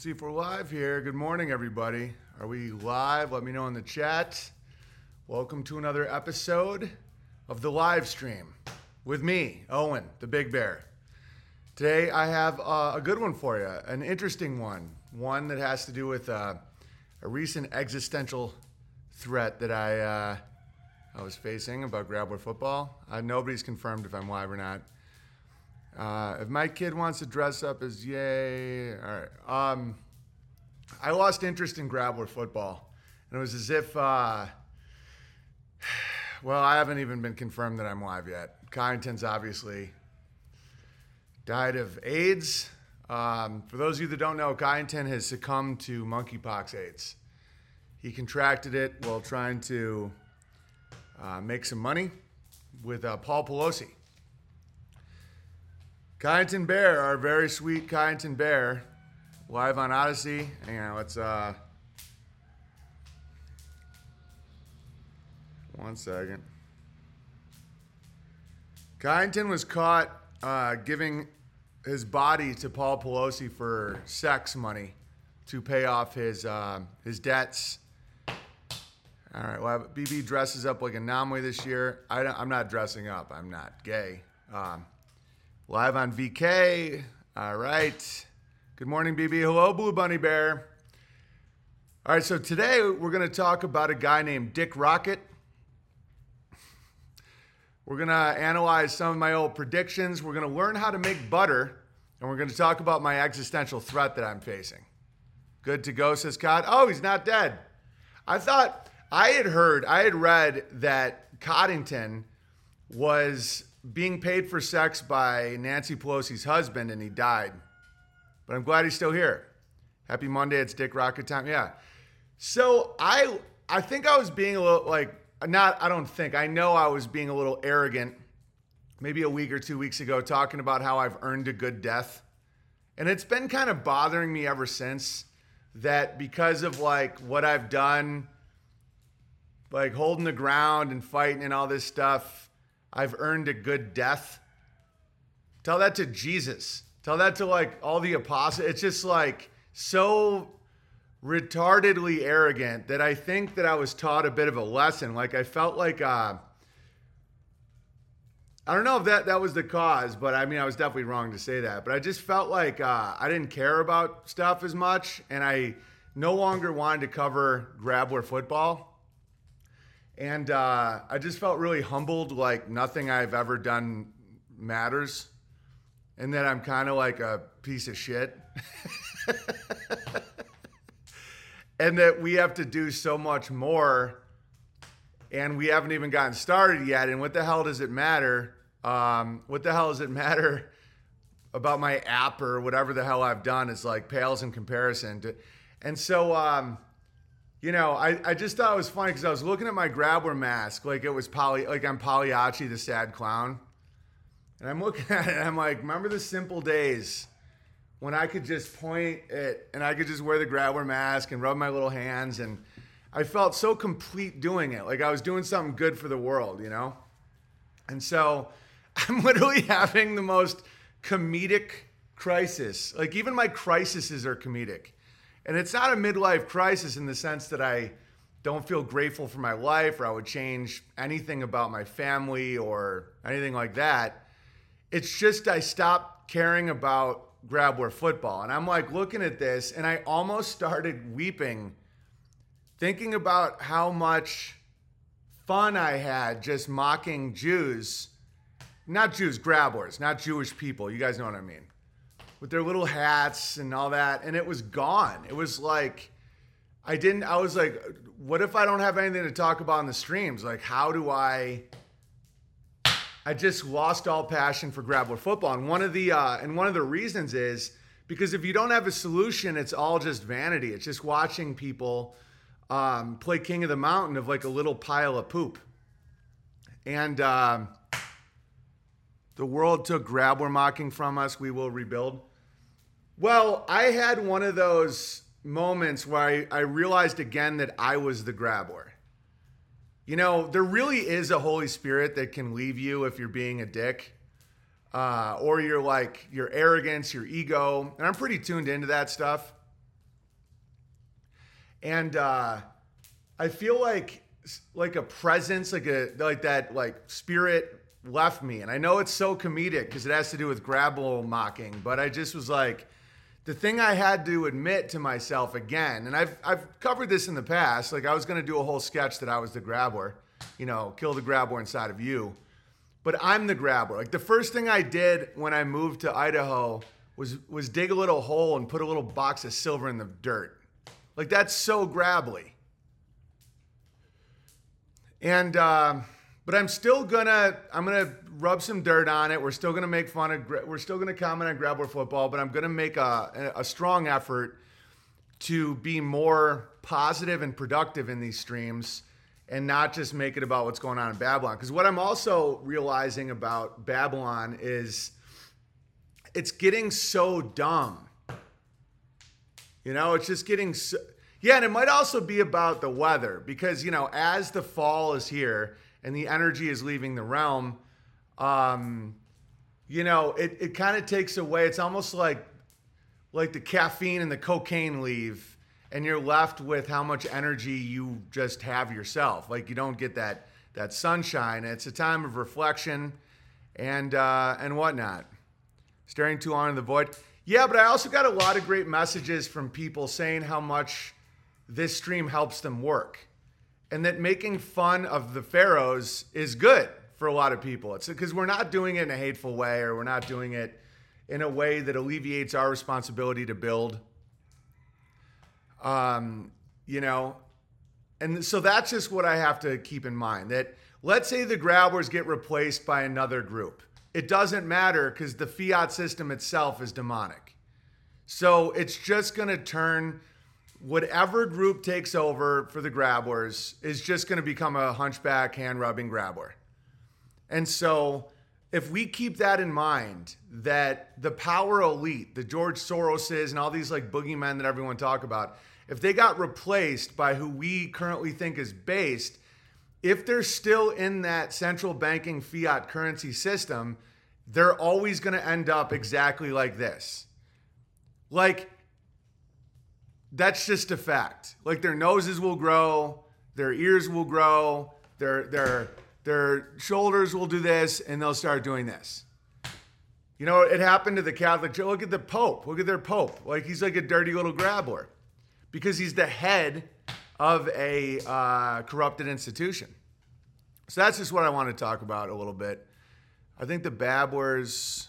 Let's see if we're live here. Good morning, everybody. Are we live? Let me know in the chat. Welcome to another episode of the live stream with me, Owen, the Big Bear. Today, I have uh, a good one for you, an interesting one, one that has to do with uh, a recent existential threat that I uh, I was facing about Grabler football. Uh, nobody's confirmed if I'm live or not. Uh, if my kid wants to dress up as yay, all right. Um, I lost interest in Grabler football, and it was as if, uh, well, I haven't even been confirmed that I'm live yet. Kyneton's obviously died of AIDS. Um, for those of you that don't know, Kyneton has succumbed to monkeypox AIDS. He contracted it while trying to uh, make some money with uh, Paul Pelosi. Kyneton Bear, our very sweet Kyneton Bear, live on Odysee. On, let's uh one second. Kyneton was caught uh, giving his body to Paul Pelosi for sex money to pay off his uh, his debts. All right, well, BB dresses up like a Namwe this year. I am not dressing up. I'm not gay. Um, Live on VK. All right. Good morning, BB. Hello, Blue Bunny Bear. All right, so today we're going to talk about a guy named Dick Rocket. We're going to analyze some of my old predictions. We're going to learn how to make butter, and we're going to talk about my existential threat that I'm facing. Good to go, says Cod. Oh, he's not dead. I thought I had heard, I had read that Coddington was being paid for sex by Nancy Pelosi's husband and he died. But I'm glad he's still here. Happy Monday, it's Dick Rocket time. Yeah. So I I think I was being a little like not I don't think. I know I was being a little arrogant maybe a week or 2 weeks ago talking about how I've earned a good death. And it's been kind of bothering me ever since that because of like what I've done like holding the ground and fighting and all this stuff I've earned a good death. Tell that to Jesus. Tell that to like all the apostles. It's just like so retardedly arrogant that I think that I was taught a bit of a lesson. Like I felt like uh I don't know if that that was the cause, but I mean I was definitely wrong to say that. But I just felt like uh, I didn't care about stuff as much, and I no longer wanted to cover Grabler football. And uh, I just felt really humbled, like nothing I've ever done matters. And that I'm kind of like a piece of shit. and that we have to do so much more. And we haven't even gotten started yet. And what the hell does it matter? Um, what the hell does it matter about my app or whatever the hell I've done? It's like pales in comparison. To, and so, um, you know, I, I just thought it was funny because I was looking at my grabber mask like it was Polly, like I'm Pagliacci, the sad clown. And I'm looking at it and I'm like, remember the simple days when I could just point it and I could just wear the grabber mask and rub my little hands and I felt so complete doing it. Like I was doing something good for the world, you know? And so I'm literally having the most comedic crisis. Like even my crises are comedic. And it's not a midlife crisis in the sense that I don't feel grateful for my life or I would change anything about my family or anything like that. It's just I stopped caring about Grabler football. And I'm like looking at this and I almost started weeping thinking about how much fun I had just mocking Jews. Not Jews, Grabblers, not Jewish people. You guys know what I mean with their little hats and all that, and it was gone. It was like I didn't. I was like, what if I don't have anything to talk about in the streams? Like, how do I? I just lost all passion for Grabler football, and one of the uh, and one of the reasons is because if you don't have a solution, it's all just vanity. It's just watching people um, play King of the Mountain of like a little pile of poop, and. Um, the world took Grabler mocking from us. We will rebuild. Well, I had one of those moments where I, I realized again that I was the grabber. You know, there really is a Holy Spirit that can leave you if you're being a dick. Uh, or you're like your arrogance, your ego, and I'm pretty tuned into that stuff. and uh, I feel like like a presence, like a like that like spirit left me. And I know it's so comedic because it has to do with grabble mocking, but I just was like, the thing I had to admit to myself again, and I've I've covered this in the past. Like I was gonna do a whole sketch that I was the grabber, you know, kill the grabber inside of you. But I'm the grabber. Like the first thing I did when I moved to Idaho was was dig a little hole and put a little box of silver in the dirt. Like that's so grabbly. And uh, but I'm still gonna I'm gonna rub some dirt on it. We're still gonna make fun of we're still gonna comment on grabbler football, but I'm gonna make a, a strong effort to be more positive and productive in these streams and not just make it about what's going on in Babylon. Because what I'm also realizing about Babylon is it's getting so dumb. You know, it's just getting so. Yeah, and it might also be about the weather because, you know, as the fall is here and the energy is leaving the realm, um, you know, it, it kind of takes away. It's almost like like the caffeine and the cocaine leave, and you're left with how much energy you just have yourself. Like you don't get that that sunshine. It's a time of reflection and uh, and whatnot. Staring too long in the void. Yeah, but I also got a lot of great messages from people saying how much this stream helps them work. And that making fun of the pharaohs is good for a lot of people. It's because we're not doing it in a hateful way or we're not doing it in a way that alleviates our responsibility to build. Um, you know, and so that's just what I have to keep in mind that let's say the grabbers get replaced by another group. It doesn't matter because the fiat system itself is demonic. So it's just going to turn whatever group takes over for the grabblers is just going to become a hunchback hand rubbing grabbler. And so if we keep that in mind, that the power elite, the George Soroses and all these like boogeymen that everyone talk about, if they got replaced by who we currently think is based, if they're still in that central banking fiat currency system, they're always going to end up exactly like this. Like that's just a fact. Like their noses will grow, their ears will grow, their their their shoulders will do this, and they'll start doing this. You know, it happened to the Catholic Church. Look at the Pope. Look at their Pope. Like he's like a dirty little grabber, because he's the head of a uh, corrupted institution. So that's just what I want to talk about a little bit. I think the Babblers,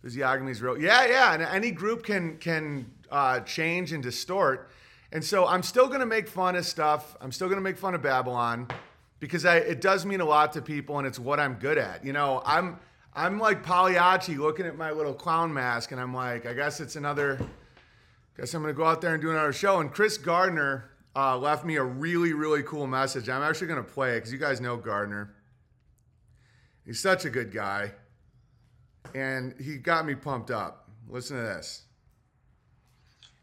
physiognomy is real. Yeah, yeah, and any group can can uh, change and distort. And so I'm still going to make fun of stuff. I'm still going to make fun of Babylon because I, it does mean a lot to people and it's what I'm good at. You know, I'm I'm like Pagliacci looking at my little clown mask and I'm like, I guess it's another. Guess I'm going to go out there and do another show. And Chris Gardner uh, left me a really really cool message. I'm actually going to play it because you guys know Gardner. He's such a good guy, and he got me pumped up. Listen to this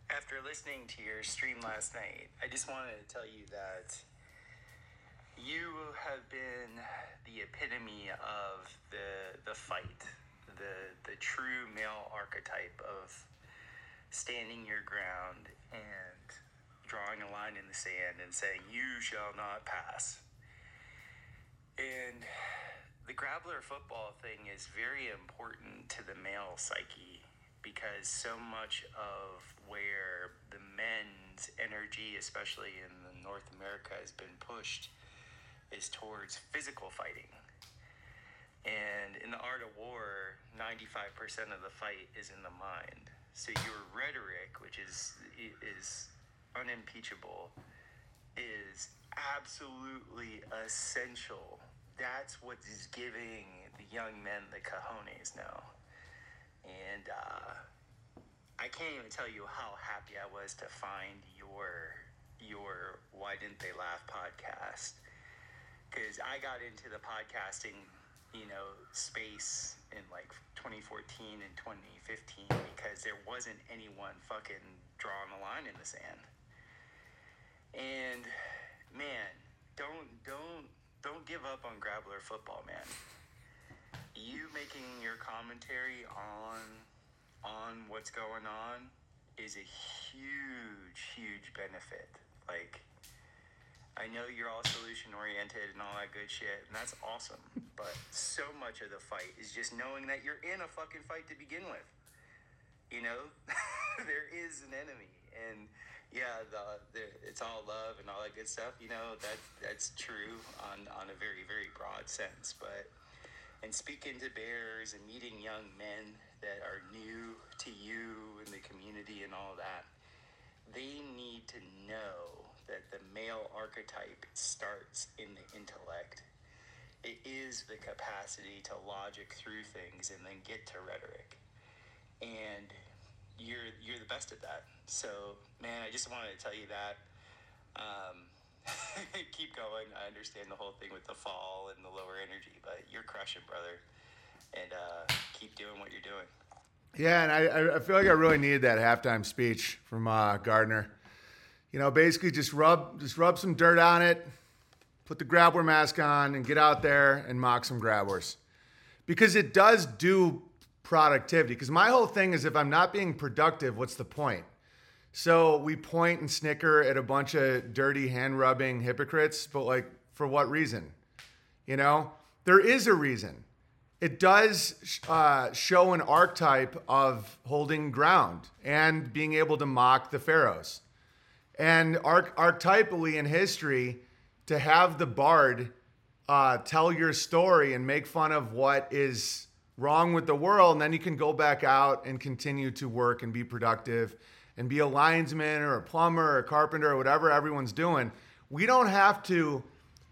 after listening to your stream last night, I just wanted to tell you that you have been the epitome of the the fight, the the true male archetype of standing your ground and drawing a line in the sand and saying you shall not pass. And the grabbler football thing is very important to the male psyche because so much of where the men's energy, especially in North America, has been pushed is towards physical fighting. And in the art of war, 95% of the fight is in the mind. So your rhetoric, which is is unimpeachable, is absolutely essential. That's what is giving the young men the cojones now. And uh, I can't even tell you how happy I was to find your your Why Didn't They Laugh podcast because I got into the podcasting, you know, space in like 2014 and 2015 because there wasn't anyone fucking drawing a line in the sand. And man, don't don't don't give up on Grabbler football, man you making your commentary on on what's going on is a huge, huge benefit. Like, I know you're all solution oriented and all that good shit, and that's awesome. But so much of the fight is just knowing that you're in a fucking fight to begin with. You know, there is an enemy, and yeah, the, the it's all love and all that good stuff. You know that that's true on on a very very broad sense, but and speaking to bears and meeting young men that are new to you and the community and all that, they need to know that the male archetype starts in the intellect. It is the capacity to logic through things and then get to rhetoric. And you're you're the best at that. So, man, I just wanted to tell you that. Um, keep going. I understand the whole thing with the fall and the lower energy, but you're crushing, brother. And uh, keep doing what you're doing. Yeah, and I, I feel like I really needed that halftime speech from uh, Gardner. You know, basically just rub just rub some dirt on it, put the grappler mask on, and get out there and mock some grapplers, because it does do productivity. Because my whole thing is, if I'm not being productive, what's the point? So we point and snicker at a bunch of dirty hand rubbing hypocrites, but like for what reason? You know, there is a reason. It does uh, show an archetype of holding ground and being able to mock the pharaohs. And arch- archetypally in history, to have the bard uh, tell your story and make fun of what is wrong with the world, and then you can go back out and continue to work and be productive and be a linesman or a plumber or a carpenter or whatever everyone's doing. We don't have to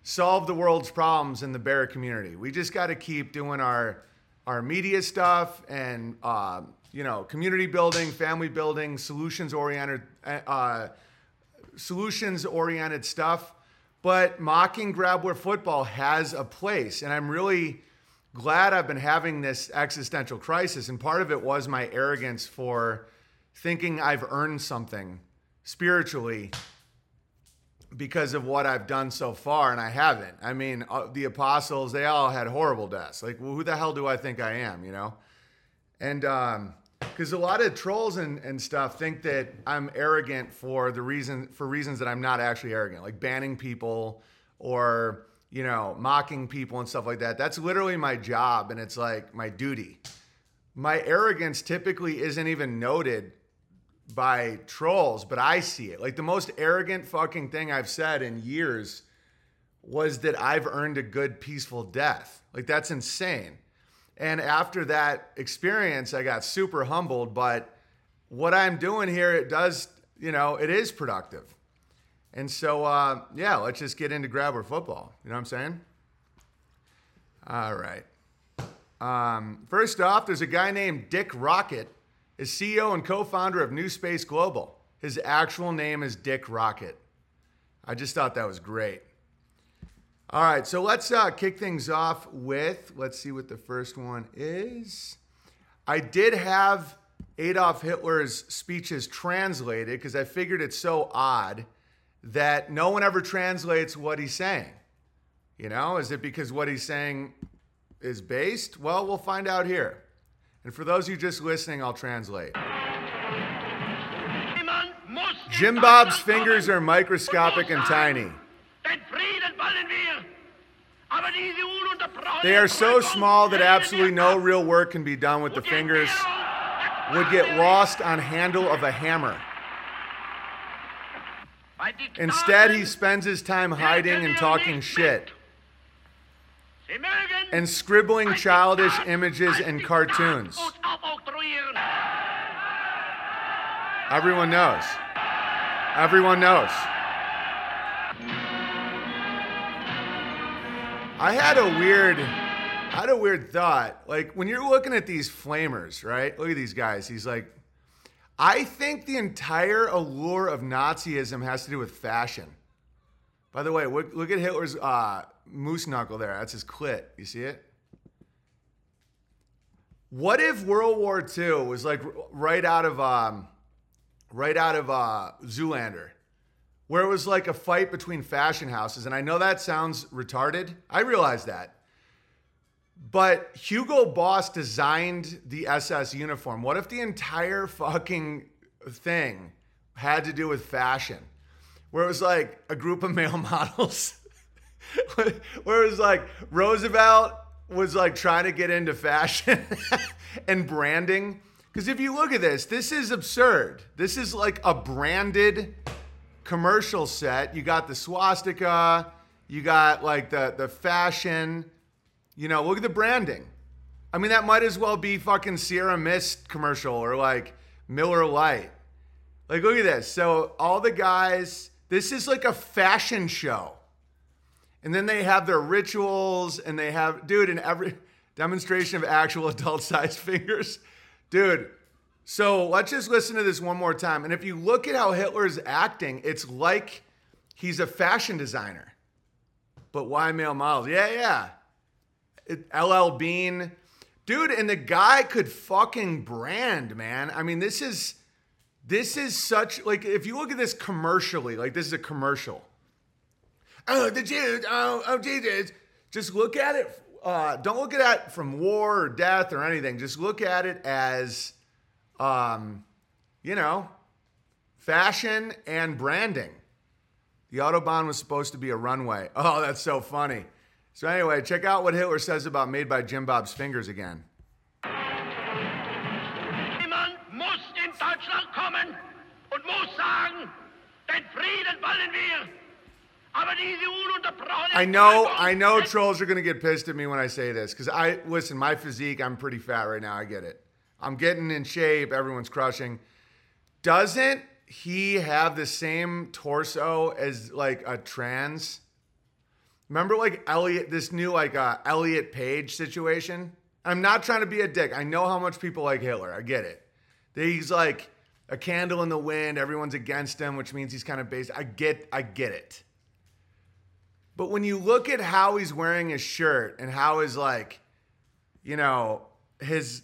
solve the world's problems in the bear community. We just got to keep doing our our media stuff and uh, you know community building, family building, solutions oriented uh, solutions oriented stuff. But mocking grappler football has a place, and I'm really glad I've been having this existential crisis. And part of it was my arrogance for thinking I've earned something spiritually because of what I've done so far, and I haven't. I mean, uh, the apostles, they all had horrible deaths. Like, well, who the hell do I think I am, you know? And because um, a lot of trolls and, and stuff think that I'm arrogant for the reason for reasons that I'm not actually arrogant, like banning people or you know mocking people and stuff like that. That's literally my job, and it's like my duty. My arrogance typically isn't even noted by trolls, but I see it. Like the most arrogant fucking thing I've said in years was that I've earned a good, peaceful death. Like that's insane. And after that experience, I got super humbled. But what I'm doing here, it does, you know, it is productive. And so, uh, yeah, let's just get into grappler football. You know what I'm saying? All right. Um, first off, there's a guy named Dick Rocket is CEO and co founder of New Space Global. His actual name is Dick Rocket. I just thought that was great. All right, so let's uh, kick things off with let's see what the first one is. I did have Adolf Hitler's speeches translated because I figured it's so odd that no one ever translates what he's saying. You know, is it because what he's saying is based? Well, we'll find out here. And for those of you just listening, I'll translate. Jim Bob's fingers are microscopic and tiny. They are so small that absolutely no real work can be done with the fingers. Would get lost on handle of a hammer. Instead, he spends his time hiding and talking shit and scribbling childish images and cartoons. Everyone knows. Everyone knows. I had a weird I had a weird thought. Like when you're looking at these flamers, right? Look at these guys. He's like I think the entire allure of Nazism has to do with fashion. By the way, look, look at Hitler's uh, moose knuckle there. That's his clit. You see it? What if World War II was like right out of um, right out of uh, Zoolander, where it was like a fight between fashion houses? And I know that sounds retarded. I realize that. But Hugo Boss designed the SS uniform. What if the entire fucking thing had to do with fashion? where it was like a group of male models, where it was like Roosevelt was like trying to get into fashion and branding. Because if you look at this, this is absurd. This is like a branded commercial set. You got the swastika, you got like the the fashion. You know, look at the branding. I mean, that might as well be fucking Sierra Mist commercial or like Miller Lite. Like, look at this. So all the guys, this is like a fashion show. And then they have their rituals and they have, dude, in every demonstration of actual adult sized fingers. Dude, so let's just listen to this one more time. And if you look at how Hitler's acting, it's like he's a fashion designer. But why male models? Yeah, yeah. LL Bean. Dude, and the guy could fucking brand, man. I mean, this is this is such like if you look at this commercially, like this is a commercial. Oh, the Jews, oh, oh Jesus. Just look at it. Uh, don't look at it from war or death or anything. Just look at it as, um, you know, fashion and branding. The Autobahn was supposed to be a runway. Oh, that's so funny. So, anyway, check out what Hitler says about Made by Jim Bob's Fingers again. Deutschland kommen und muss sagen, den Frieden wollen wir. Aber diese ununterbrochene I know, I know trolls are gonna get pissed at me when I say this because I listen. My physique, I'm pretty fat right now. I get it. I'm getting in shape. Everyone's crushing. Doesn't he have the same torso as like a trans? Remember, like Elliot, this new like uh, Elliot Page situation. I'm not trying to be a dick. I know how much people like Hitler. I get it. He's like a candle in the wind. Everyone's against him, which means he's kind of based. I get, I get it. But when you look at how he's wearing his shirt and how his like, you know, his,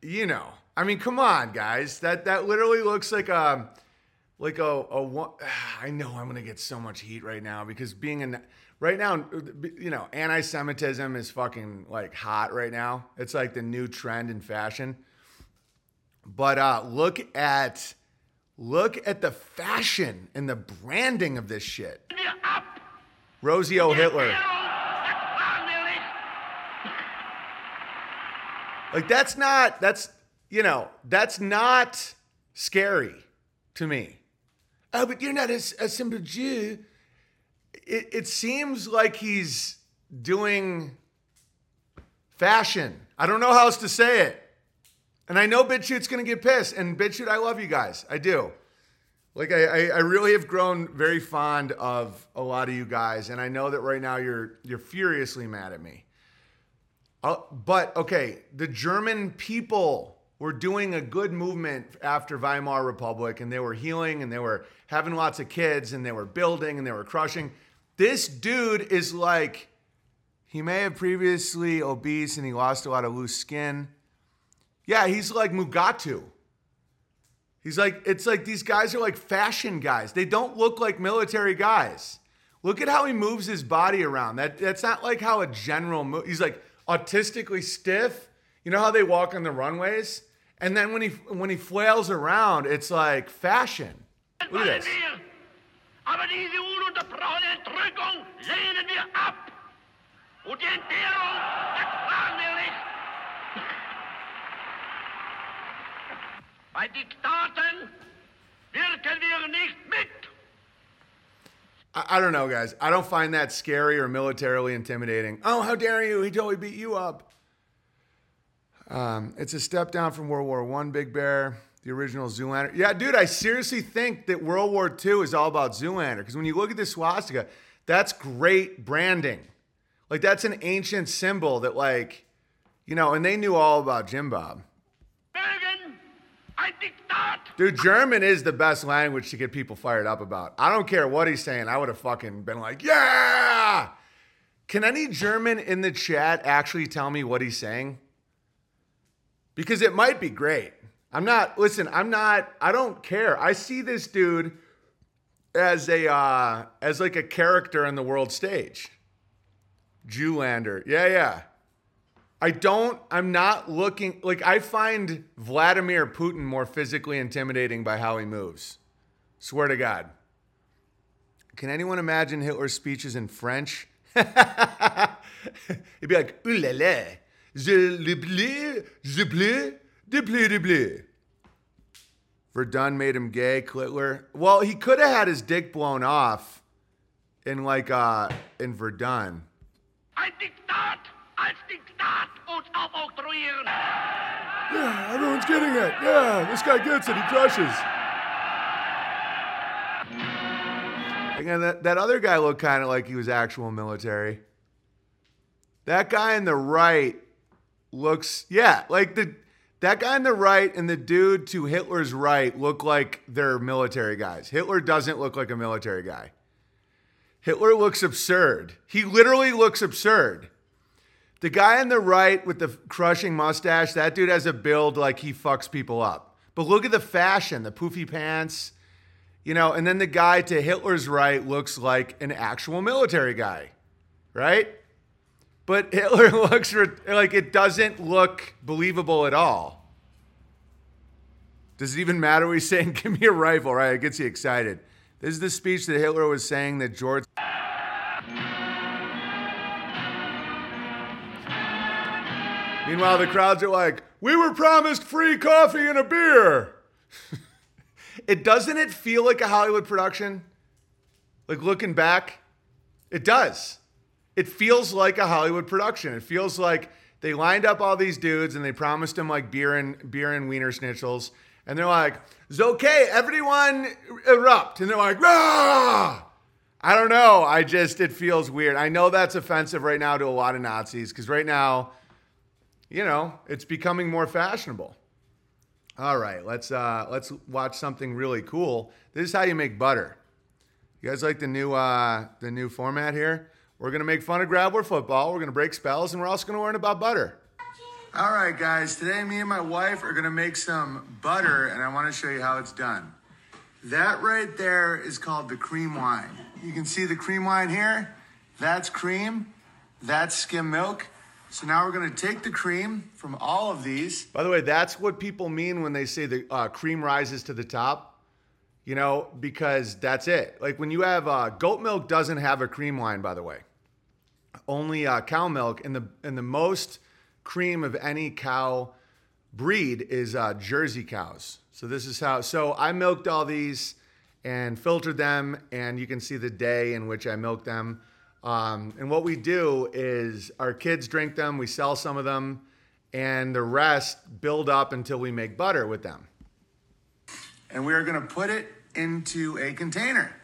you know, I mean, come on, guys. That that literally looks like a, like a a. I know I'm gonna get so much heat right now because being in right now, you know, anti-Semitism is fucking like hot right now. It's like the new trend in fashion. But uh, look at look at the fashion and the branding of this shit. Rosie O. Hitler. Erfahren wir nicht. Like that's not that's you know that's not scary to me. Oh, but you're not a, a simple Jew. It, it seems like he's doing fashion. I don't know how else to say it. And I know BitChute's gonna get pissed. And BitChute, I love you guys. I do. Like I, I, really have grown very fond of a lot of you guys, and I know that right now you're you're furiously mad at me. Uh, but okay, the German people were doing a good movement after Weimar Republic, and they were healing, and they were having lots of kids, and they were building, and they were crushing. This dude is like, he may have previously obese, and he lost a lot of loose skin. Yeah, he's like Mugatu. He's like, it's like these guys are like fashion guys. They don't look like military guys. Look at how he moves his body around. That that's not like how a general move. He's like autistically stiff. You know how they walk on the runways? And then when he when he flails around, it's like fashion. Look at this. Aber diese Entrückung lehnen wir ab. Und die. Bei Diktaten wirken wir nicht mit. I, I don't know, guys. I don't find that scary or militarily intimidating. Oh, how dare you? He totally beat you up. Um, it's a step down from World War One, Big Bear, the original Zoolander. Yeah, dude, I seriously think that World War II is all about Zoolander because when you look at this swastika, that's great branding. Like that's an ancient symbol that, like, you know, and they knew all about Jim Bob. Mögen ein Diktat Dude, German is the best language to get people fired up about. I don't care what he's saying. I would have fucking been like, yeah. Can any German in the chat actually tell me what he's saying? Because it might be great. I'm not, listen, I'm not, I don't care. I see this dude as a, uh, as like a character on the world stage. Jewlander. Yeah, yeah. I don't, I'm not looking, like, I find Vladimir Putin more physically intimidating by how he moves. Swear to God. Can anyone imagine Hitler's speeches in French? He'd be like, ooh la la, je le bleu, je bleu, de bleu de bleu. Verdun made him gay, Hitler. Well, he could have had his dick blown off in like uh in Verdun. Ein Diktat als Diktat uns aufoktroyieren. Yeah, everyone's getting it. Yeah, this guy gets it. He crushes. Again, that, that other guy looked kind of like he was actual military. That guy on the right looks, yeah, like the that guy on the right and the dude to Hitler's right look like they're military guys. Hitler doesn't look like a military guy. Hitler looks absurd. He literally looks absurd. The guy on the right with the crushing mustache, that dude has a build like he fucks people up. But look at the fashion, the poofy pants, you know, and then the guy to Hitler's right looks like an actual military guy, right? But Hitler looks like it doesn't look believable at all. Does it even matter what he's saying? Give me a rifle, right? It gets you excited. This is the speech that Hitler was saying that George. Meanwhile, the crowds are like, we were promised free coffee and a beer. it doesn't it feel like a Hollywood production? Like looking back, it does. It feels like a Hollywood production. It feels like they lined up all these dudes and they promised them like beer and beer and wiener schnitzels. And they're like, it's okay, everyone erupt. And they're like, Rah! I don't know. I just, it feels weird. I know that's offensive right now to a lot of Nazis because right now, you know, it's becoming more fashionable. All right, let's uh, let's watch something really cool. This is how you make butter. You guys like the new uh, the new format here? We're gonna make fun of Grappler football. We're gonna break spells, and we're also gonna learn about butter. All right, guys. Today, me and my wife are gonna make some butter, and I want to show you how it's done. That right there is called the cream wine. You can see the cream wine here. That's cream. That's skim milk. So now we're going to take the cream from all of these. By the way, that's what people mean when they say the uh, cream rises to the top. You know, because that's it. Like when you have uh, goat milk doesn't have a cream line, by the way. Only uh, cow milk, and the and the most cream of any cow breed is uh, Jersey cows. So this is how. So I milked all these and filtered them, and you can see the day in which I milked them. Um, and what we do is our kids drink them, we sell some of them, and the rest build up until we make butter with them. And we are going to put it into a container.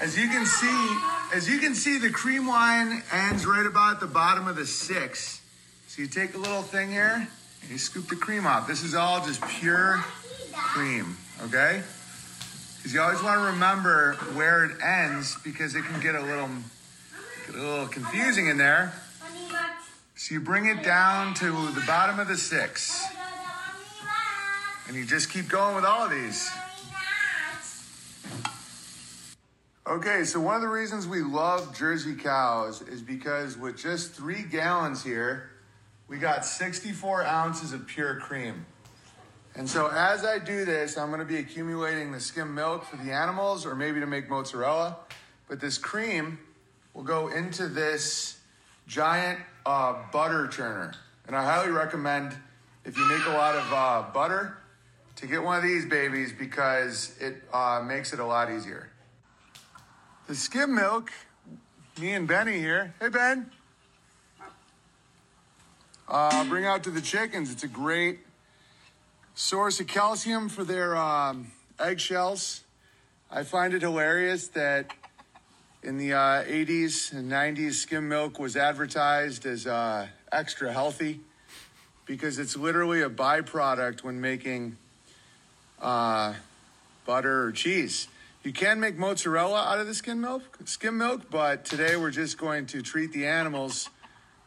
As you can see, as you can see, the cream wine ends right about the bottom of the six. So you take a little thing here and you scoop the cream off. This is all just pure cream, okay? Because you always want to remember where it ends because it can get a little, get a little confusing in there. So you bring it down to the bottom of the six. And you just keep going with all of these. Okay, so one of the reasons we love Jersey cows is because with just three gallons here, we got 64 ounces of pure cream. And so as I do this, I'm going to be accumulating the skim milk for the animals or maybe to make mozzarella. But this cream will go into this giant uh, butter churner. And I highly recommend if you make a lot of uh, butter to get one of these babies because it uh, makes it a lot easier. The skim milk, me and Benny here. Hey, Ben. Uh, bring out to the chickens. It's a great source of calcium for their um, eggshells. I find it hilarious that in the uh, 80s and 90s, skim milk was advertised as uh, extra healthy because it's literally a byproduct when making uh, butter or cheese. You can make mozzarella out of the skim milk, skim milk, but today we're just going to treat the animals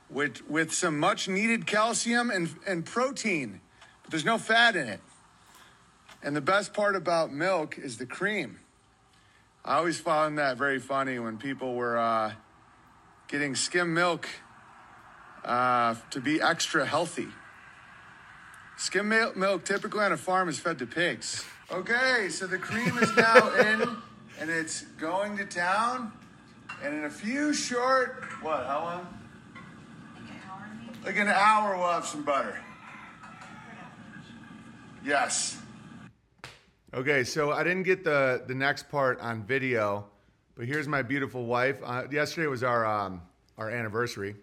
with, with some much needed calcium and, and protein there's no fat in it. And the best part about milk is the cream. I always found that very funny when people were uh, getting skim milk uh, to be extra healthy. Skim milk typically on a farm is fed to pigs. Okay, so the cream is now in, and it's going to town. And in a few short, what, how long? Like an hour, we'll have some butter. Yes. Okay, so I didn't get the the next part on video, but here's my beautiful wife. Uh, yesterday was our um, our anniversary,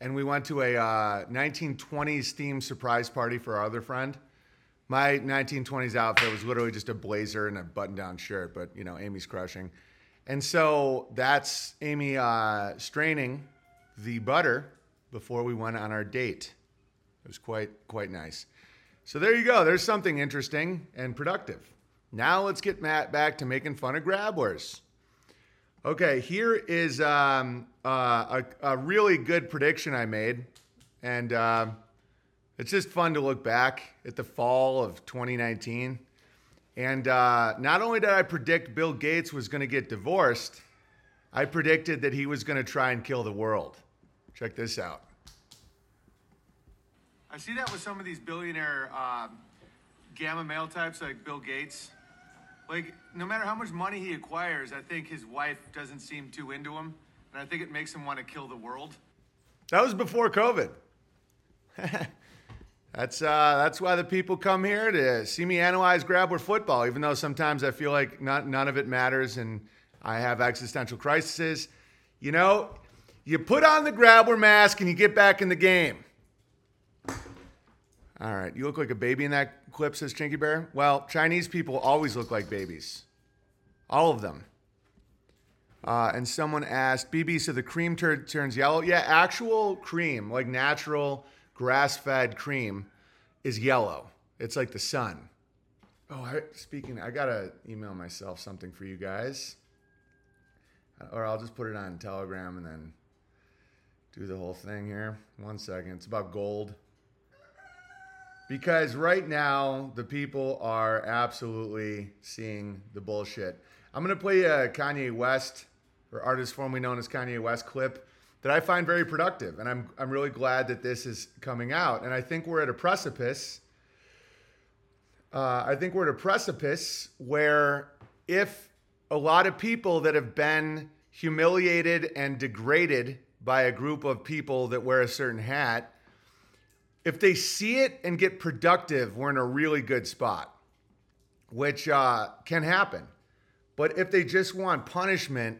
and we went to a uh, 1920s themed surprise party for our other friend. My 1920s outfit was literally just a blazer and a button-down shirt, but you know, Amy's crushing, and so that's Amy uh, straining the butter before we went on our date. It was quite quite nice. So there you go. There's something interesting and productive. Now let's get Matt back to making fun of grabblers. Okay, here is um, uh, a, a, really good prediction I made, and uh, it's just fun to look back at the fall of 2019. And uh, not only did I predict Bill Gates was going to get divorced, I predicted that he was going to try and kill the world. Check this out. I see that with some of these billionaire um, gamma male types like Bill Gates. Like, no matter how much money he acquires, I think his wife doesn't seem too into him, and I think it makes him want to kill the world. That was before COVID. that's uh, that's why the people come here to see me analyze Grabbler football, even though sometimes I feel like not, none of it matters and I have existential crises. You know, you put on the Grabbler mask and you get back in the game. All right. You look like a baby in that clip, says Chinky Bear. Well, Chinese people always look like babies. All of them. Uh, and someone asked, BB, so the cream tur- turns yellow? Yeah, actual cream, like natural grass fed cream, is yellow. It's like the sun. Oh, I, speaking, I got to email myself something for you guys. Or I'll just put it on Telegram and then do the whole thing here. One second. It's about gold because right now the people are absolutely seeing the bullshit. I'm gonna play a Kanye West or artist formerly known as Kanye West clip that I find very productive, and I'm I'm really glad that this is coming out. And I think we're at a precipice. Uh, I think we're at a precipice where if a lot of people that have been humiliated and degraded by a group of people that wear a certain hat if they see it and get productive, we're in a really good spot, which uh, can happen. But if they just want punishment,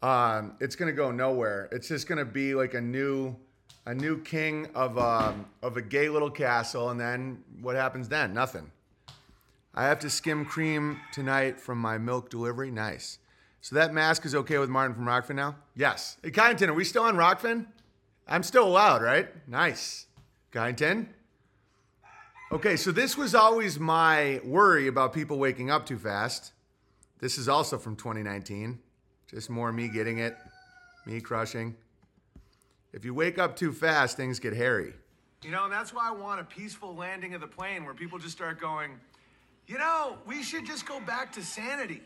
um, it's going to go nowhere. It's just going to be like a new, a new king of um, of a gay little castle, and then what happens then? Nothing. I have to skim cream tonight from my milk delivery. Nice. So that mask is okay with Martin from Rokfin now? Yes. Hey, Kyneton, are we still on Rokfin? I'm still allowed, right? Nice. Guy in 10? Okay, so this was always my worry about people waking up too fast. This is also from 2019. Just more me getting it, me crushing. If you wake up too fast, things get hairy. You know, and that's why I want a peaceful landing of the plane where people just start going, you know, we should just go back to sanity.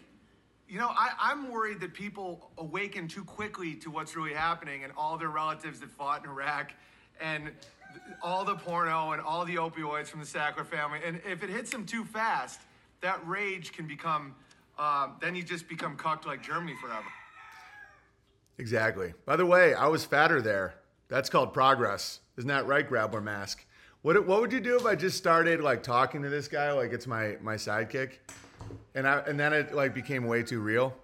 You know, I, am worried that people awaken too quickly to what's really happening and all their relatives that fought in Iraq and all the porno and all the opioids from the Sackler family. And if it hits them too fast, that rage can become, um, then you just become cucked like Germany forever. Exactly. By the way, I was fatter there. That's called progress. Isn't that right, Grabbler Mask? What, what would you do if I just started like talking to this guy like it's my, my sidekick? And, I, and then it like became way too real?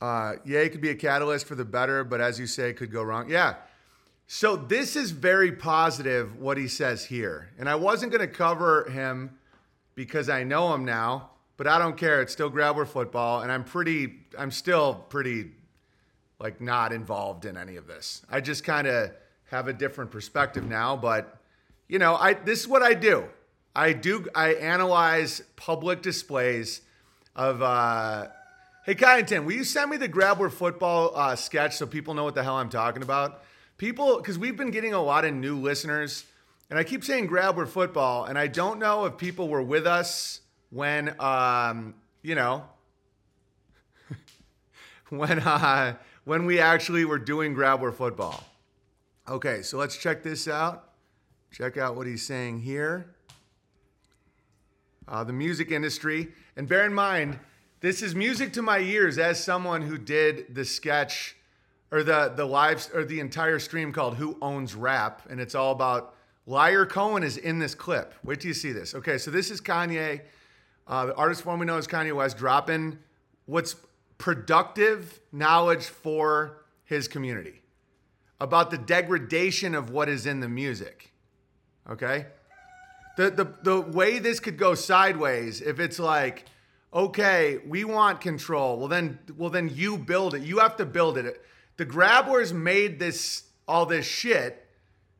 Uh, yeah, it could be a catalyst for the better, but as you say, could go wrong. Yeah, so this is very positive what he says here. And I wasn't going to cover him because I know him now, but I don't care. It's still Grabber football and I'm pretty I'm still pretty like not involved in any of this. I just kind of have a different perspective now, but you know, I this is what I do. I do I analyze public displays of uh Hey Kyneton, will you send me the Grabber football uh, sketch so people know what the hell I'm talking about? People, because we've been getting a lot of new listeners, and I keep saying Grabbler football, and I don't know if people were with us when, um, you know, when uh, when we actually were doing Grabbler football. Okay, so let's check this out. Check out what he's saying here. Uh, the music industry, and bear in mind, this is music to my ears as someone who did the sketch or the the live or the entire stream called "Who Owns Rap," and it's all about Liar Cohen is in this clip. Wait till you see this. Okay, so this is Kanye, uh, the artist we know as Kanye West, dropping what's productive knowledge for his community about the degradation of what is in the music. Okay? The, the, the way this could go sideways if it's like, okay, we want control. Well then well then you build it. You have to build it. The grabbers made this all this shit,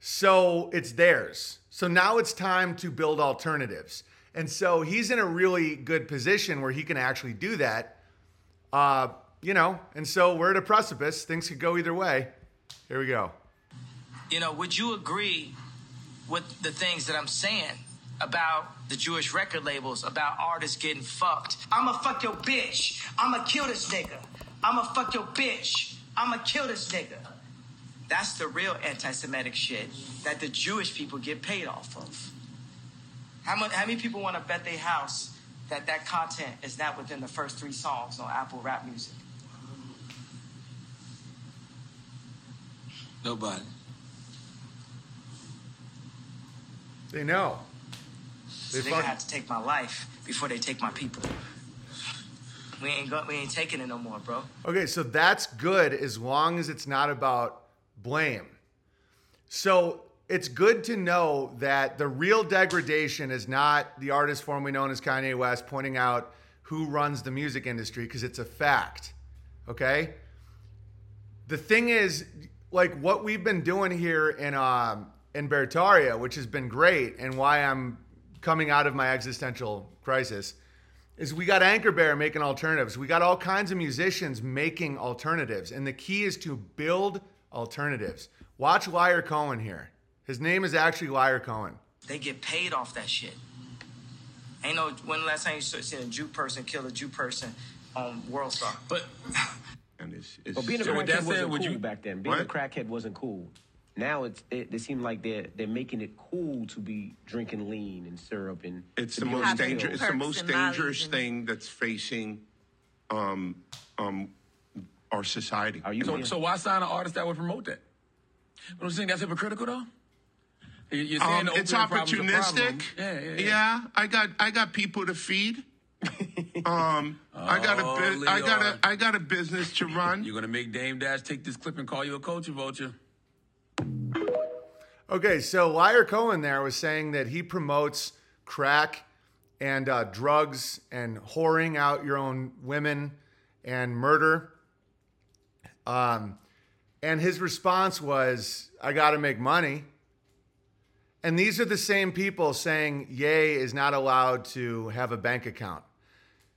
so it's theirs. So now it's time to build alternatives. And so he's in a really good position where he can actually do that. Uh, you know, and so we're at a precipice. Things could go either way. Here we go. You know, would you agree with the things that I'm saying about the Jewish record labels, about artists getting fucked? I'ma fuck your bitch. I'ma kill this nigga. I'ma fuck your bitch. I'ma kill this nigga. That's the real anti-Semitic shit that the Jewish people get paid off of. How, much, how many people want to bet their house that that content is not within the first three songs on Apple Rap Music? Nobody. They know. They They're fuck- gonna have to take my life before they take my people. We ain't go, we ain't taking it no more, bro. Okay, so that's good as long as it's not about blame. So it's good to know that the real degradation is not the artist formerly known as Kanye West pointing out who runs the music industry because it's a fact. Okay? The thing is, like what we've been doing here in um in Beartaria, which has been great, and why I'm coming out of my existential crisis, is we got Anchor Bear making alternatives. We got all kinds of musicians making alternatives, and the key is to build alternatives. Watch Liar Cohen here. His name is actually Liar Cohen. They get paid off that shit. Ain't no when the last time you saw- seen a Jew person kill a Jew person on World Star. But And it's, it's But being a So crackhead wasn't would cool you- back then. Being a crackhead wasn't cool. Now it's it, they seem like they're they're making it cool to be drinking lean and syrup and it's the most dangerous. It's the most and mollies dangerous and- thing that's facing um, um, our society. Are you so, so why sign an artist that would promote that? But I'm saying that's hypocritical though. You- You're saying Um, the it's opioid problem's a problem. opportunistic. Yeah, yeah, yeah. Yeah, I got I got people to feed. um, I got Oh, a bu- I got Leon. a I got a business to run. You're gonna make Dame Dash take this clip and call you a culture vulture. Okay, so Liar Cohen there was saying that he promotes crack and uh, drugs and whoring out your own women and murder. Um, and his response was, I got to make money. And these are the same people saying Ye is not allowed to have a bank account.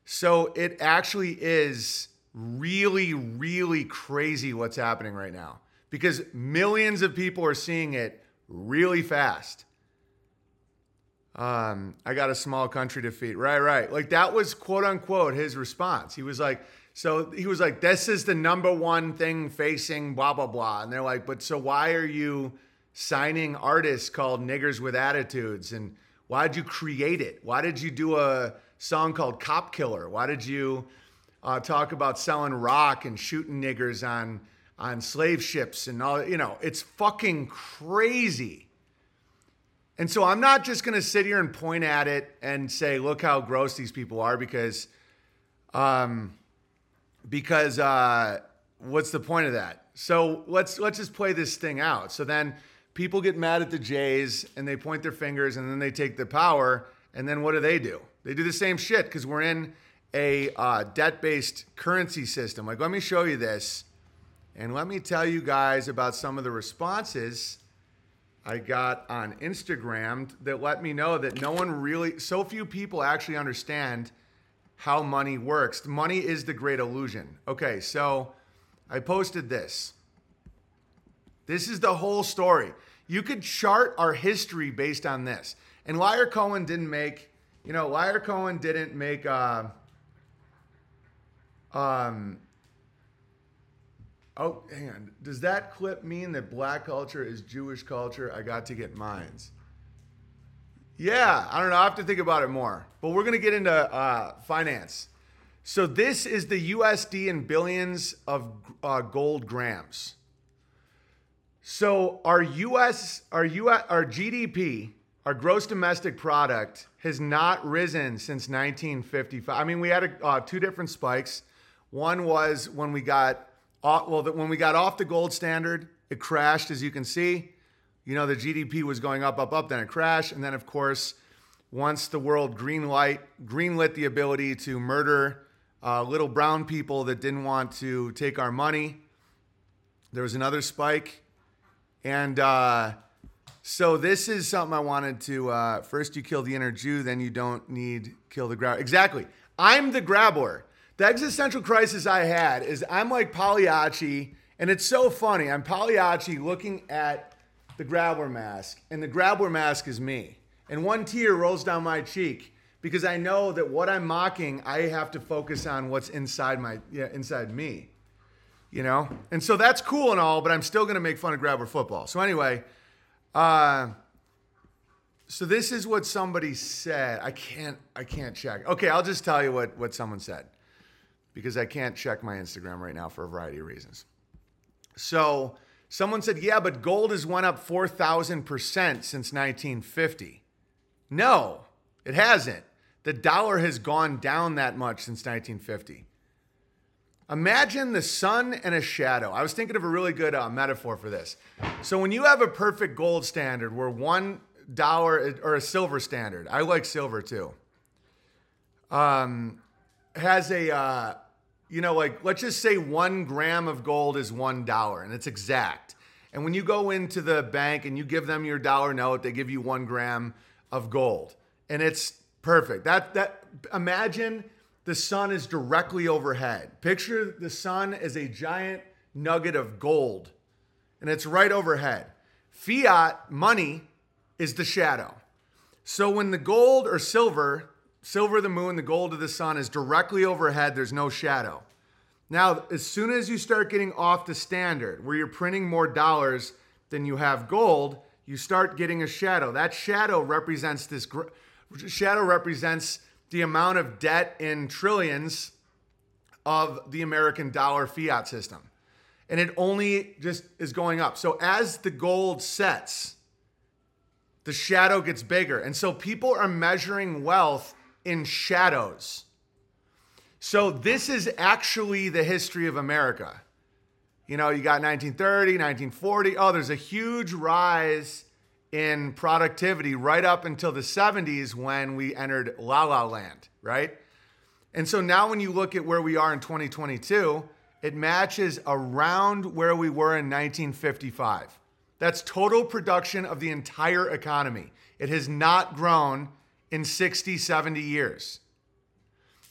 So it actually is really, really crazy what's happening right now because millions of people are seeing it really fast. Um, I got a small country feed. Right, right. Like that was quote unquote his response. He was like, so he was like, this is the number one thing facing blah, blah, blah. And they're like, but so why are you signing artists called Niggers with Attitudes? And why did you create it? Why did you do a song called Cop Killer? Why did you uh, talk about selling rock and shooting niggers on on slave ships and all? You know, it's fucking crazy. And so I'm not just going to sit here and point at it and say, look how gross these people are because, um, because, uh, what's the point of that? So let's, let's just play this thing out. So then people get mad at the Jays and they point their fingers and then they take the power. And then what do they do? They do the same shit because we're in a uh, debt based currency system. Like, let me show you this. And let me tell you guys about some of the responses I got on Instagram that let me know that no one really, so few people actually understand how money works. Money is the great illusion. Okay, so I posted this. This is the whole story. You could chart our history based on this. And Liar Cohen didn't make, you know, Liar Cohen didn't make, uh, um, Oh, hang on. Does that clip mean that black culture is Jewish culture? I got to get mines. Yeah, I don't know. I have to think about it more. But we're going to get into uh, finance. So this is the USD in billions of uh, gold grams. So our US, our US, our GDP, our gross domestic product has not risen since 1955. I mean, we had a, uh, two different spikes. One was when we got off, well, when we got off the gold standard, it crashed, as you can see. You know, the GDP was going up, up, up, then it crashed, and then of course, once the world green light greenlit the ability to murder uh, little brown people that didn't want to take our money, there was another spike, and uh, so this is something I wanted to. Uh, first, you kill the inner Jew, then you don't need kill the grab. Exactly. I'm the grabber. The existential crisis I had is I'm like Pagliacci, and it's so funny. I'm Pagliacci looking at the Grabber mask, and the Grabber mask is me. And one tear rolls down my cheek because I know that what I'm mocking, I have to focus on what's inside my yeah, inside me. You know? And so that's cool and all, but I'm still gonna make fun of Grabber football. So anyway, uh so this is what somebody said. I can't I can't check. Okay, I'll just tell you what, what someone said. Because I can't check my Instagram right now for a variety of reasons. So someone said, yeah, but gold has went up 4,000% since 1950. No, it hasn't. The dollar has gone down that much since 1950. Imagine the sun and a shadow. I was thinking of a really good uh, metaphor for this. So when you have a perfect gold standard where one dollar or a silver standard, I like silver too, um, has a, uh, you know, like let's just say one gram of gold is one dollar and it's exact. And when you go into the bank and you give them your dollar note, they give you one gram of gold and it's perfect. That, that, imagine the sun is directly overhead. Picture the sun as a giant nugget of gold and it's right overhead. Fiat money is the shadow. So when the gold or silver, silver of the moon, the gold of the sun is directly overhead, there's no shadow. Now, as soon as you start getting off the standard, where you're printing more dollars than you have gold, you start getting a shadow. That shadow represents this gr- shadow represents the amount of debt in trillions of the American dollar fiat system. And it only just is going up. So as the gold sets, the shadow gets bigger. And so people are measuring wealth in shadows. So this is actually the history of America. You know, you got 1930, 1940. Oh, there's a huge rise in productivity right up until the 70s when we entered La La Land, right? And so now when you look at where we are in 2022, it matches around where we were in 1955. That's total production of the entire economy. It has not grown in 60, 70 years.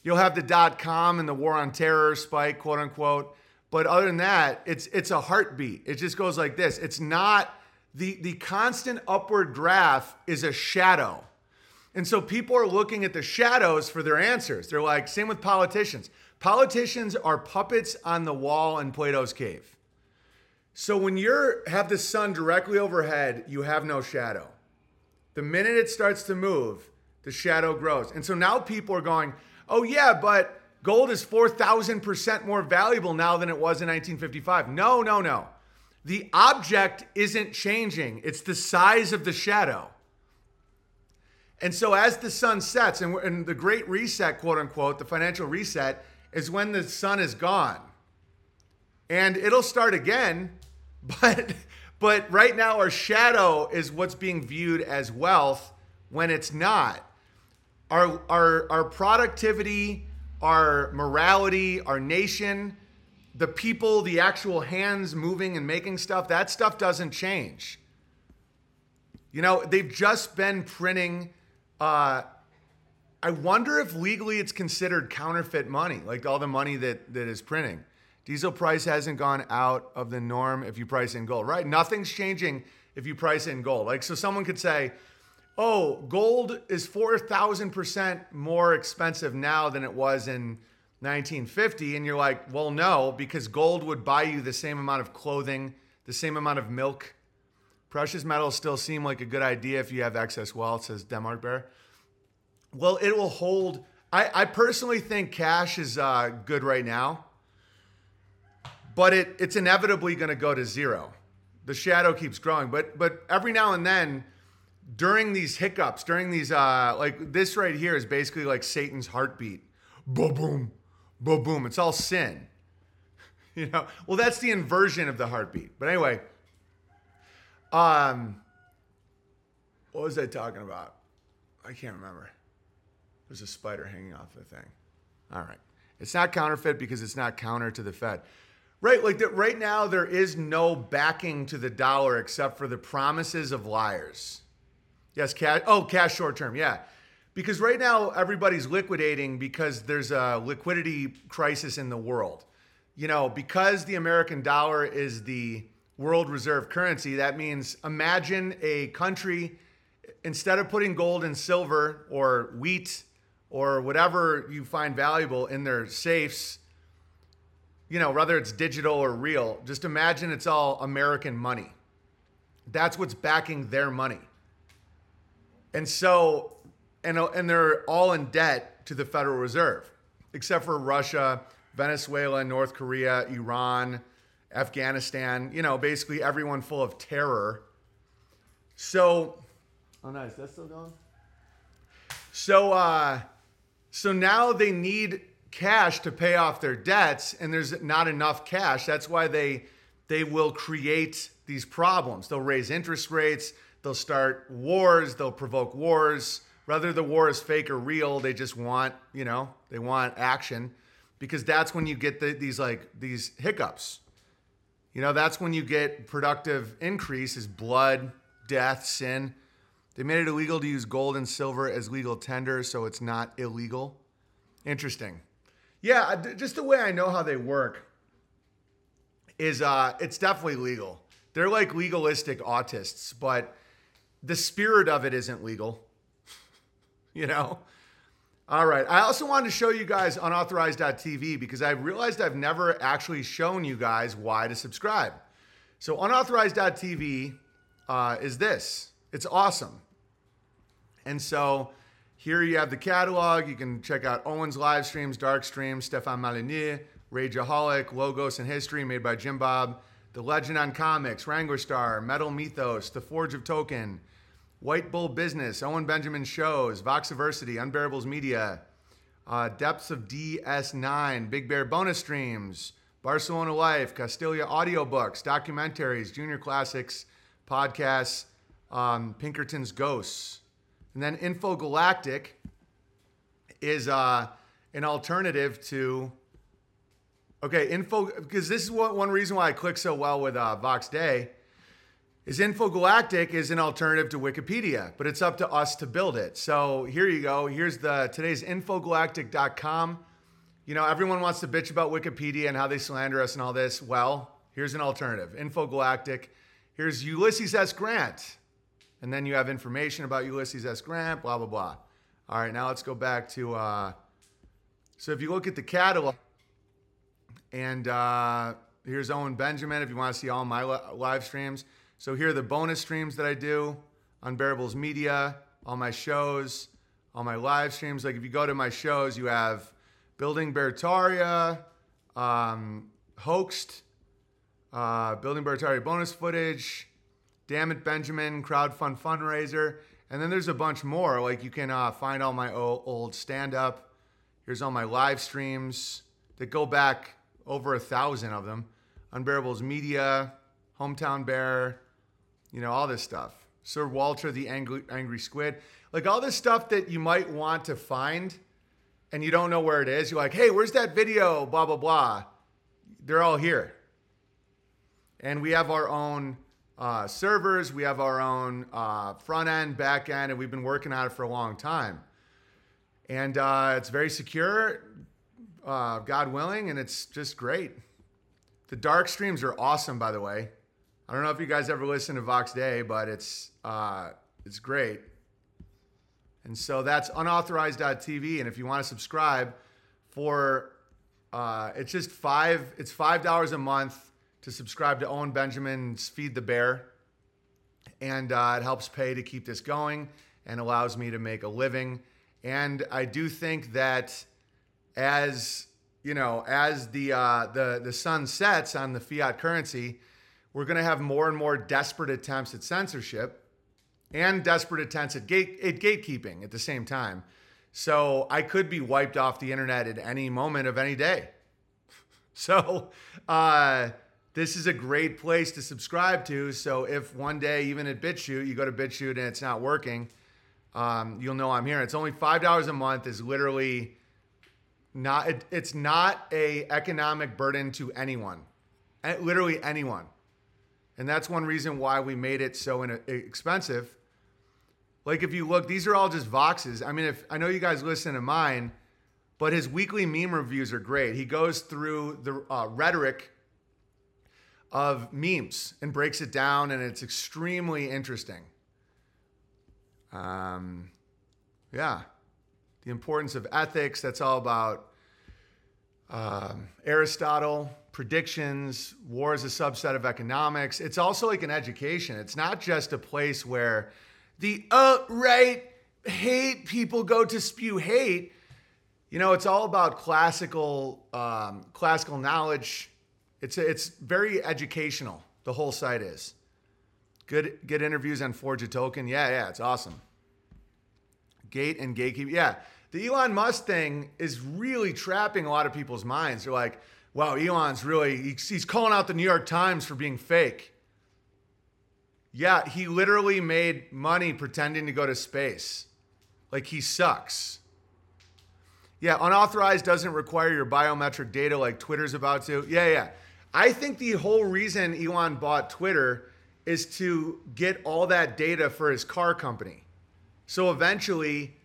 You'll have the dot com and the war on terror spike, quote unquote. But other than that, it's it's a heartbeat. It just goes like this. It's not the the constant upward graph is a shadow. And so people are looking at the shadows for their answers. They're like, same with politicians. Politicians are puppets on the wall in Plato's cave. So when you're have the sun directly overhead, you have no shadow. The minute it starts to move, the shadow grows. And so now people are going, oh, yeah, but gold is 4,000% more valuable now than it was in 1955. No, no, no. The object isn't changing, it's the size of the shadow. And so as the sun sets, and, and the great reset, quote unquote, the financial reset, is when the sun is gone. And it'll start again, but but right now our shadow is what's being viewed as wealth when it's not our, our, our productivity, our morality, our nation, the people, the actual hands moving and making stuff, that stuff doesn't change. You know, they've just been printing. Uh, I wonder if legally it's considered counterfeit money, like all the money that, that is printing. Diesel price hasn't gone out of the norm if you price in gold, right? Nothing's changing if you price in gold. Like, so someone could say, oh, gold is 4,000% more expensive now than it was in 1950. And you're like, well, no, because gold would buy you the same amount of clothing, the same amount of milk. Precious metals still seem like a good idea if you have excess wealth, says Denmark Bear. Well, it will hold I, I personally think cash is uh, good right now, but it, it's inevitably going to go to zero. The shadow keeps growing, but but every now and then, during these hiccups, during these uh, like this right here is basically like Satan's heartbeat. Boom, boom, boom, boom. It's all sin. You know. Well, that's the inversion of the heartbeat. But anyway, um, what was I talking about? I can't remember. There's a spider hanging off the thing. All right. It's not counterfeit because it's not counter to the Fed. Right, like that right now there is no backing to the dollar except for the promises of liars. Yes, cash oh, cash short term, yeah. Because right now everybody's liquidating because there's a liquidity crisis in the world. You know, because the American dollar is the world reserve currency, that means imagine a country instead of putting gold and silver or wheat or whatever you find valuable in their safes, you know, whether it's digital or real, just imagine it's all American money. That's what's backing their money. And so, and, and they're all in debt to the Federal Reserve, except for Russia, Venezuela, North Korea, Iran, Afghanistan, you know, basically everyone full of terror. So, oh, nice. That's still going? So, uh, so now they need cash to pay off their debts, and there's not enough cash. That's why they they will create these problems. They'll raise interest rates. They'll start wars. They'll provoke wars. Whether the war is fake or real, they just want you know they want action, because that's when you get the, these like these hiccups. You know that's when you get productive increase is blood, death, sin. They made it illegal to use gold and silver as legal tender, so it's not illegal. Interesting. Yeah, just the way I know how they work is uh, it's definitely legal. They're like legalistic autists, but the spirit of it isn't legal. you know? All right. I also wanted to show you guys unauthorized.tv because I realized I've never actually shown you guys why to subscribe. So, unauthorized.tv uh, is this. It's awesome. And so here you have the catalog. You can check out Owen's live streams, dark streams, Stefan Molyneux, Rageaholic, Logos and History made by Jim Bob, The Legend on Comics, Wranglerstar, Metal Mythos, The Forge of Tolkien, White Bull Business, Owen Benjamin Shows, Voxiversity, Unbearables Media, uh, Depths of DS9, Big Bear bonus streams, Barcelona Life, Castalia audiobooks, documentaries, junior classics, podcasts, um, Pinkerton's Ghosts. And then Infogalactic is uh, an alternative to. Okay, info because this is what one reason why I click so well with uh, Vox Day is Infogalactic is an alternative to Wikipedia, but it's up to us to build it. So here you go. Here's the today's infogalactic.com. You know, everyone wants to bitch about Wikipedia and how they slander us and all this. Well, here's an alternative. Infogalactic. Here's Ulysses S. Grant. And then you have information about Ulysses S. Grant, blah, blah, blah. All right, now let's go back to. Uh, so if you look at the catalog, and uh, here's Owen Benjamin if you want to see all my live streams. So here are the bonus streams that I do on Bearables Media, all my shows, all my live streams. Like if you go to my shows, you have Building Beartaria, um, Hoaxed, uh, Building Beartaria bonus footage, Damn It Benjamin crowdfund fundraiser. And then there's a bunch more. Like you can uh, find all my old, old stand up. Here's all my live streams that go back over a thousand of them. Unbearables Media, Hometown Bear, you know, all this stuff. Sir Walter the Angry, Angry Squid. Like all this stuff that you might want to find and you don't know where it is. You're like, hey, where's that video? Blah, blah, blah. They're all here. And we have our own uh, servers. We have our own uh, front end, back end, and we've been working on it for a long time. And uh, it's very secure, uh, God willing, and it's just great. The dark streams are awesome, by the way. I don't know if you guys ever listen to Vox Day, but it's uh, it's great. And so that's unauthorized.tv. And if you want to subscribe for uh, it's just five, it's five dollars a month to subscribe to Owen Benjamin's Feed the Bear. And uh, it helps pay to keep this going and allows me to make a living. And I do think that as you know, as the uh, the the sun sets on the fiat currency, we're going to have more and more desperate attempts at censorship and desperate attempts at gate at gatekeeping at the same time. So I could be wiped off the internet at any moment of any day. So uh, this is a great place to subscribe to. So if one day, even at BitChute, you go to BitChute and it's not working, um, you'll know I'm here. It's only five dollars a month. Is literally not. It, it's not a economic burden to anyone, literally anyone, and that's one reason why we made it so expensive. Like if you look, these are all just voxes. I mean, if I know you guys listen to mine, but his weekly meme reviews are great. He goes through the uh, rhetoric of memes and breaks it down, and it's extremely interesting. Um, yeah, the importance of ethics. That's all about um, Aristotle, predictions, war is a subset of economics. It's also like an education. It's not just a place where the alt-right hate people go to spew hate. You know, it's all about classical um, classical knowledge. It's it's very educational. The whole site is good. Good interviews on Forge a Tolkien. Yeah, yeah, it's awesome. Gate and gatekeep. Yeah, the Elon Musk thing is really trapping a lot of people's minds. They're like, "Wow, Elon's really he's, calling out the New York Times for being fake." Yeah, he literally made money pretending to go to space. Like he sucks. Yeah, unauthorized doesn't require your biometric data like Twitter's about to. Yeah, yeah. I think the whole reason Elon bought Twitter is to get all that data for his car company. So eventually,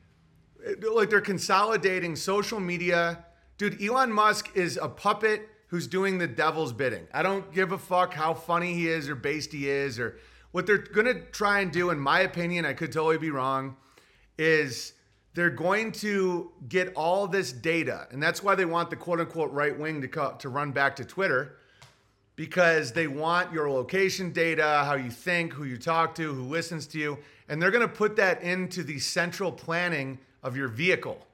like they're consolidating social media. Dude, Elon Musk is a puppet who's doing the devil's bidding. I don't give a fuck how funny he is or based he is or what they're going to try and do, in my opinion, I could totally be wrong, is they're going to get all this data. And that's why they want the quote unquote right wing to, co- to run back to Twitter because they want your location data, how you think, who you talk to, who listens to you. And they're going to put that into the central planning of your vehicle.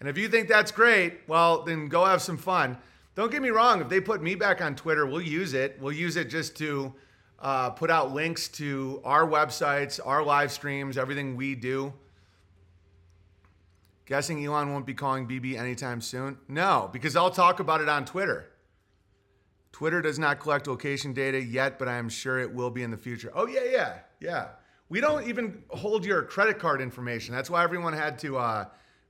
And if you think that's great, well, then go have some fun. Don't get me wrong, if they put me back on Twitter, we'll use it. We'll use it just to uh, put out links to our websites, our live streams, everything we do. Guessing Elon won't be calling BB anytime soon? No, because I'll talk about it on Twitter. Twitter does not collect location data yet, but I am sure it will be in the future. Oh, yeah, yeah, yeah. We don't even hold your credit card information. That's why everyone had to uh,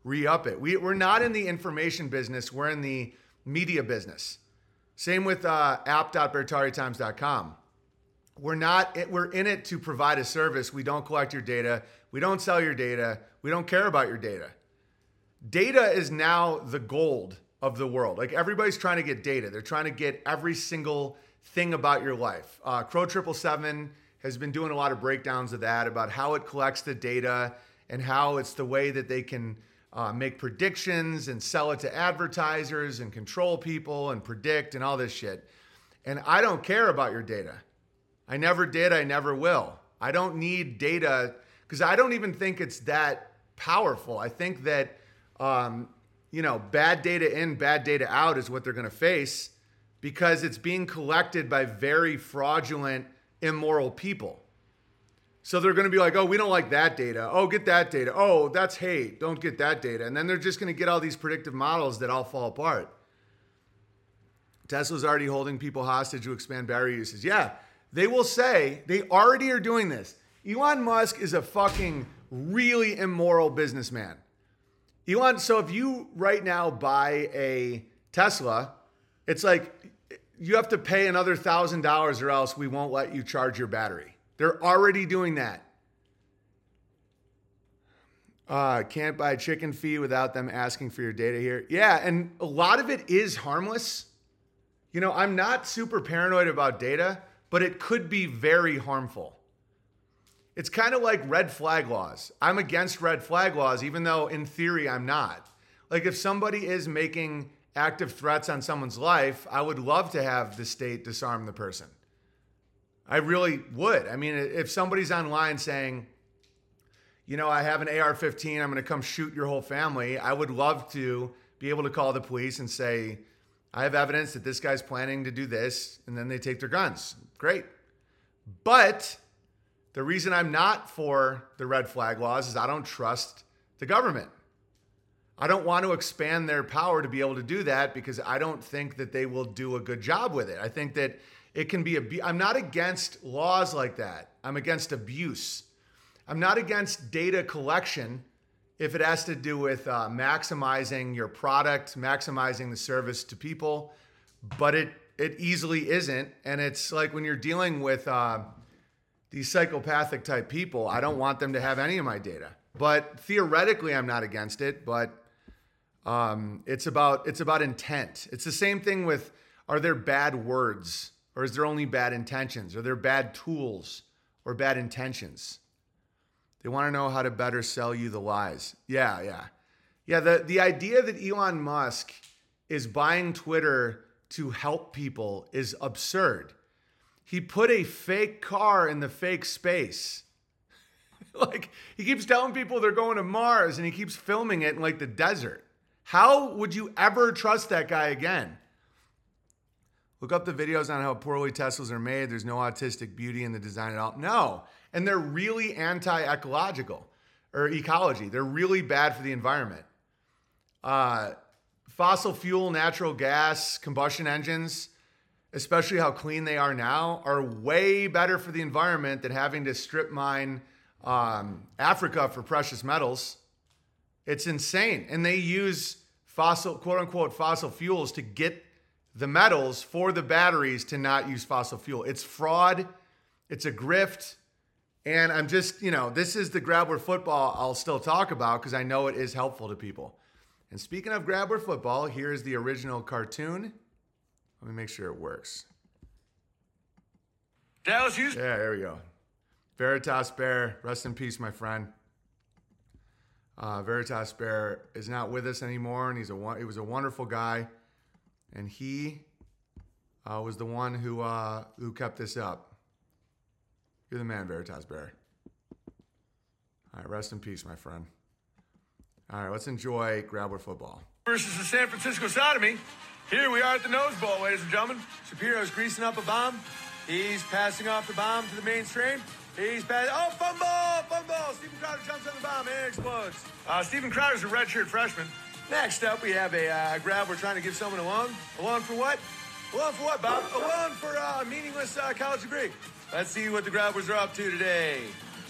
re up it. We, we're not in the information business, we're in the media business. Same with uh, app.beartariatimes.com. We're not, we're in it to provide a service. We don't collect your data. We don't sell your data. We don't care about your data. Data is now the gold of the world. Like everybody's trying to get data. They're trying to get every single thing about your life. Uh, Crow Triple Seven has been doing a lot of breakdowns of that about how it collects the data and how it's the way that they can uh, make predictions and sell it to advertisers and control people and predict and all this shit. And I don't care about your data. I never did. I never will. I don't need data because I don't even think it's that powerful. I think that, um, you know, bad data in, bad data out is what they're going to face because it's being collected by very fraudulent, immoral people. So they're going to be like, oh, we don't like that data. Oh, get that data. Oh, that's hate. Don't get that data. And then they're just going to get all these predictive models that all fall apart. Tesla's already holding people hostage to expand battery uses. Yeah, they will say they already are doing this. Elon Musk is a fucking really immoral businessman. Elon, so if you right now buy a Tesla, it's like you have to pay another thousand dollars or else we won't let you charge your battery. They're already doing that. Uh, can't buy chicken feed without them asking for your data here. Yeah, and a lot of it is harmless. You know, I'm not super paranoid about data, but it could be very harmful. It's kind of like red flag laws. I'm against red flag laws, even though in theory I'm not. Like if somebody is making active threats on someone's life, I would love to have the state disarm the person. I really would. I mean, if somebody's online saying, you know, I have an AR 15, I'm going to come shoot your whole family, I would love to be able to call the police and say, I have evidence that this guy's planning to do this, and then they take their guns. Great. But the reason I'm not for the red flag laws is I don't trust the government. I don't want to expand their power to be able to do that because I don't think that they will do a good job with it. I think that it can be a. I'm not against laws like that. I'm against abuse. I'm not against data collection if it has to do with uh, maximizing your product, maximizing the service to people, but it it easily isn't. And it's like when you're dealing with uh, these psychopathic type people, I don't want them to have any of my data. But theoretically, I'm not against it. But um, it's about it's about intent. It's the same thing with are there bad words or is there only bad intentions? Are there bad tools or bad intentions? They want to know how to better sell you the lies. Yeah, yeah. Yeah, the, the idea that Elon Musk is buying Twitter to help people is absurd. He put a fake car in the fake space. like he keeps telling people they're going to Mars and he keeps filming it in like the desert. How would you ever trust that guy again? Look up the videos on how poorly Teslas are made. There's no autistic beauty in the design at all. No. And they're really anti ecological or ecology. They're really bad for the environment. Uh, fossil fuel, natural gas, combustion engines, especially how clean they are now, are way better for the environment than having to strip mine um, Africa for precious metals. It's insane. And they use fossil, quote unquote, fossil fuels to get the metals for the batteries to not use fossil fuel. It's fraud. It's a grift. And I'm just, you know, this is the Grabber football I'll still talk about because I know it is helpful to people. And speaking of Grabber football, here's the original cartoon. Let me make sure it works. Dallas Houston. Yeah, there we go. Veritas Bear, rest in peace, my friend. Uh, Veritas Bear is not with us anymore, and he's a he was a wonderful guy, and he uh, was the one who uh, who kept this up. You're the man, Veritas Bear. All right, rest in peace, my friend. All right, let's enjoy Grabber football. versus the San Francisco Sodomy. Here we are at the Nose Bowl, ladies and gentlemen. Shapiro's greasing up a bomb. He's passing off the bomb to the mainstream. He's passing. Oh, fumble! Fumble! Steven Crowder jumps on the bomb and explodes. Uh, Steven Crowder's a redshirt freshman. Next up, we have a uh, grab. We're trying to give someone a loan. A loan for what? A loan for what, Bob? A loan for uh, a meaningless uh, college degree. Let's see what the grabbers are up to today.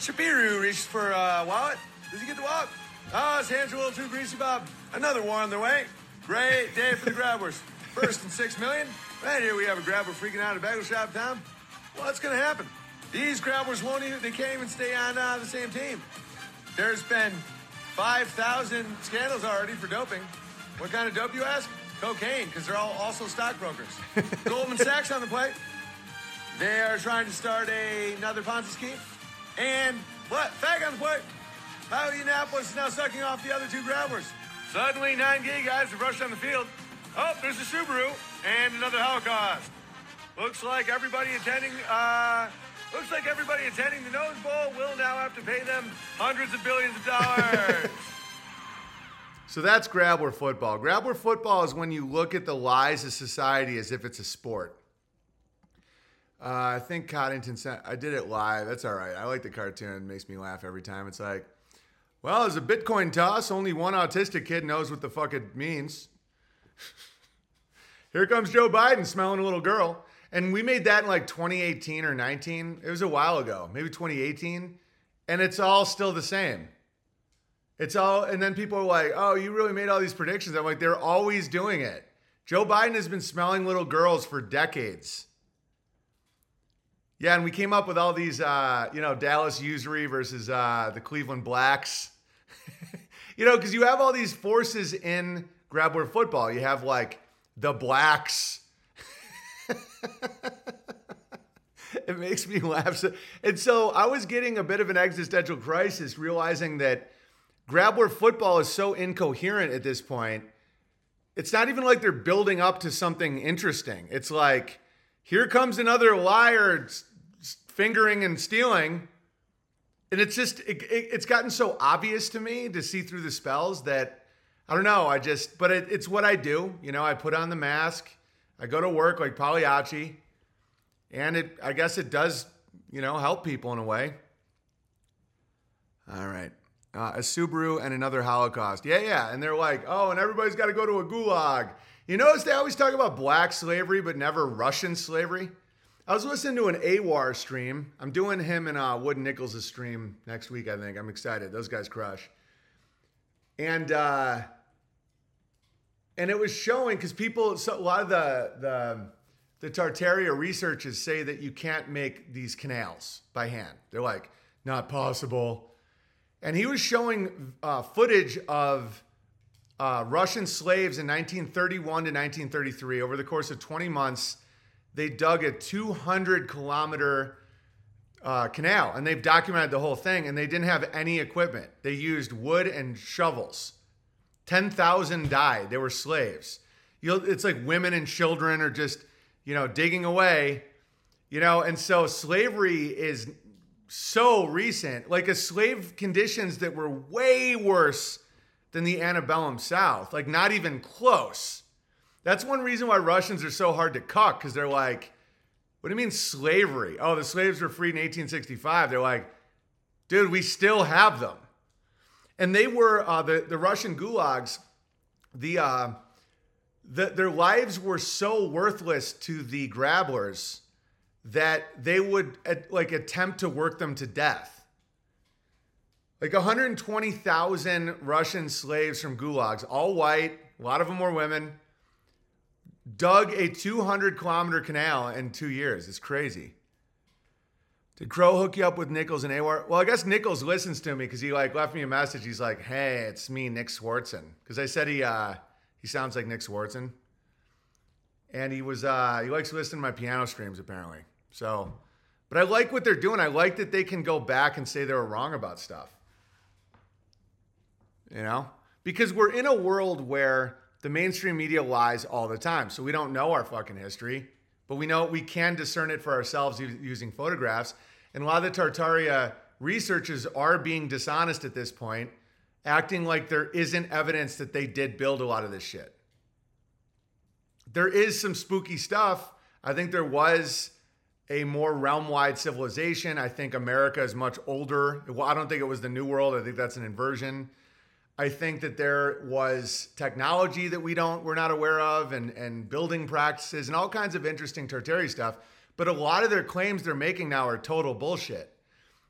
Shapiro reaches for a wallet. Does he get the wallet? Oh, his hands are a little too greasy, Bob. Another one on the way. Great day for the grabbers. First and six million. Right here we have a grabber freaking out at bagel shop town. What's going to happen? These grabbers won't even, they can't even stay on uh, the same team. There's been 5,000 scandals already for doping. What kind of dope, you ask? Cocaine, because they're all also stockbrokers. Goldman Sachs on the plate. They are trying to start a, another Ponzi scheme. And what? Fag on the plate. How Indianapolis is now sucking off the other two grabbers. Suddenly, nine gay guys have rushed on the field. Oh, there's a Subaru and another Holocaust. Looks like everybody attending, uh, looks like everybody attending the Nose Bowl will now have to pay them hundreds of billions of dollars. So that's Grabber football. Grabber football is when you look at the lies of society as if it's a sport. Uh, I think Coddington sent, I did it live. That's all right. I like the cartoon. It makes me laugh every time. It's like, well, there's a Bitcoin toss. Only one autistic kid knows what the fuck it means. Here comes Joe Biden smelling a little girl. And we made that in like 2018 or 19. It was a while ago, maybe 2018. And it's all still the same. It's all, and then people are like, oh, you really made all these predictions. I'm like, they're always doing it. Joe Biden has been smelling little girls for decades. Yeah, and we came up with all these, uh, you know, Dallas usury versus uh, the Cleveland Blacks. you know, because you have all these forces in grabber football. You have like the Blacks. it makes me laugh. So, and so I was getting a bit of an existential crisis, realizing that grabber football is so incoherent at this point. It's not even like they're building up to something interesting. It's like, here comes another liar fingering and stealing. and it's just it, it, it's gotten so obvious to me to see through the spells that I don't know. I just, but it, it's what I do. You know, I put on the mask. I go to work like Pagliacci, and it. I guess it does. You know, help people in a way. All right. Uh, a Subaru and another Holocaust. Yeah, yeah. And they're like, oh, and everybody's got to go to a gulag. You notice they always talk about black slavery, but never Russian slavery? I was listening to an AWAR stream. I'm doing him and uh, Wood Nichols' stream next week, I think. I'm excited. Those guys crush. And uh, and it was showing because people, so a lot of the, the the Tartaria researchers say that you can't make these canals by hand. They're like, not possible. And he was showing uh, footage of uh, Russian slaves in 1931 to 1933. Over the course of 20 months, they dug a 200 kilometer uh, canal and they've documented the whole thing and they didn't have any equipment. They used wood and shovels. 10,000 died. They were slaves. You know, it's like women and children are just, you know, digging away, you know, and so slavery is so recent, like a slave conditions that were way worse than the antebellum South, like not even close. That's one reason why Russians are so hard to cuck because they're like, what do you mean slavery? Oh, the slaves were freed in 1865. They're like, dude, we still have them. And they were uh, the the Russian gulags. The, uh, the their lives were so worthless to the grabblers that they would uh, like attempt to work them to death. Like 120,000 Russian slaves from gulags, all white, a lot of them were women, dug a 200 kilometer canal in two years. It's crazy. Did Crow hook you up with Nichols and Awar? Well, I guess Nichols listens to me because he like left me a message. He's like, "Hey, it's me, Nick Swardson," because I said he uh, he sounds like Nick Swardson, and he was uh, he likes listening to my piano streams apparently. So, but I like what they're doing. I like that they can go back and say they were wrong about stuff. You know, because we're in a world where the mainstream media lies all the time, so we don't know our fucking history, but we know we can discern it for ourselves using photographs. And of the Tartaria researchers are being dishonest at this point, acting like there isn't evidence that they did build a lot of this shit. There is some spooky stuff. I think there was a more realm wide civilization. I think America is much older. Well, I don't think it was the New World. I think that's an inversion. I think that there was technology that we don't we're not aware of and and building practices and all kinds of interesting Tartary stuff. But a lot of their claims they're making now are total bullshit.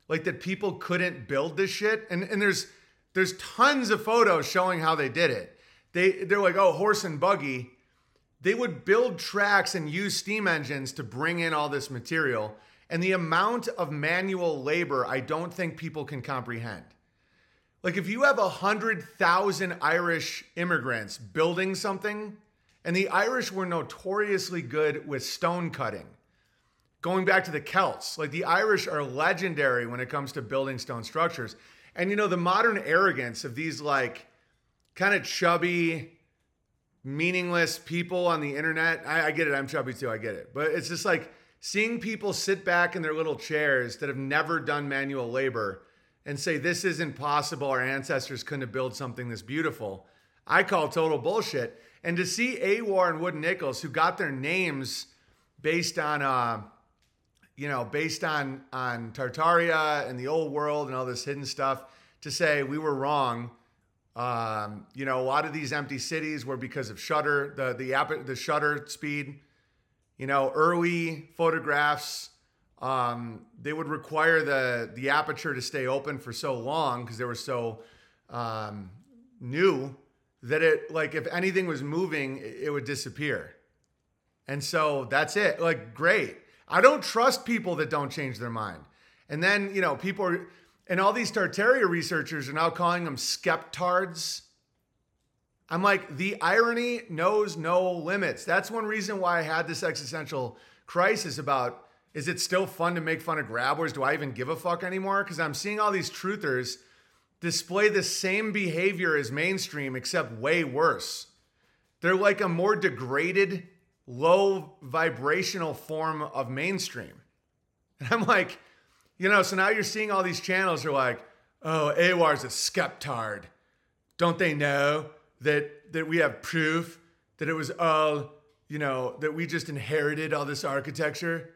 Like that people couldn't build this shit. And and there's there's tons of photos showing how they did it. They they're like, oh, horse and buggy. They would build tracks and use steam engines to bring in all this material. And the amount of manual labor, I don't think people can comprehend. Like if you have a hundred thousand Irish immigrants building something, and the Irish were notoriously good with stone cutting. Going back to the Celts, like the Irish are legendary when it comes to building stone structures. And you know, the modern arrogance of these like kind of chubby, meaningless people on the internet. I, I, get it. I'm chubby too. I get it. But it's just like seeing people sit back in their little chairs that have never done manual labor and say this isn't possible, our ancestors couldn't have built something this beautiful, I call total bullshit. And to see Awar and Wood Nichols, who got their names based on, uh, you know, based on on Tartaria and the old world and all this hidden stuff, to say we were wrong. Um, you know, a lot of these empty cities were because of shutter, the the app, the shutter speed. You know, early photographs um, they would require the the aperture to stay open for so long because they were so um, new that it like if anything was moving, it would disappear. And so that's it. Like great. I don't trust people that don't change their mind. And then you know people are, and all these Tartaria researchers are now calling them skeptards. I'm like, the irony knows no limits. That's one reason why I had this existential crisis about is it still fun to make fun of grabbers? Do I even give a fuck anymore? Because I'm seeing all these truthers display the same behavior as mainstream, except way worse. They're like a more degraded, low vibrational form of mainstream. And I'm like, You know, so now you're seeing all these channels are like, oh, Awar's a skeptard. Don't they know that that we have proof that it was all, you know, that we just inherited all this architecture?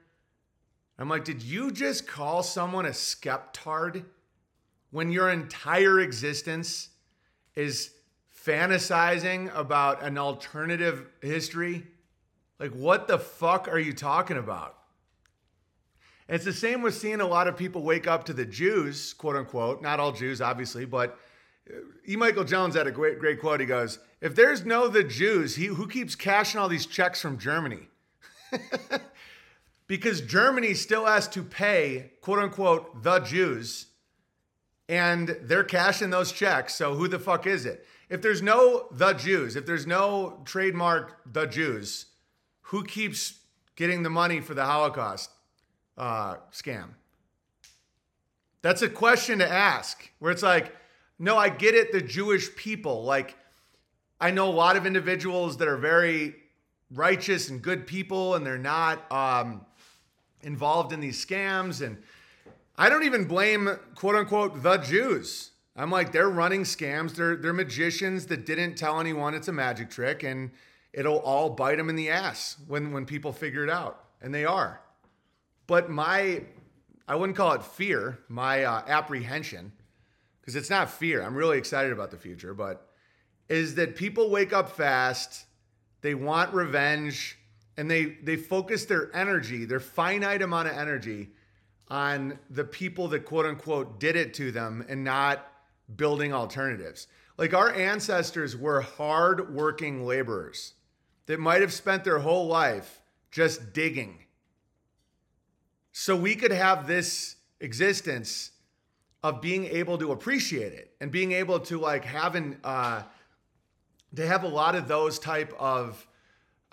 I'm like, did you just call someone a skeptard when your entire existence is fantasizing about an alternative history? Like, what the fuck are you talking about? And it's the same with seeing a lot of people wake up to the Jews, quote unquote, not all Jews, obviously, but uh, E. Michael Jones had a great, great quote. He goes, If there's no the Jews, he, who keeps cashing all these checks from Germany? because Germany still has to pay, quote unquote, the Jews, and they're cashing those checks. So who the fuck is it? If there's no the Jews, if there's no trademark the Jews, who keeps getting the money for the Holocaust uh, scam? That's a question to ask where it's like, no, I get it, the Jewish people. Like, I know a lot of individuals that are very righteous and good people, and they're not um, involved in these scams. And I don't even blame, quote unquote, the Jews. I'm like, they're running scams. They're, they're magicians that didn't tell anyone it's a magic trick, and it'll all bite them in the ass when, when people figure it out. And they are. But my, I wouldn't call it fear, my uh, apprehension, because it's not fear. I'm really excited about the future, but is that people wake up fast, they want revenge, and they they focus their energy, their finite amount of energy, on the people that quote unquote did it to them, and not building alternatives. Like our ancestors were hard-working laborers that might have spent their whole life just digging. So we could have this existence of being able to appreciate it and being able to like having uh, to have a lot of those type of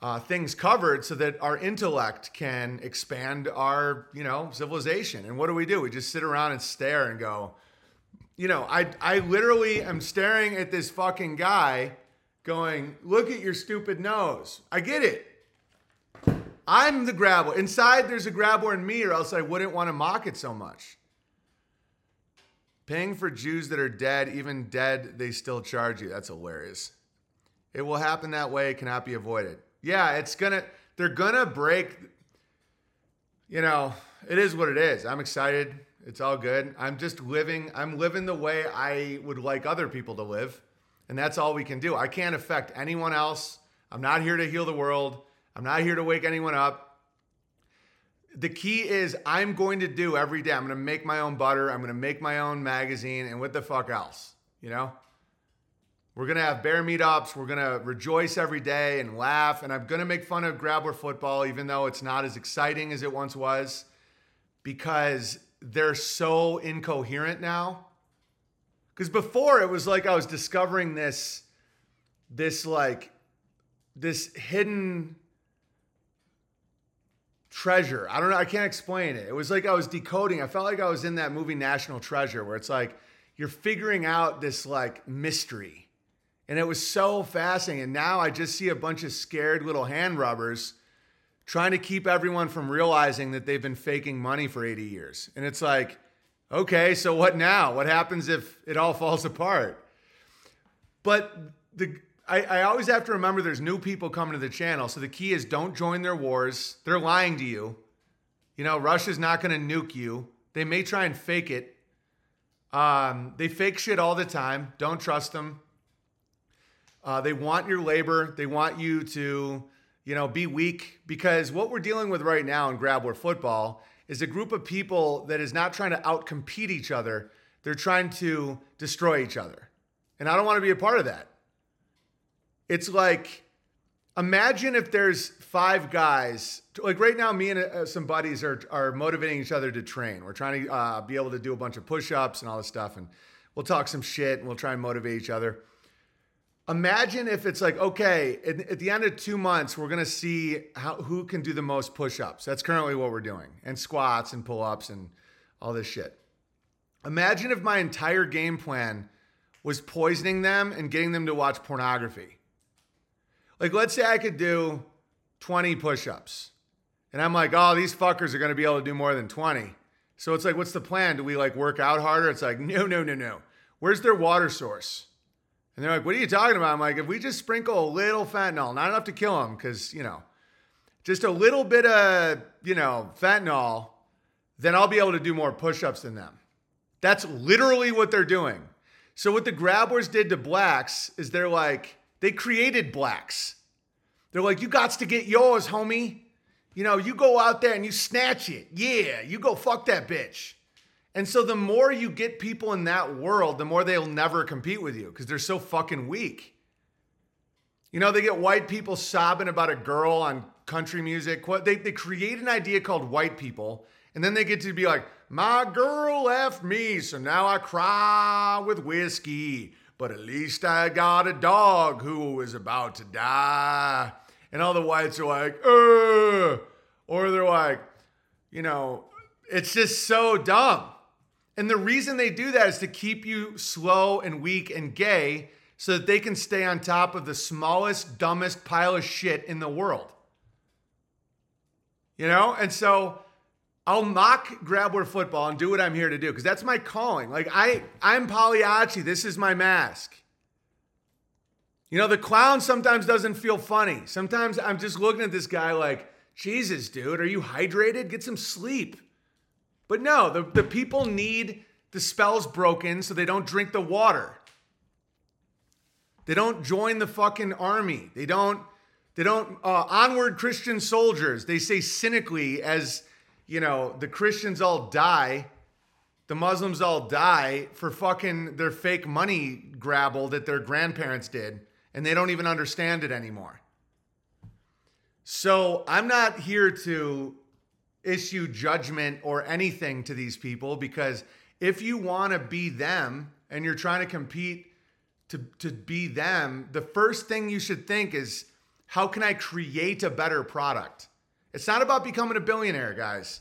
uh, things covered so that our intellect can expand our you know civilization and what do we do we just sit around and stare and go you know i i literally am staring at this fucking guy going look at your stupid nose i get it i'm the grabbler inside there's a grabbler in me or else i wouldn't want to mock it so much Paying for Jews that are dead, even dead, they still charge you. That's hilarious. It will happen that way, it cannot be avoided. Yeah, it's gonna, they're gonna break, you know, it is what it is. I'm excited. It's all good. I'm just living, I'm living the way I would like other people to live. And that's all we can do. I can't affect anyone else. I'm not here to heal the world. I'm not here to wake anyone up the key is I'm going to do every day. I'm going to make my own butter. I'm going to make my own magazine. And what the fuck else? You know? We're going to have bear meetups. We're going to rejoice every day and laugh. And I'm going to make fun of Grabbler football, even though it's not as exciting as it once was, because they're so incoherent now. Because before it was like I was discovering this, this like, this hidden treasure. I don't know. I can't explain it. It was like I was decoding. I felt like I was in that movie National Treasure where it's like you're figuring out this like mystery. And it was so fascinating. And now I just see a bunch of scared little hand rubbers trying to keep everyone from realizing that they've been faking money for 80 years. And it's like, okay, so what now? What happens if it all falls apart? But the I, I always have to remember there's new people coming to the channel. So the key is don't join their wars. They're lying to you. You know, Russia's not going to nuke you. They may try and fake it. Um, they fake shit all the time. Don't trust them. Uh, they want your labor. They want you to, you know, be weak because what we're dealing with right now in Grabbler football is a group of people that is not trying to outcompete each other. They're trying to destroy each other. And I don't want to be a part of that. It's like, imagine if there's five guys. Like right now, me and uh, some buddies are, are motivating each other to train. We're trying to uh, be able to do a bunch of push ups and all this stuff. And we'll talk some shit and we'll try and motivate each other. Imagine if it's like, okay, at, at the end of two months, we're going to see how, who can do the most push ups. That's currently what we're doing, and squats and pull ups and all this shit. Imagine if my entire game plan was poisoning them and getting them to watch pornography. Like, let's say I could do 20 push ups. And I'm like, oh, these fuckers are going to be able to do more than 20. So it's like, what's the plan? Do we like work out harder? It's like, no, no, no, no. Where's their water source? And they're like, what are you talking about? I'm like, if we just sprinkle a little fentanyl, not enough to kill them, because, you know, just a little bit of, you know, fentanyl, then I'll be able to do more push ups than them. That's literally what they're doing. So what the Grab Wars did to blacks is they're like, they created blacks. They're like, you got to get yours, homie. You know, you go out there and you snatch it. Yeah, you go fuck that bitch. And so the more you get people in that world, the more they'll never compete with you because they're so fucking weak. You know, they get white people sobbing about a girl on country music. They, they create an idea called white people, and then they get to be like, my girl left me, so now I cry with whiskey. But at least I got a dog who was about to die. And all the whites are like, Ugh. or they're like, you know, it's just so dumb. And the reason they do that is to keep you slow and weak and gay so that they can stay on top of the smallest, dumbest pile of shit in the world. You know? And so I'll mock grab war football and do what I'm here to do because that's my calling. Like I, I'm Pagliacci. This is my mask. You know, the clown sometimes doesn't feel funny. Sometimes I'm just looking at this guy like, Jesus, dude, are you hydrated? Get some sleep. But no, the, the people need the spells broken so they don't drink the water. They don't join the fucking army. They don't, they don't, uh, onward Christian soldiers. They say cynically as you know, the Christians all die, the Muslims all die for fucking their fake money grabble that their grandparents did, and they don't even understand it anymore. So I'm not here to issue judgment or anything to these people because if you want to be them and you're trying to compete to, to be them, the first thing you should think is how can I create a better product? It's not about becoming a billionaire, guys.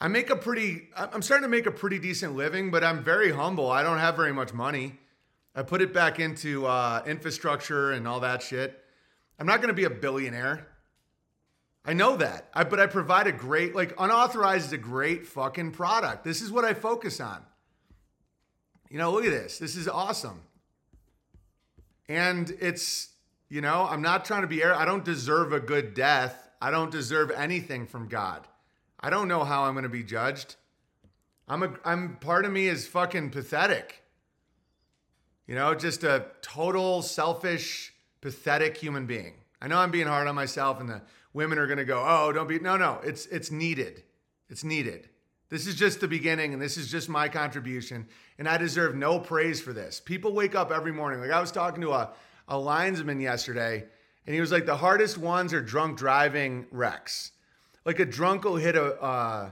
I make a pretty, I'm starting to make a pretty decent living, but I'm very humble. I don't have very much money. I put it back into uh, infrastructure and all that shit. I'm not going to be a billionaire. I know that. I, but I provide a great, like, unauthorized is a great fucking product. This is what I focus on. You know, look at this. This is awesome. And it's, you know, I'm not trying to be, I don't deserve a good death. I don't deserve anything from God. I don't know how I'm going to be judged. I'm a I'm part of me is fucking pathetic. You know, just a total selfish, pathetic human being. I know I'm being hard on myself and the women are going to go, "Oh, don't be No, no, it's it's needed. It's needed. This is just the beginning and this is just my contribution and I deserve no praise for this. People wake up every morning. Like I was talking to a a linesman yesterday and he was like, the hardest ones are drunk driving wrecks. Like a drunk will hit a uh,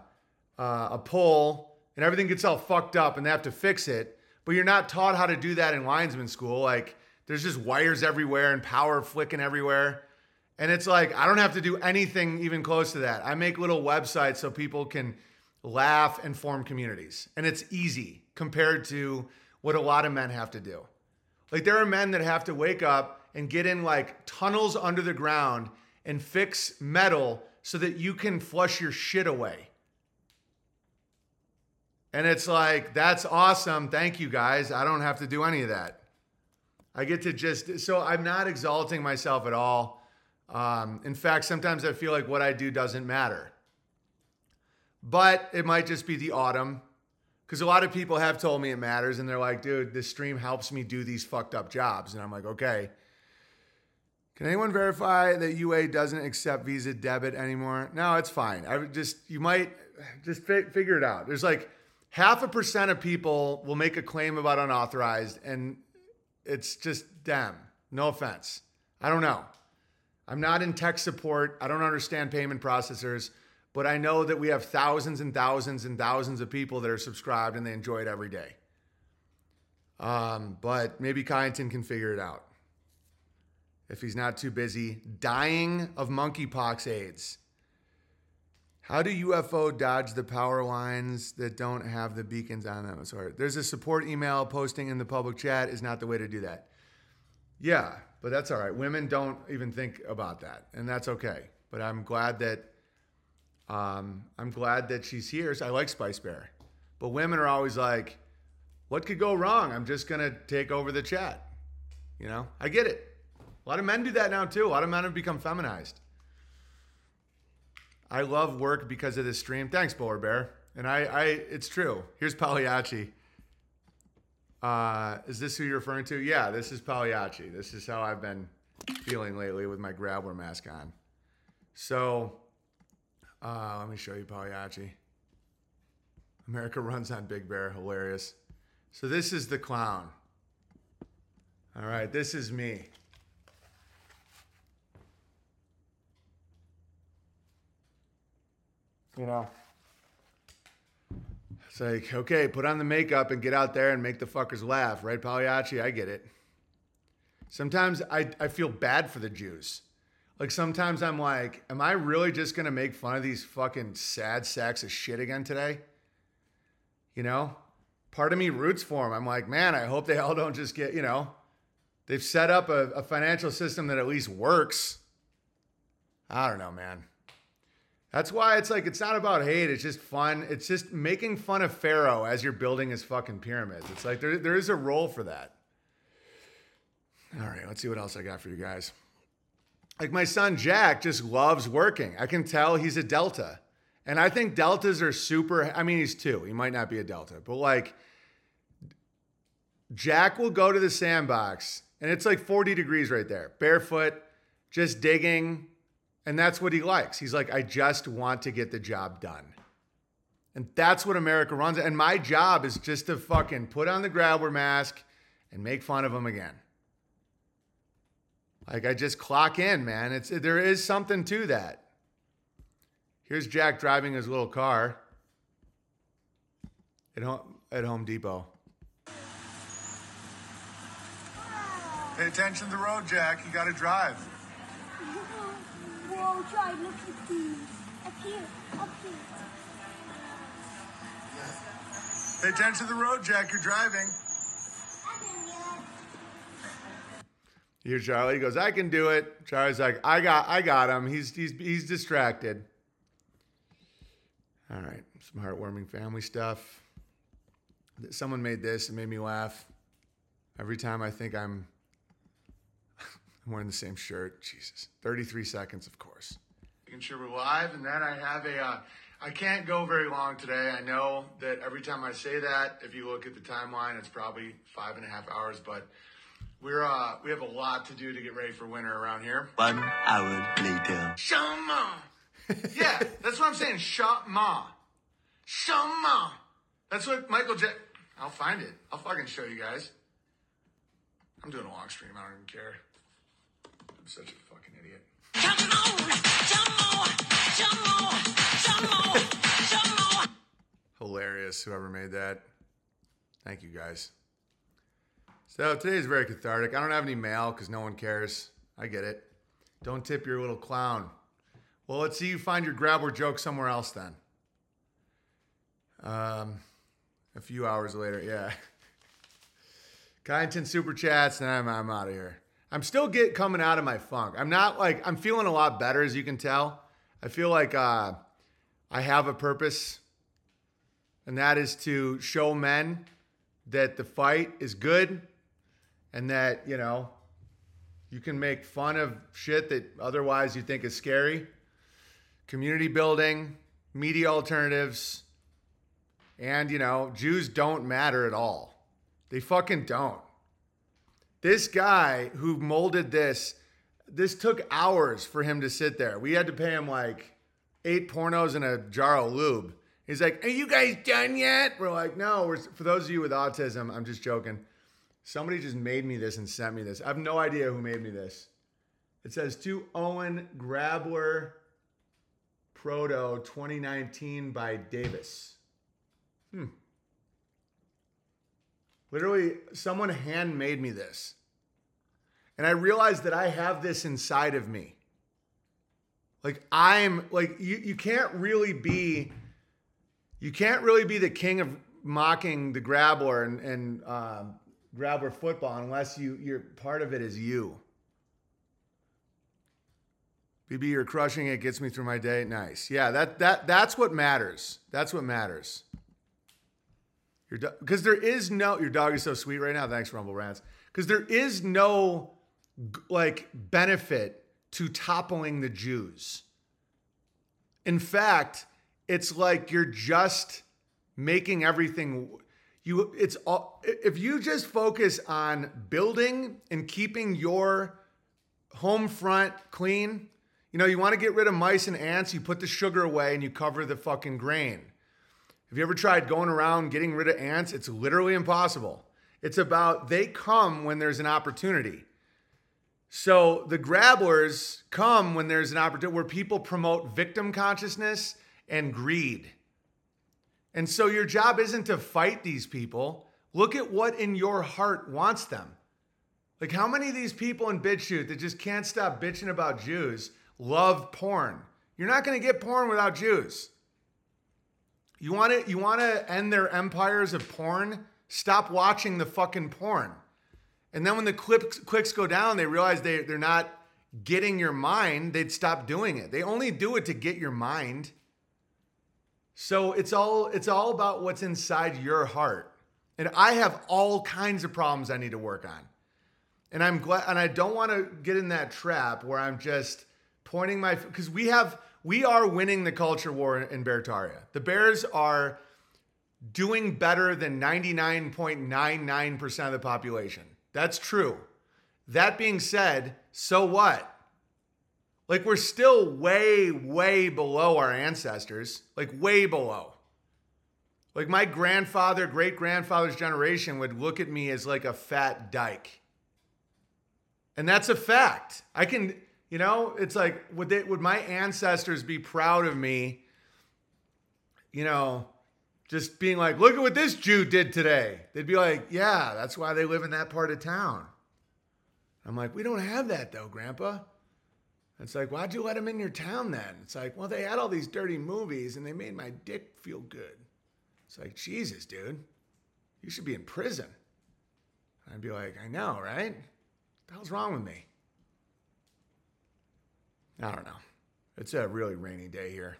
uh, a pole and everything gets all fucked up and they have to fix it. But you're not taught how to do that in linesman school. Like there's just wires everywhere and power flicking everywhere. And it's like, I don't have to do anything even close to that. I make little websites so people can laugh and form communities. And it's easy compared to what a lot of men have to do. Like there are men that have to wake up and get in like tunnels under the ground and fix metal so that you can flush your shit away. And it's like, that's awesome. Thank you guys. I don't have to do any of that. I get to just, so I'm not exalting myself at all. Um, in fact, sometimes I feel like what I do doesn't matter. But it might just be the autumn because a lot of people have told me it matters and they're like, dude, this stream helps me do these fucked up jobs. And I'm like, okay. Can anyone verify that UA doesn't accept Visa debit anymore? No, it's fine. I just you might just fi- figure it out. There's like half a percent of people will make a claim about unauthorized, and it's just them. No offense. I don't know. I'm not in tech support. I don't understand payment processors, but I know that we have thousands and thousands and thousands of people that are subscribed and they enjoy it every day. Um, but maybe Kyneton can figure it out if he's not too busy, dying of monkeypox AIDS. How do UFO dodge the power lines that don't have the beacons on them? Sorry. There's a support email posting in the public chat is not the way to do that. Yeah, but that's all right. Women don't even think about that, and that's okay. But I'm glad that Um, I'm glad that she's here. I like Spice Bear. But women are always like, what could go wrong? I'm just to take over the chat. You know, I get it. A lot of men do that now too. A lot of men have become feminized. I love work because of this stream. Thanks, Bowler Bear. And I, I, it's true. Here's Pagliacci. Uh, is this who you're referring to? Yeah, this is Pagliacci. This is how I've been feeling lately with my Grabber mask on. So, uh, let me show you Pagliacci. America runs on Big Bear. Hilarious. So this is the clown. All right, this is me. You know, it's like, okay, put on the makeup and get out there and make the fuckers laugh, right, Pagliacci? I get it. Sometimes I, I feel bad for the Jews. Like sometimes I'm like, am I really just gonna make fun of these fucking sad sacks of shit again today? You know? Part of me roots for them. I'm like, man, I hope they all don't just get, you know, they've set up a, a financial system that at least works. I don't know, man. That's why it's like it's not about hate. It's just fun. It's just making fun of Pharaoh as you're building his fucking pyramids. It's like there, there is a role for that. All right, let's see what else I got for you guys. Like my son Jack just loves working. I can tell he's a Delta. And I think Deltas are super. I mean, he's two. He might not be a Delta, but like Jack will go to the sandbox and it's like 40 degrees right there, barefoot, just digging, and that's what he likes. He's like, I just want to get the job done. And that's what America runs. And my job is just to fucking put on the Grabber mask and make fun of him again. Like I just clock in, man. It's there is something to that. Here's Jack driving his little car at home, at Home Depot. Pay attention to the road, Jack. You got to drive. Whoa, try, look at these. Up here, up here. Pay attention to the road, Jack. You're driving. Here's Charlie. He goes, I can do it. Charlie's like, I got I got him. He's he's he's distracted. All right. Some heartwarming family stuff. Someone made this and made me laugh. Every time I think I'm I'm wearing the same shirt. Jesus. 33 seconds, of course. Making sure we're live, and then I have a. Uh, I can't go very long today. I know that every time I say that, if you look at the timeline, it's probably five and a half hours. But we're uh, we have a lot to do to get ready for winter around here. One hour later. Shama. yeah, that's what I'm saying. Shama. Shama. That's what Michael J. I'll find it. I'll fucking show you guys. I'm doing a long stream. I don't even care. I'm such a fucking idiot. Hilarious, whoever made that. Thank you guys. So today is very cathartic. I don't have any mail because no one cares. I get it. Don't tip your little clown. Well, let's see you find your grabber joke somewhere else then. Um, a few hours later, yeah. Kyneton super chats, and I'm, I'm out of here. I'm still get coming out of my funk. I'm not like I'm feeling a lot better, as you can tell. I feel like uh, I have a purpose, and that is to show men that the fight is good, and that you know you can make fun of shit that otherwise you think is scary. Community building, media alternatives, and you know Jews don't matter at all. They fucking don't. This guy who molded this, this took hours for him to sit there. We had to pay him like eight pornos and a jar of lube. He's like, Are you guys done yet? We're like, No, we're, for those of you with autism, I'm just joking. Somebody just made me this and sent me this. I have no idea who made me this. It says to Owen Grabler Proto 2019 by Davis. Hmm. Literally, someone handmade me this. And I realized that I have this inside of me. Like, I'm like, you, you can't really be, you can't really be the king of mocking the grabbler and, and um, football unless you, you're part of it is you. BB, you're crushing it. Gets me through my day. Nice. Yeah, that that that's what matters. That's what matters. Your because there is no your dog is so sweet right now. Thanks, Rumble Rants. Because there is no like benefit to toppling the Jews. In fact, it's like you're just making everything you it's all if you just focus on building and keeping your home front clean, you know, you want to get rid of mice and ants, you put the sugar away and you cover the fucking grain. Have you ever tried going around getting rid of ants? It's literally impossible. It's about they come when there's an opportunity. So the grabblers come when there's an opportunity where people promote victim consciousness and greed. And so your job isn't to fight these people. Look at what in your heart wants them. Like how many of these people in BitChute that just can't stop bitching about Jews love porn? You're not going to get porn without Jews. You want to you want to end their empires of porn? Stop watching the fucking porn. And then when the clicks, clicks go down, they realize they, they're not getting your mind, they'd stop doing it. They only do it to get your mind. So it's all it's all about what's inside your heart. And I have all kinds of problems I need to work on. And I'm glad and I don't want to get in that trap where I'm just pointing my because we have we are winning the culture war in Beartaria. The Bears are doing better than 99.99% of the population. That's true. That being said, so what? Like we're still way, way below our ancestors, like way below. Like my grandfather, great grandfather's generation would look at me as like a fat dyke. And that's a fact. I can, you know, it's like, would they, would my ancestors be proud of me, you know, just being like, look at what this Jew did today? They'd be like, yeah, that's why they live in that part of town. I'm like, we don't have that though, Grandpa. It's like, why'd you let him in your town then? It's like, well, they had all these dirty movies and they made my dick feel good. It's like, Jesus, dude, you should be in prison. I'd be like, I know, right? What the hell's wrong with me? I don't know. It's a really rainy day here.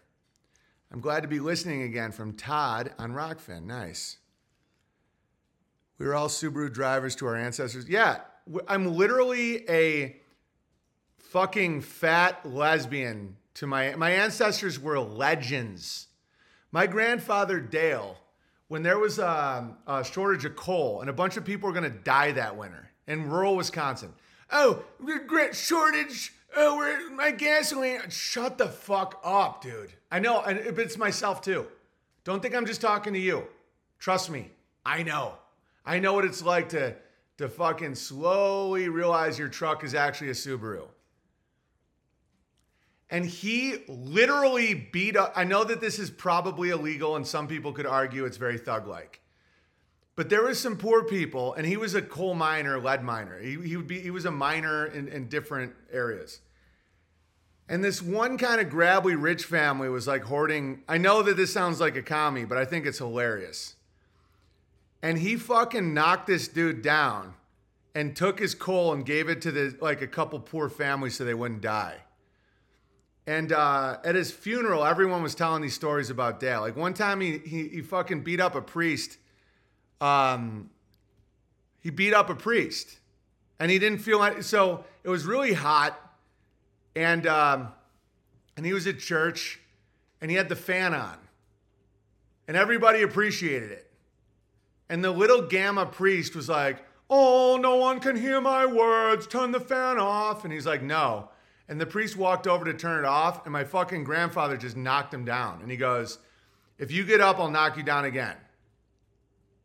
I'm glad to be listening again from Todd on Rokfin. Nice. We were all Subaru drivers to our ancestors. Yeah, I'm literally a fucking fat lesbian to my my ancestors were legends. My grandfather Dale, when there was a, a shortage of coal and a bunch of people were going to die that winter in rural Wisconsin. Oh, shortage. Oh, my gasoline? Shut the fuck up, dude. I know, and it's myself too. Don't think I'm just talking to you. Trust me, I know. I know what it's like to to fucking slowly realize your truck is actually a Subaru. And he literally beat up. I know that this is probably illegal, and some people could argue it's very thug like. But there was some poor people, and he was a coal miner, lead miner. He, he would be he was a miner in, in different areas. And this one kind of grabbly rich family was like hoarding. I know that this sounds like a commie, but I think it's hilarious. And he fucking knocked this dude down and took his coal and gave it to the like a couple poor families so they wouldn't die. And uh, at his funeral, everyone was telling these stories about Dale. Like one time, he he, he fucking beat up a priest. Um, he beat up a priest, and he didn't feel like so. It was really hot, and um, and he was at church, and he had the fan on, and everybody appreciated it. And the little gamma priest was like, "Oh, no one can hear my words. Turn the fan off." And he's like, "No." And the priest walked over to turn it off, and my fucking grandfather just knocked him down. And he goes, If you get up, I'll knock you down again.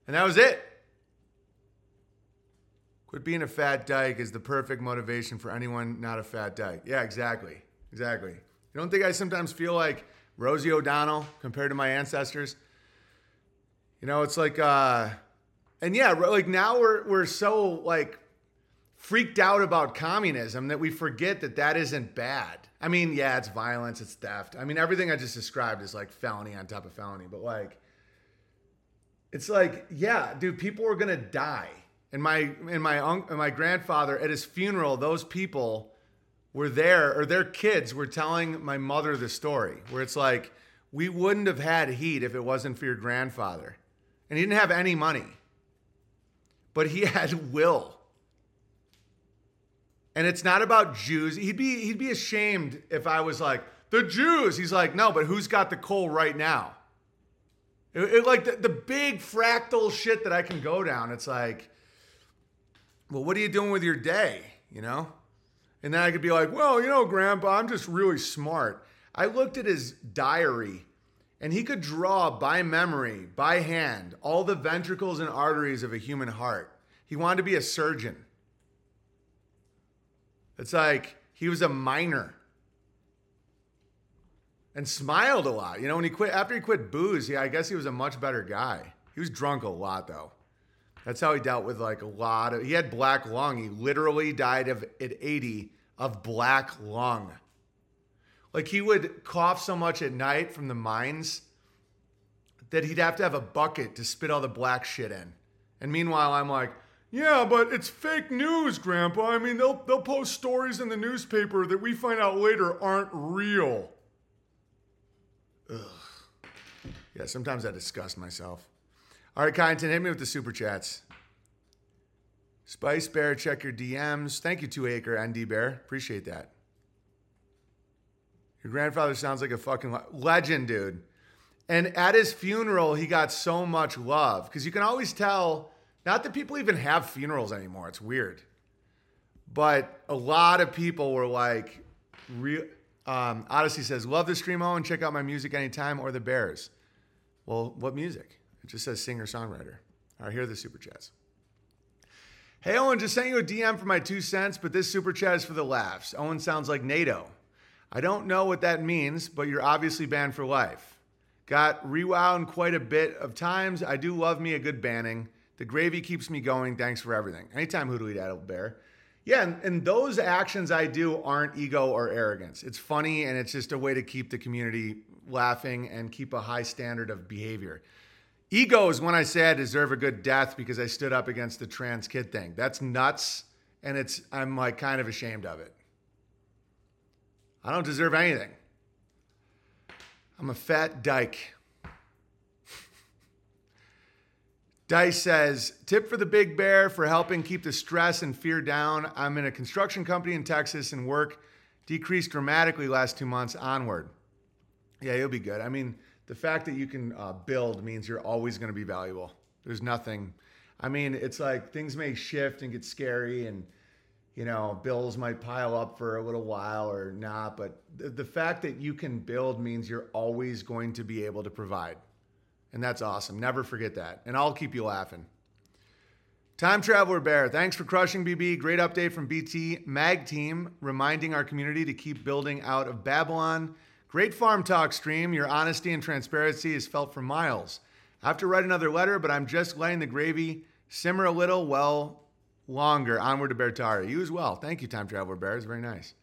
And that was it. Quit being a fat dyke is the perfect motivation for anyone not a fat dyke. Yeah, exactly. Exactly. You don't think I sometimes feel like Rosie O'Donnell compared to my ancestors? You know, it's like, uh, and yeah, like now we're, we're so like freaked out about communism that we forget that that isn't bad. I mean, yeah, it's violence, it's theft. I mean, everything I just described is like felony on top of felony, but like it's like, yeah, dude, people are to die. And my and my uncle and my grandfather at his funeral, those people were there, or their kids were telling my mother the story, where it's like, we wouldn't have had heat if it wasn't for your grandfather. And he didn't have any money, but he had will. And it's not about Jews. He'd be he'd be ashamed if I was like the Jews. He's like, no, but who's got the coal right now? It, it- like the, the big fractal shit that I can go down. It's like, well, what are you doing with your day? You know? And then I could be like, well, you know, Grandpa, I'm just really smart. I looked at his diary and he could draw by memory, by hand, all the ventricles and arteries of a human heart. He wanted to be a surgeon. It's like he was a miner and smiled a lot. You know, when he quit, after he quit booze, yeah, I guess he was a much better guy. He was drunk a lot though. That's how he dealt with like a lot of. He had black lung. He literally died of at 80 of black lung. Like he would cough so much at night from the mines that he'd have to have a bucket to spit all the black shit in. And meanwhile, I'm like, yeah, but it's fake news, Grandpa. I mean, they'll they'll post stories in the newspaper that we find out later aren't real. Ugh. Yeah, sometimes I disgust myself. All right, Kyneton, hit me with the super chats. Spice Bear, check your DMs. Thank you, Two Acre ND Bear. Appreciate that. Your grandfather sounds like a fucking le- legend, dude. And at his funeral, he got so much love because you can always tell. Not that people even have funerals anymore. It's weird, but a lot of people were like, "Real." Um, Odysee says, "Love the stream, and check out my music anytime." Or the Bears. Well, what music? It just says singer songwriter. All right, here are the super chats. Hey, Owen, just sent you a DM for my two cents, but this super chat is for the laughs. Owen sounds like NATO. I don't know what that means, but you're obviously banned for life. Got rewound quite a bit of times. I do love me a good banning. The gravy keeps me going. Thanks for everything. Anytime Hoodly Dad Bear. Yeah, and, and those actions I do aren't ego or arrogance. It's funny and it's just a way to keep the community laughing and keep a high standard of behavior. Ego is when I say I deserve a good death because I stood up against the trans kid thing. That's nuts, and it's I'm like kind of ashamed of it. I don't deserve anything. I'm a fat dyke. Dice says, tip for the big bear for helping keep the stress and fear down. I'm in a construction company in Texas and work decreased dramatically last two months onward. Yeah, you'll be good. I mean, the fact that you can uh, build means you're always going to be valuable. There's nothing. I mean, it's like things may shift and get scary, and you know, bills might pile up for a little while or not. But the, the fact that you can build means you're always going to be able to provide, and that's awesome. Never forget that, and I'll keep you laughing. Time Traveler Bear, thanks for crushing BB. Great update from BT Mag Team, reminding our community to keep building out of Babylon. Great farm talk stream. Your honesty and transparency is felt for miles. I have to write another letter, but I'm just letting the gravy simmer a little, well, longer. Onward to Beartaria. You as well. Thank you, Time Traveler Bear. It's very nice.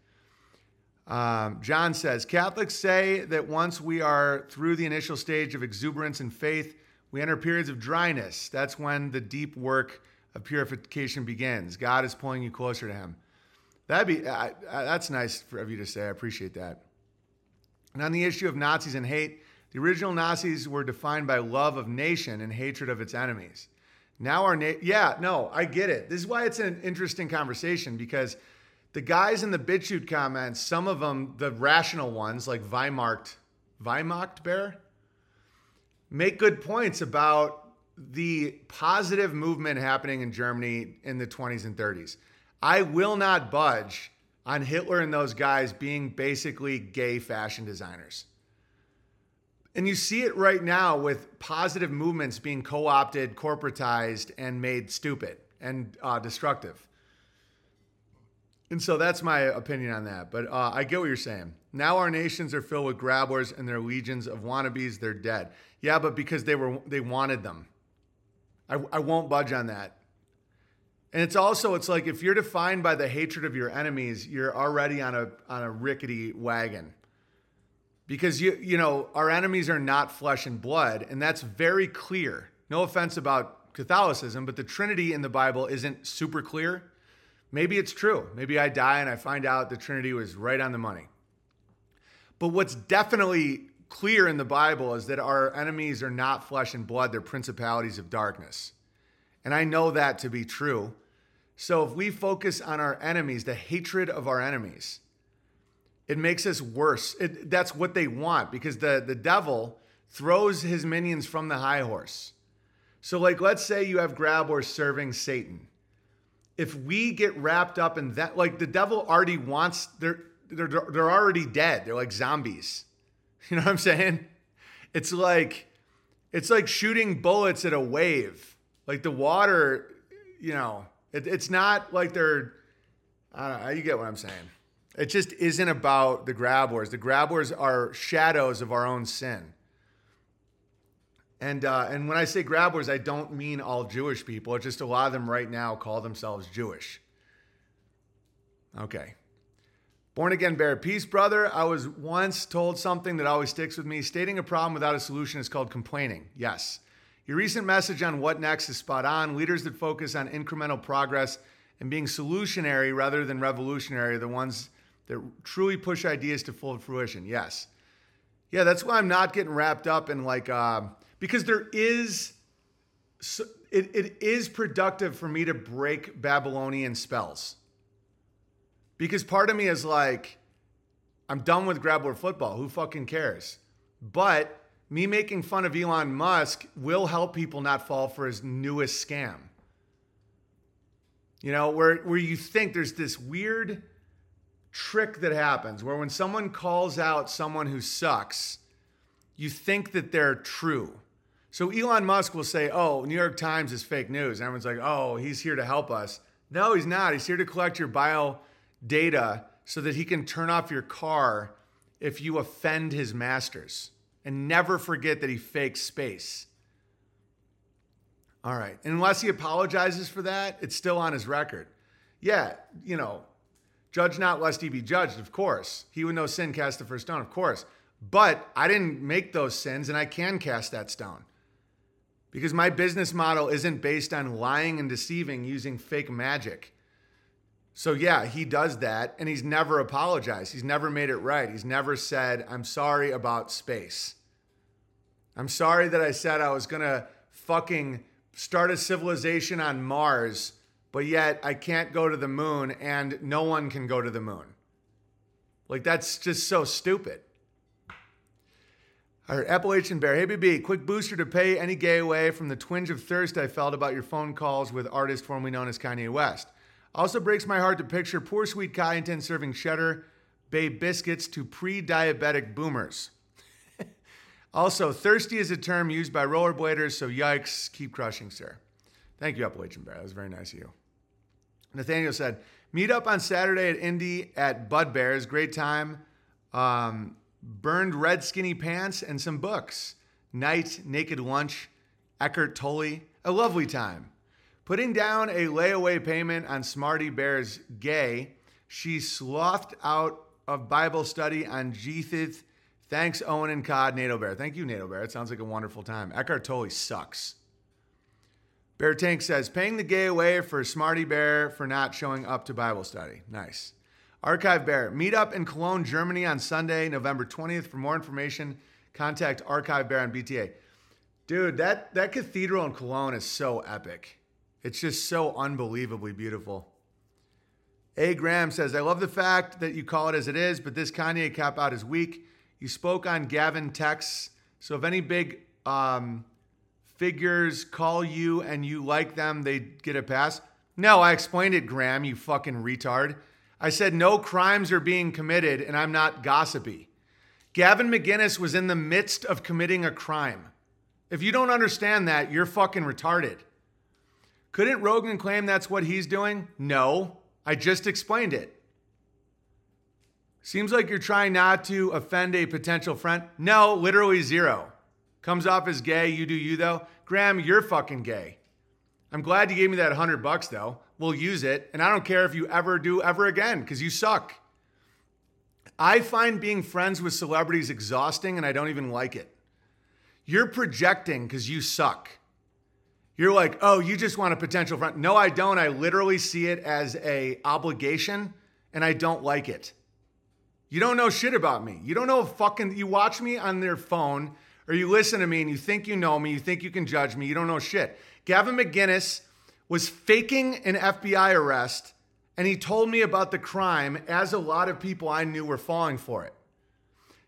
Um, John says Catholics say that once we are through the initial stage of exuberance and faith, we enter periods of dryness. That's when the deep work of purification begins. God is pulling you closer to Him. That'd be uh, uh, that's nice for, of you to say. I appreciate that. And on the issue of Nazis and hate, the original Nazis were defined by love of nation and hatred of its enemies. Now our na- yeah, no, I get it. This is why it's an interesting conversation because the guys in the BitChute comments, some of them, the rational ones, like Weimarkt, Weimarkt Bear, make good points about the positive movement happening in Germany in the 20s and 30s. I will not budge on Hitler and those guys being basically gay fashion designers. And you see it right now with positive movements being co opted, corporatized, and made stupid and uh, destructive. And so that's my opinion on that. But uh, I get what you're saying. Now our nations are filled with grabbers and their legions of wannabes. They're dead. Yeah, but because they were they wanted them. I, I won't budge on that. And it's also it's like if you're defined by the hatred of your enemies, you're already on a on a rickety wagon. Because you you know, our enemies are not flesh and blood, and that's very clear. No offense about Catholicism, but the Trinity in the Bible isn't super clear. Maybe it's true. Maybe I die and I find out the Trinity was right on the money. But what's definitely clear in the Bible is that our enemies are not flesh and blood, they're principalities of darkness. And I know that to be true. So if we focus on our enemies, the hatred of our enemies, it makes us worse. It, that's what they want because the, the devil throws his minions from the high horse. So, like, let's say you have Grabor serving Satan. If we get wrapped up in that, like, the devil already wants, they're, they're, they're already dead. They're like zombies. You know what I'm saying? It's like, it's like shooting bullets at a wave. Like the water, you know, it, it's not like they're, I don't know, you get what I'm saying. It just isn't about the grab wars. The grab wars are shadows of our own sin. And uh, and when I say grabbers, I don't mean all Jewish people. It's just a lot of them right now call themselves Jewish. Okay. Born again bear, peace, brother. I was once told something that always sticks with me. Stating a problem without a solution is called complaining. Yes. Your recent message on what next is spot on. Leaders that focus on incremental progress and being solutionary rather than revolutionary are the ones that truly push ideas to full fruition. Yes. Yeah, that's why I'm not getting wrapped up in like, uh, because there is, it, it is productive for me to break Babylonian spells. Because part of me is like, I'm done with grab football. Who fucking cares? But me making fun of Elon Musk will help people not fall for his newest scam. You know, where, where you think there's this weird trick that happens where when someone calls out someone who sucks, you think that they're true. So Elon Musk will say, Oh, New York Times is fake news. Everyone's like, Oh, he's here to help us. No, he's not. He's here to collect your bio data so that he can turn off your car if you offend his masters. And never forget that he fakes space. All right. And unless he apologizes for that, it's still on his record. Yeah, you know, judge not lest he be judged, of course. He would no sin cast the first stone, of course. But I didn't make those sins and I can cast that stone. Because my business model isn't based on lying and deceiving using fake magic. So yeah, he does that and he's never apologized. He's never made it right. He's never said, "I'm sorry about space." I'm sorry that I said I was going to fucking start a civilization on Mars, but yet I can't go to the moon and no one can go to the moon. Like that's just so stupid. All right, Appalachian Bear. Hey, BB, quick booster to pay any gay away from the twinge of thirst I felt about your phone calls with artist formerly known as Kanye West. Also breaks my heart to picture poor sweet Kyneton serving cheddar bay biscuits to pre-diabetic boomers. also, thirsty is a term used by rollerbladers, so yikes, keep crushing, sir. Thank you, Appalachian Bear. That was very nice of you. Nathaniel said, meet up on Saturday at Indy at Bud Bears. Great time. Um, burned red skinny pants and some books. Night, naked lunch, Eckhart Tolle. A lovely time. Putting down a layaway payment on Smarty Bear's gay, she slothed out of Bible study on Jeethith. Thanks, Owen and Cod, NATO Bear. Thank you, NATO Bear. It sounds like a wonderful time. Eckhart Tolle sucks. Bear Tank says, paying the gay away for Smarty Bear for not showing up to Bible study. Nice. Archive Bear, meet up in Cologne, Germany on Sunday, November 20th. For more information, contact Archive Bear on BTA. Dude, that, that cathedral in Cologne is so epic. It's just so unbelievably beautiful. A. Graham says, I love the fact that you call it as it is, but this Kanye cap out is weak. You spoke on Gavin texts. So if any big um, figures call you and you like them, they get a pass. No, I explained it, Graham, you fucking retard. I said no crimes are being committed and I'm not gossipy. Gavin McInnes was in the midst of committing a crime. If you don't understand that, you're fucking retarded. Couldn't Rogan claim that's what he's doing? No, I just explained it. Seems like you're trying not to offend a potential friend. No, literally zero. Comes off as gay, you do you though. Graham, you're fucking gay. I'm glad you gave me that 100 bucks though. We'll use it, and I don't care if you ever do ever again because you suck. I find being friends with celebrities exhausting and I don't even like it. You're projecting because you suck. You're like, oh, you just want a potential friend. No, I don't. I literally see it as a obligation, and I don't like it. You don't know shit about me. You don't know fucking. You watch me on their phone, or you listen to me, and you think you know me. You think you can judge me. You don't know shit. Gavin McInnes was faking an FBI arrest, and he told me about the crime as a lot of people I knew were falling for it.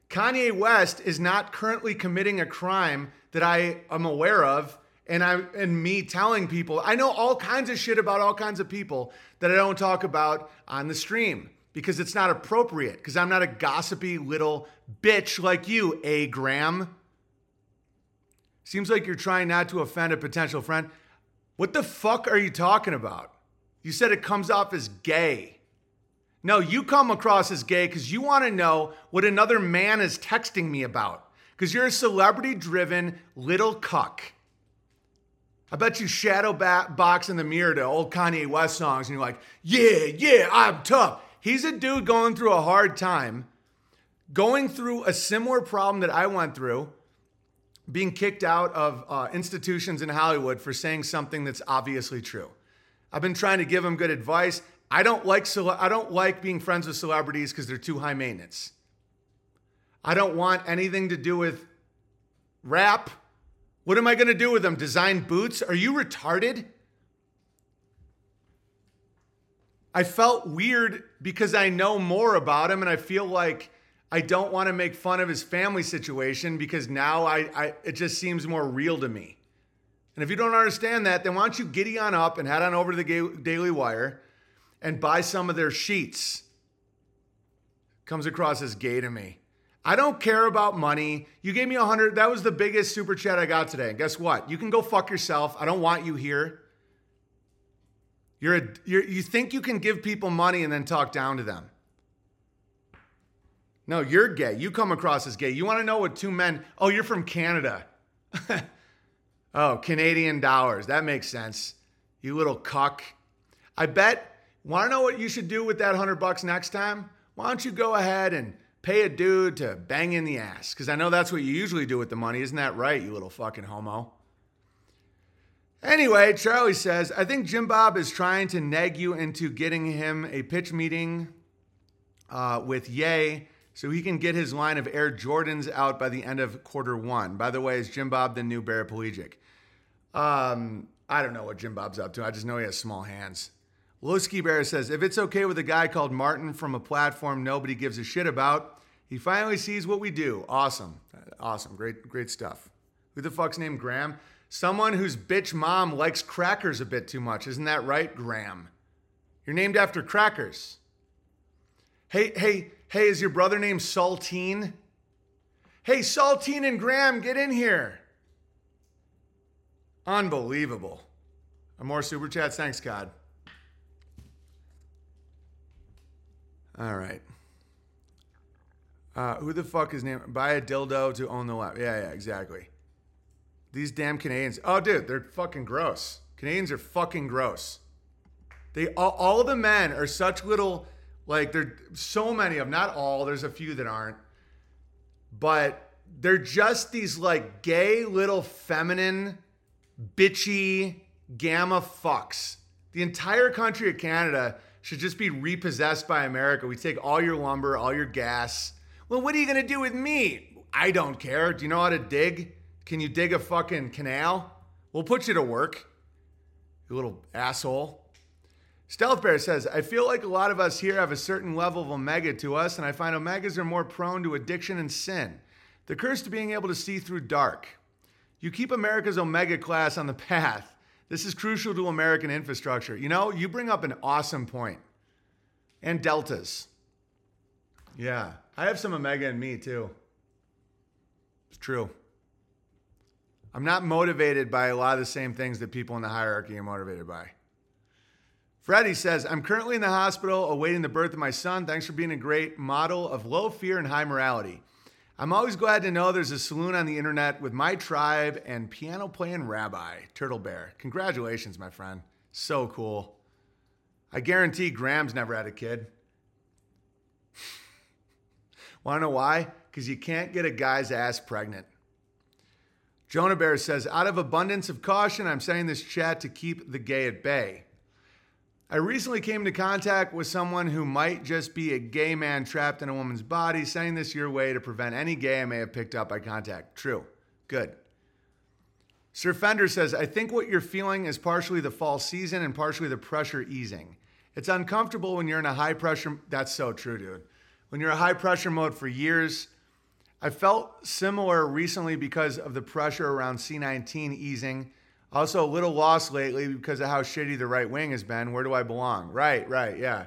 Kanye West is not currently committing a crime that I am aware of and I and me telling people I know all kinds of shit about all kinds of people that I don't talk about on the stream because it's not appropriate because I'm not a gossipy little bitch like you, A Graham. Seems like you're trying not to offend a potential friend. What the fuck are you talking about? You said it comes off as gay. No, you come across as gay because you want to know what another man is texting me about. Because you're a celebrity driven little cuck. I bet you shadow ba- box in the mirror to old Kanye West songs and you're like, yeah, yeah, I'm tough. He's a dude going through a hard time, going through a similar problem that I went through, being kicked out of uh, institutions in Hollywood for saying something that's obviously true. I've been trying to give him good advice. I don't like cele- I don't like being friends with celebrities because they're too high maintenance. I don't want anything to do with rap. What am I going to do with them? Design boots? Are you retarded? I felt weird because I know more about him and I feel like I don't want to make fun of his family situation because now I, I it just seems more real to me. And if you don't understand that, then why don't you giddy on up and head on over to the Daily Wire and buy some of their sheets? Comes across as gay to me. I don't care about money. You gave me a hundred. That was the biggest super chat I got today. And guess what? You can go fuck yourself. I don't want you here. You're a, you're, you think you can give people money and then talk down to them. No, you're gay. You come across as gay. You want to know what two men, oh, you're from Canada. oh, Canadian dollars. That makes sense. You little cuck. I bet, want to know what you should do with that hundred bucks next time? Why don't you go ahead and pay a dude to bang in the ass? Because I know that's what you usually do with the money. Isn't that right, you little fucking homo? Anyway, Charlie says, I think Jim Bob is trying to nag you into getting him a pitch meeting uh, with Ye so he can get his line of Air Jordans out by the end of quarter one. By the way, is Jim Bob the new paraplegic? Um, I don't know what Jim Bob's up to. I just know he has small hands. Lowski Bear says, if it's okay with a guy called Martin from a platform nobody gives a shit about, he finally sees what we do. Awesome. Awesome. Great, great stuff. Who the fuck's named Graham? Someone whose bitch mom likes crackers a bit too much. Isn't that right, Graham? You're named after crackers. Hey, hey, hey, is your brother named Saltine? Hey, Saltine and Graham, get in here. Unbelievable. more super chats. Thanks, God. All right. Uh, who the fuck is named? Buy a dildo to own the lab. Yeah, yeah, exactly. These damn Canadians. Oh, dude, they're fucking gross. Canadians are fucking gross. They all, all the men are such little like there so many of them, not all, there's a few that aren't. But they're just these like gay little feminine bitchy gamma fucks. The entire country of Canada should just be repossessed by America. We take all your lumber, all your gas. Well, what are you going to do with me? I don't care. Do you know how to dig? Can you dig a fucking canal? We'll put you to work, you little asshole. Stealth Bear says, I feel like a lot of us here have a certain level of omega to us, and I find omegas are more prone to addiction and sin. The curse to being able to see through dark. You keep America's omega class on the path. This is crucial to American infrastructure. You know, you bring up an awesome point. And deltas. Yeah, I have some omega in me too. It's true. I'm not motivated by a lot of the same things that people in the hierarchy are motivated by. Freddie says, I'm currently in the hospital awaiting the birth of my son. Thanks for being a great model of low fear and high morality. I'm always glad to know there's a saloon on the internet with my tribe and piano playing rabbi, Turtle Bear. Congratulations, my friend. So cool. I guarantee Graham's never had a kid. Want to know why? Because you can't get a guy's ass pregnant. Jonah Bear says, out of abundance of caution, I'm saying this chat to keep the gay at bay. I recently came into contact with someone who might just be a gay man trapped in a woman's body, sending this your way to prevent any gay I may have picked up by contact. True. Good. Sir Fender says, I think what you're feeling is partially the fall season and partially the pressure easing. It's uncomfortable when you're in a high pressure. That's so true, dude. When you're in a high pressure mode for years, I felt similar recently because of the pressure around C19 easing. Also, a little lost lately because of how shitty the right wing has been. Where do I belong? Right, right, yeah.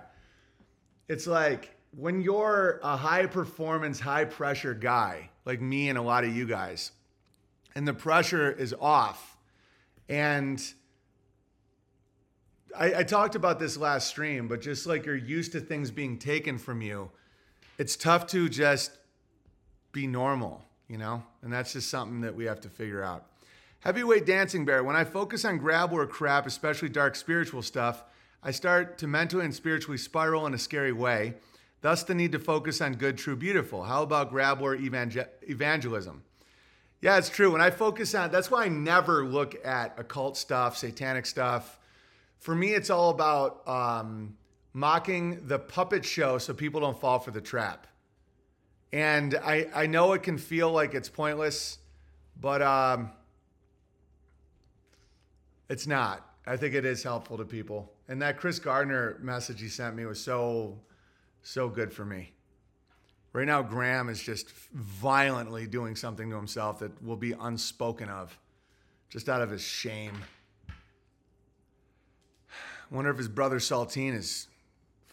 It's like when you're a high performance, high pressure guy, like me and a lot of you guys, and the pressure is off. And I, I talked about this last stream, but just like you're used to things being taken from you, it's tough to just be normal, you know? And that's just something that we have to figure out. Heavyweight Dancing Bear, when I focus on grabber crap, especially dark spiritual stuff, I start to mentally and spiritually spiral in a scary way. Thus, the need to focus on good, true, beautiful. How about grabber evangel- evangelism? Yeah, it's true. When I focus on, that's why I never look at occult stuff, satanic stuff. For me, it's all about um, mocking the puppet show so people don't fall for the trap. And I, I know it can feel like it's pointless, but um, it's not. I think it is helpful to people. And that Chris Gardner message he sent me was so, so good for me. Right now, Graham is just violently doing something to himself that will be unspoken of, just out of his shame. Wonder if his brother Saltine is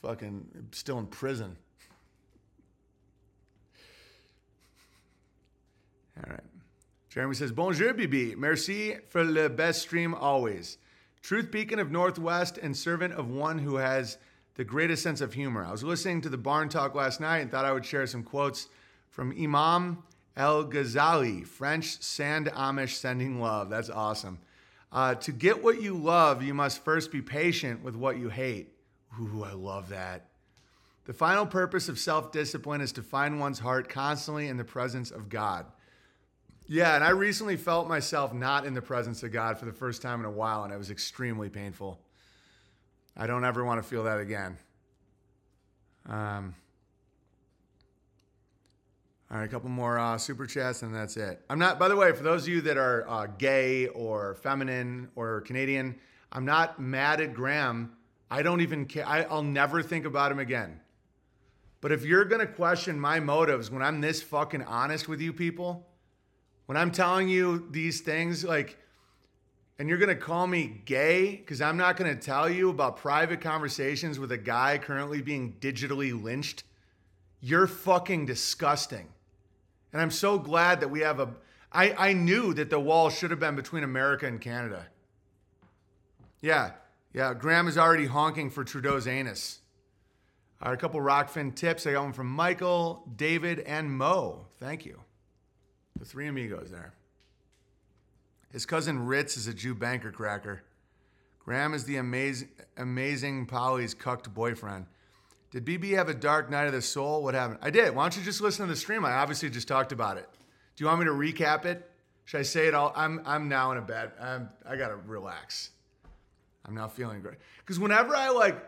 fucking still in prison. All right. Jeremy says, Bonjour, Bibi. Merci for le best stream always. Truth beacon of Northwest and servant of one who has the greatest sense of humor. I was listening to the Barn Talk last night and thought I would share some quotes from Imam El Ghazali, French sand Amish sending love. That's awesome. Uh, to get what you love, you must first be patient with what you hate. Ooh, I love that. The final purpose of self discipline is to find one's heart constantly in the presence of God. Yeah, and I recently felt myself not in the presence of God for the first time in a while, and it was extremely painful. I don't ever want to feel that again. Um, all right, a couple more uh, super chats, and that's it. I'm not, by the way, for those of you that are uh, gay or feminine or Canadian, I'm not mad at Graham. I don't even care. I, I'll never think about him again. But if you're going to question my motives when I'm this fucking honest with you people, when I'm telling you these things, like, and you're gonna call me gay because I'm not gonna tell you about private conversations with a guy currently being digitally lynched, you're fucking disgusting. And I'm so glad that we have a. I, I knew that the wall should have been between America and Canada. Yeah, yeah. Graham is already honking for Trudeau's anus. All right, a couple Rokfin tips. I got one from Michael, David, and Mo. Thank you. The three amigos there. His cousin Ritz is a Jew banker cracker. Graham is the amazing, amazing Polly's cucked boyfriend. Did BB have a dark night of the soul? What happened? I did. Why don't you just listen to the stream? I obviously just talked about it. Do you want me to recap it? Should I say it all? I'm I'm now in a bed. I'm, I gotta relax. I'm not feeling great. Because whenever I like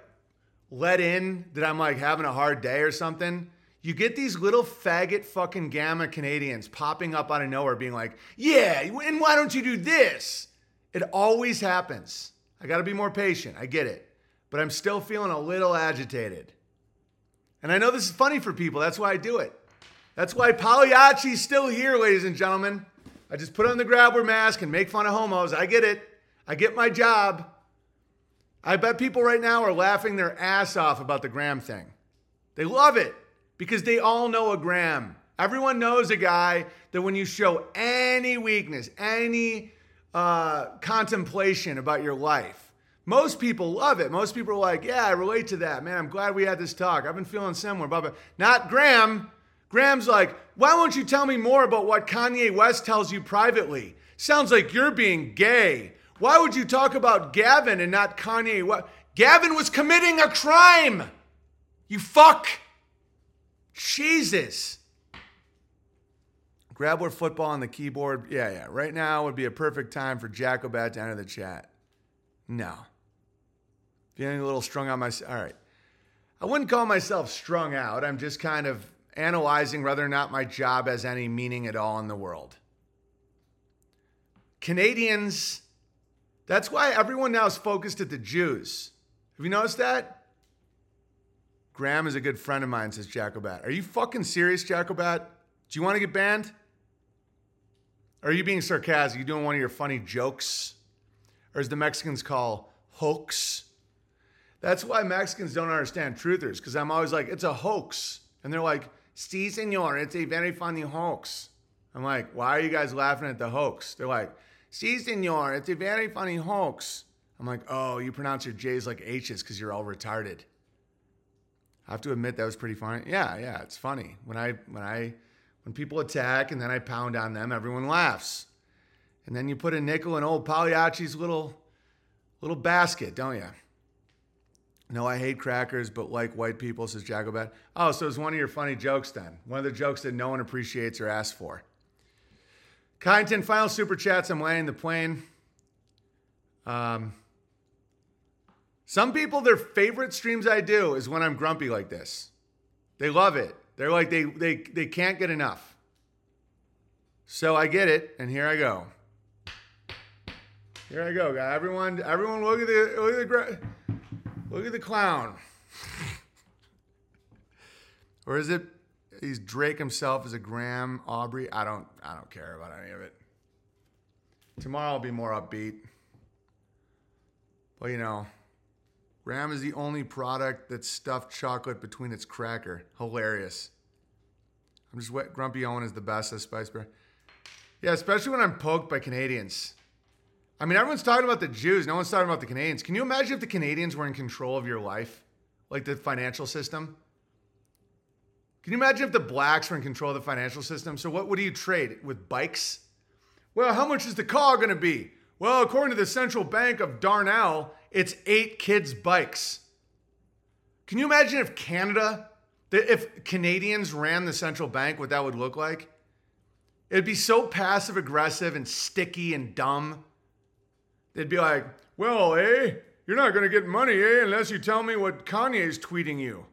let in that I'm like having a hard day or something, you get these little faggot fucking gamma Canadians popping up out of nowhere being like, yeah, and why don't you do this? It always happens. I got to be more patient. I get it. But I'm still feeling a little agitated. And I know this is funny for people. That's why I do it. That's why Pagliacci's still here, ladies and gentlemen. I just put on the grabber mask and make fun of homos. I get it. I get my job. I bet people right now are laughing their ass off about the Graham thing. They love it because they all know a Graham. Everyone knows a guy that when you show any weakness, any uh, contemplation about your life, most people love it. Most people are like, yeah, I relate to that. Man, I'm glad we had this talk. I've been feeling similar. Blah, blah. Not Graham. Graham's like, why won't you tell me more about what Kanye West tells you privately? Sounds like you're being gay. Why would you talk about Gavin and not Kanye West? Gavin was committing a crime. You fuck. Jesus. Grab where football on the keyboard. Yeah, yeah. Right now would be a perfect time for Jacobat to enter the chat. No. Feeling a little strung out my. All right. I wouldn't call myself strung out. I'm just kind of analyzing whether or not my job has any meaning at all in the world. Canadians, that's why everyone now is focused at the Jews. Have you noticed that? Graham is a good friend of mine, says Jacobat. Are you fucking serious, Jacobat? Do you want to get banned? Or are you being sarcastic? Are you doing one of your funny jokes? Or as the Mexicans call hoax? That's why Mexicans don't understand truthers, because I'm always like, it's a hoax. And they're like, si, senor, it's a very funny hoax. I'm like, why are you guys laughing at the hoax? They're like, si, senor, it's a very funny hoax. I'm like, oh, you pronounce your J's like H's because you're all retarded. I have to admit that was pretty funny. Yeah, yeah, it's funny. When I when I when people attack and then I pound on them, everyone laughs. And then you put a nickel in old Pagliacci's little little basket, don't you? No, I hate crackers, but like white people, says Jacobat. Oh, so it's one of your funny jokes then. One of the jokes that no one appreciates or asks for. Kyneton, final super chats. I'm landing the plane. Um, some people, their favorite streams I do is when I'm grumpy like this. They love it. They're like they they they can't get enough. So I get it, and here I go. Here I go, guy. Everyone, everyone, look at the look at the look at the clown. or is it? He's Drake himself as a Graham Aubrey. I don't I don't care about any of it. Tomorrow I'll be more upbeat. But you know, Graham is the only product that's stuffed chocolate between its cracker. Hilarious. I'm just wet. Grumpy Owen is the best at Spice Bear. Yeah, especially when I'm poked by Canadians. I mean, everyone's talking about the Jews. No one's talking about the Canadians. Can you imagine if the Canadians were in control of your life, like the financial system? Can you imagine if the blacks were in control of the financial system? So, what, what do you trade with bikes? Well, how much is the car going to be? Well, according to the central bank of Darnell, it's eight kids' bikes. Can you imagine if Canada, if Canadians ran the central bank, what that would look like? It'd be so passive aggressive and sticky and dumb. They'd be like, well, eh? You're not going to get money, eh? Unless you tell me what Kanye's tweeting you.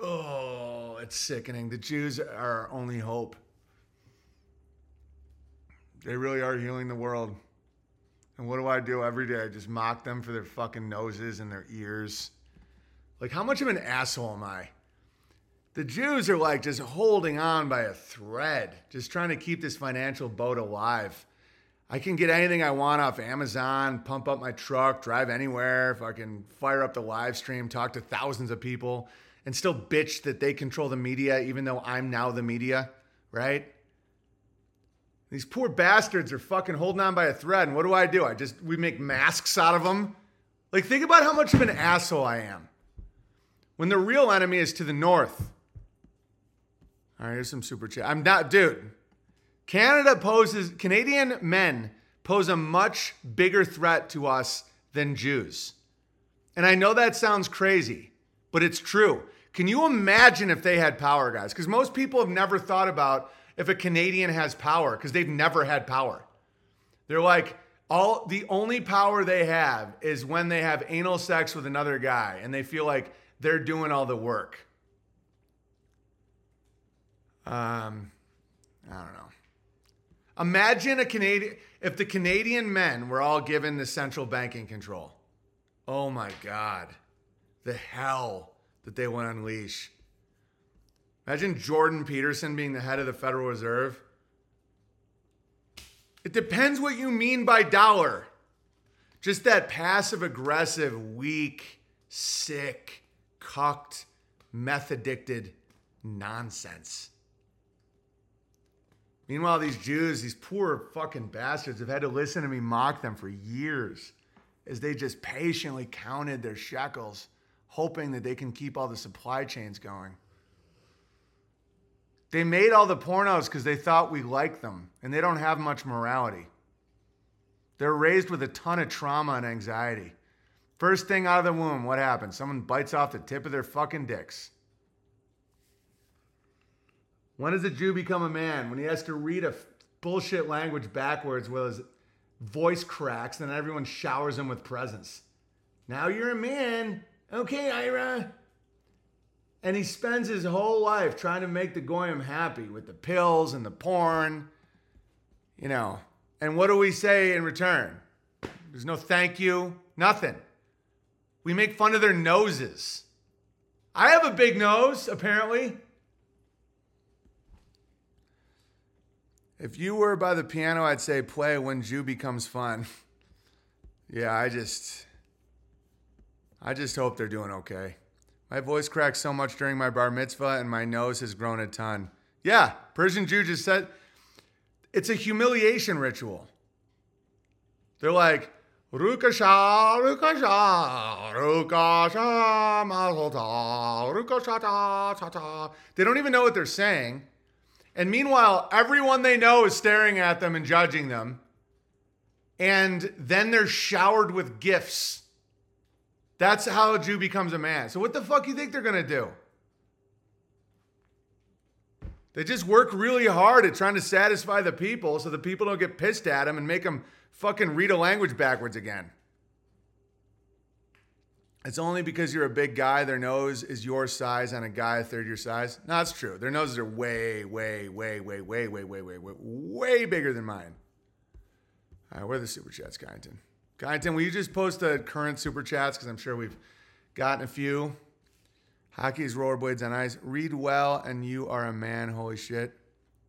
Oh, it's sickening. The Jews are our only hope. They really are healing the world. And what do I do every day? I just mock them for their fucking noses and their ears. Like, how much of an asshole am I? The Jews are like just holding on by a thread, just trying to keep this financial boat alive. I can get anything I want off Amazon, pump up my truck, drive anywhere, fucking fire up the live stream, talk to thousands of people, and still bitch that they control the media, even though I'm now the media, right? These poor bastards are fucking holding on by a thread. And what do I do? I just, we make masks out of them. Like, think about how much of an asshole I am. When the real enemy is to the north. All right, here's some super chat. I'm not, dude. Canada poses, Canadian men pose a much bigger threat to us than Jews. And I know that sounds crazy, but it's true. Can you imagine if they had power, guys? Because most people have never thought about if a Canadian has power because they've never had power. They're like, all the only power they have is when they have anal sex with another guy and they feel like they're doing all the work. Um, I don't know. Imagine a Canadian if the Canadian men were all given the central banking control. Oh my God, the hell that they would unleash. Imagine Jordan Peterson being the head of the Federal Reserve. It depends what you mean by dollar. Just that passive aggressive, weak, sick, cucked, meth addicted nonsense. Meanwhile, these Jews, these poor fucking bastards, have had to listen to me mock them for years as they just patiently counted their shekels, hoping that they can keep all the supply chains going. They made all the pornos because they thought we liked them, and they don't have much morality. They're raised with a ton of trauma and anxiety. First thing out of the womb, what happens? Someone bites off the tip of their fucking dicks. When does a Jew become a man? When he has to read a bullshit language backwards while his voice cracks and everyone showers him with presents. Now you're a man. Okay, Ira. And he spends his whole life trying to make the Goyim happy with the pills and the porn. You know. And what do we say in return? There's no thank you, nothing. We make fun of their noses. I have a big nose, apparently. If you were by the piano, I'd say play when Jew becomes fun. yeah, I just I just hope they're doing okay. My voice cracked so much during my bar mitzvah and my nose has grown a ton. Yeah, Persian Jew just said it's a humiliation ritual. They're like, Rukasha, Rukasha, Rukasha, Mazel tov, Rukasha, ta, ta, ta. They don't even know what they're saying. And meanwhile, everyone they know is staring at them and judging them. And then they're showered with gifts. That's how a Jew becomes a man. So what the fuck you think they're to do? They just work really hard at trying to satisfy the people so the people don't get pissed at them and make them fucking read a language backwards again. It's only because you're a big guy, their nose is your size on a guy a third your size. No, that's true. Their noses are way, way, way, way, way, way, way, way, way, way bigger than mine. All right, where are the super chats, Kyneton? Kyneton, will you just post the current super chats? Because I'm sure we've gotten a few. Hockey's rollerblades on ice. Read well, and you are a man. Holy shit.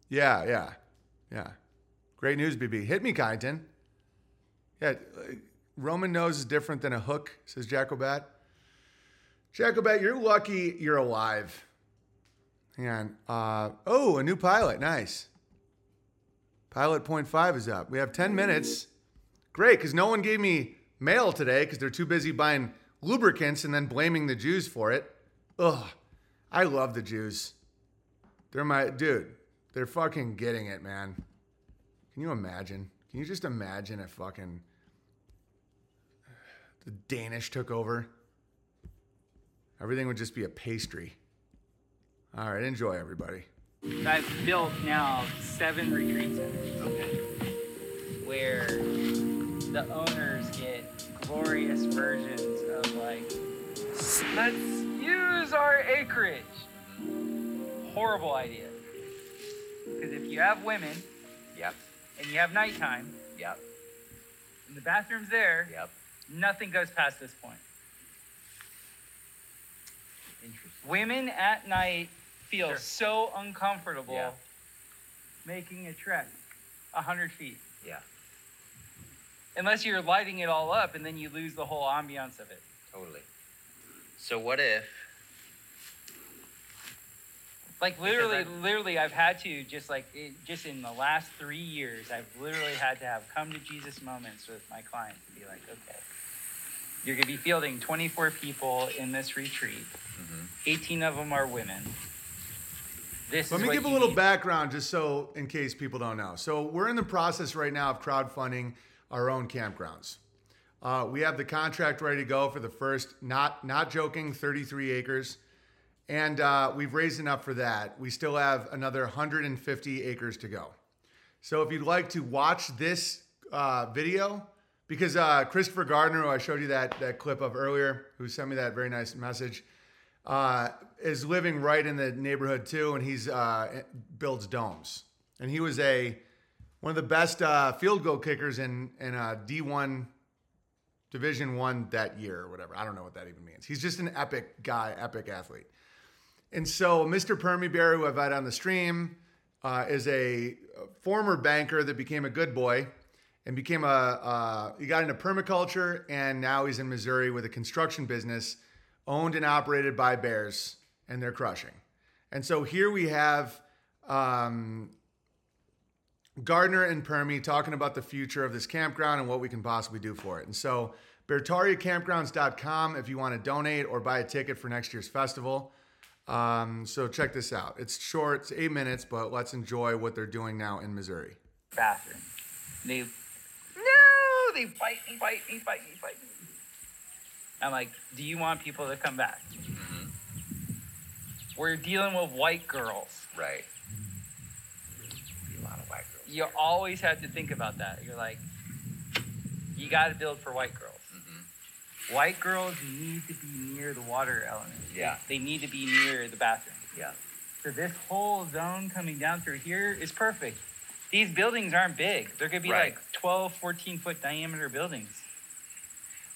Yeah, yeah, yeah. Great news, BB. Hit me, Kyneton. Yeah, Roman nose is different than a hook, says Jacobat. Jacobat, you're lucky you're alive. Hang on. Uh, oh, a new pilot. Nice. Pilot point five is up. We have 10 minutes. Great, because no one gave me mail today because they're too busy buying lubricants and then blaming the Jews for it. Ugh. I love the Jews. They're my dude. They're fucking getting it, man. Can you imagine? Can you just imagine if fucking the Danish took over? Everything would just be a pastry. All right, enjoy everybody. I've built now seven retreat centers. Okay. Where the owners get glorious versions of like, let's use our acreage. Horrible idea. Because if you have women, Yep. and you have nighttime, Yep. and the bathroom's there, Yep. nothing goes past this point. Interesting. Women at night feel Sure. so uncomfortable Yeah. making a trek a hundred feet. Yeah. Unless you're lighting it all up and then you lose the whole ambiance of it. Totally. So what if? Like literally, literally, I've had to just like it, just in the last three years, I've literally had to have come to Jesus moments with my clients to be like, okay, you're gonna be fielding 24 people in this retreat. Mm-hmm. 18 of them are women. This Let me give a little need. background just so in case people don't know. So we're in the process right now of crowdfunding our own campgrounds. Uh, we have the contract ready to go for the first, not not joking, 33 acres, and uh, we've raised enough for that. We still have another 150 acres to go. So if you'd like to watch this uh, video, because uh, Christopher Gardner, who I showed you that that clip of earlier, who sent me that very nice message, uh, is living right in the neighborhood too, and he's uh, builds domes, and he was a one of the best uh, field goal kickers in in uh, D1 Division One that year or whatever. I don't know what that even means. He's just an epic guy, epic athlete. And so, Mr. Permy Bear, who I've had on the stream, uh, is a former banker that became a good boy and became a, he got into permaculture and now he's in Missouri with a construction business owned and operated by bears and they're crushing. And so here we have um, Gardner and Permy talking about the future of this campground and what we can possibly do for it. And so, BeartariaCampgrounds.com if you want to donate or buy a ticket for next year's festival. Um, so check this out. It's short, it's eight minutes, but let's enjoy what they're doing now in Missouri. bathroom. They no, they fight me, fight me, fight me, fight me. I'm like, do you want people to come back? we're dealing with white girls. Right. Be a lot of white girls. You always have to think about that. You're like, you got to build for white girls. Mm-hmm. White girls need to be near the water element. Yeah. They need to be near the bathroom. Yeah. So this whole zone coming down through here is perfect. These buildings aren't big. They're going to be Right. like 12, 14 foot diameter buildings.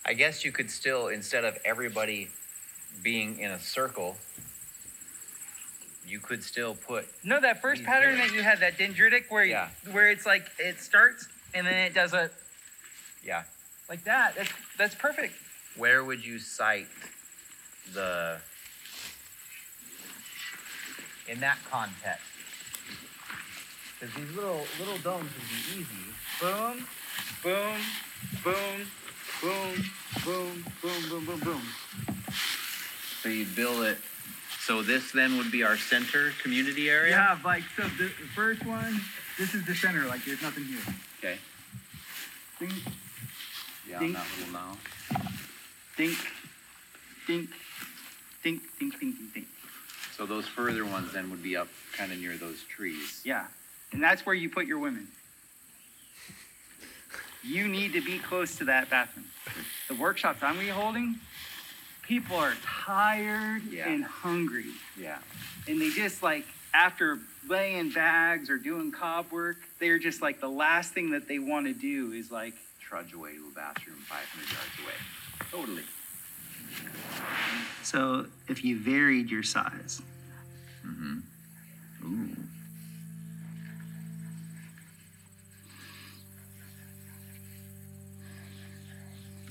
I guess you could still, instead of everybody being in a circle, you could still put. No, that first pattern here. that you had, that dendritic, where Yeah. where it's like it starts and then it does a Yeah. like that. That's that's perfect. Where would you cite the. In that context? Because these little little domes would be easy. Boom, boom, boom, boom, boom, boom, boom, boom, boom. So you build it. So this then would be our center community area? Yeah, like so the, the first one, this is the center. Like there's nothing here. Okay. Ding, Yeah, on that little now. dink, dink, dink, dink, dink, dink, dink. So those further ones then would be up kind of near those trees. Yeah, and that's where you put your women. You need to be close to that bathroom. The workshops I'm gonna be holding, people are tired Yeah. and hungry. Yeah. and they just like after laying bags or doing cob work, they're just like the last thing that they want to do is like Trudge away to a bathroom 500 yards away. Totally. so if you varied your size Mm-hmm. Ooh.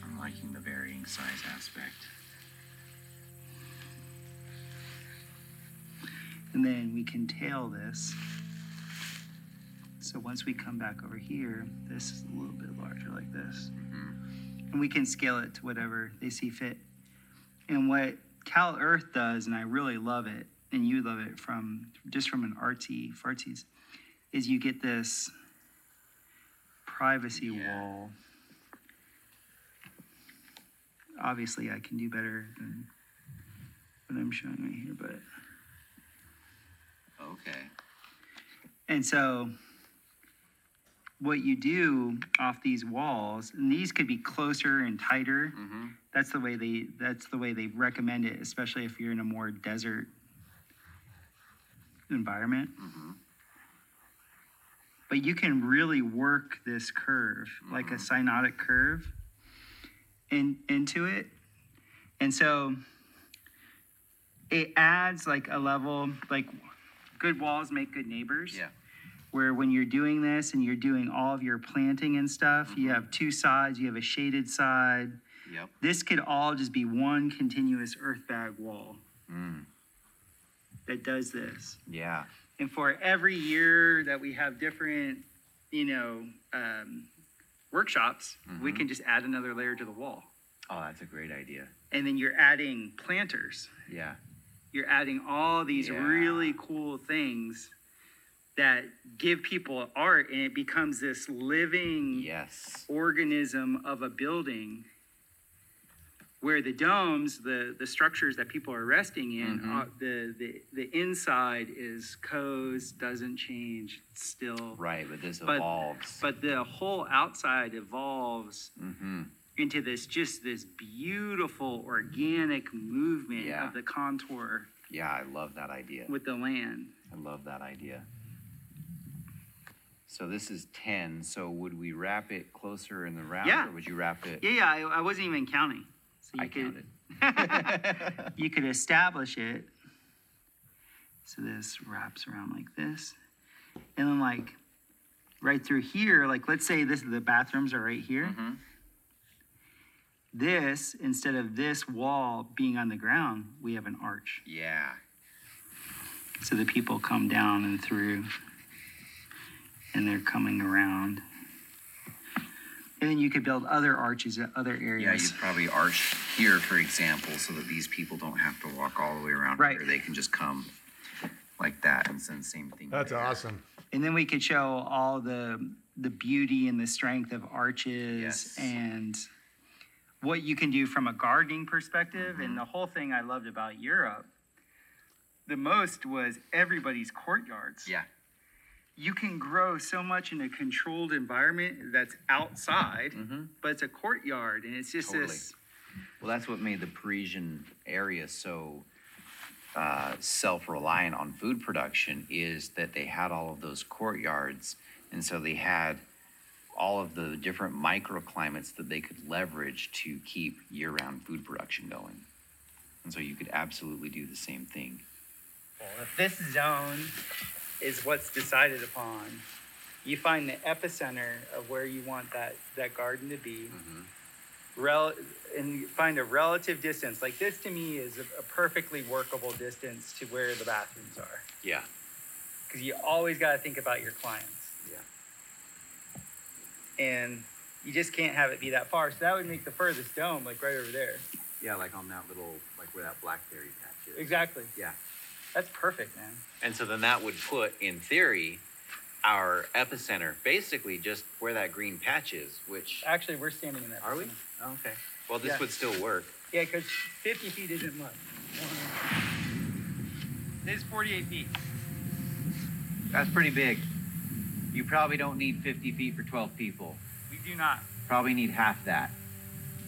I'm liking the varying size aspect. And then we can tail this. So once we come back over here this is a little bit larger like this. Mm-hmm. And we can scale it to whatever they see fit. And what Cal-Earth does and i really love it and you love it from just from an artsy fartsies is you get this privacy wall. Obviously i can do better than what i'm showing right here but Okay. And so, what you do off these walls, and these could be closer and tighter. Mm-hmm. That's the way they. That's the way they recommend it, especially if you're in a more desert environment. Mm-hmm. But you can really work this curve, like a cyanotic curve, in into it, and so it adds like a level like good walls make good neighbors Yeah. where when you're doing this and you're doing all of your planting and stuff, you have two sides, you have a shaded side. Yep. This could all just be one continuous earth bag wall Mm. that does this. Yeah. And for every year that we have different, you know, um, workshops, we Mhm. can just add another layer to the wall. Oh, that's a great idea. And then you're adding planters. Yeah. You're adding all these Yeah. really cool things that give people art and it becomes this living Yes. organism of a building where the domes the the structures that people are resting in Mhm. uh, the, the the inside is codes doesn't change still Right, but this but, evolves. but the whole outside evolves mm-hmm. Into this just this beautiful organic movement Yeah. of the contour Yeah, I love that idea. with the land I love that idea. So this is 10. So would we wrap it closer in the round Yeah. or would you wrap it? yeah yeah i, I wasn't even counting so you I could counted. you could establish it so this wraps around like this and then like right through here like let's say this the bathrooms are right here Mhm. This instead of this wall being on the ground we have an arch Yeah. so the people come down and through and they're coming around and then you could build other arches at other areas. Yeah, areas you'd probably arch here, for example, so that these people don't have to walk all the way around Right. here. They can just come like that and then same thing. That's there. awesome. and then we could show all the the beauty and the strength of arches Yes. and what you can do from a gardening perspective Mm-hmm. and the whole thing i loved about europe the most was everybody's courtyards. Yeah. You can grow so much in a controlled environment that's outside, but it's a courtyard, and it's just Mm-hmm. Totally. this. Well, that's what made the Parisian area so uh, self-reliant on food production is that they had all of those courtyards, and so they had all of the different microclimates that they could leverage to keep year-round food production going. And so you could absolutely do the same thing. Well, if this zone is what's decided upon, you find the epicenter of where you want that, that garden to be, mm-hmm. rel- and you find a relative distance. Like this to me is a, a perfectly workable distance to where the bathrooms are. Yeah. Because you always got to think about your clients. Yeah. And you just can't have it be that far. So that would make the furthest dome like right over there. Yeah, like on that little, like where that blackberry patch is. Exactly. Yeah. That's perfect, man. And so then that would put, in theory, our epicenter basically just where that green patch is, which. Actually, we're standing in that. Are we? Oh, okay. Well, this Yeah. would still work. Yeah, because 50 feet isn't much. This is 48 feet. That's pretty big. You probably don't need 50 feet for 12 people. We do not. Probably need half that.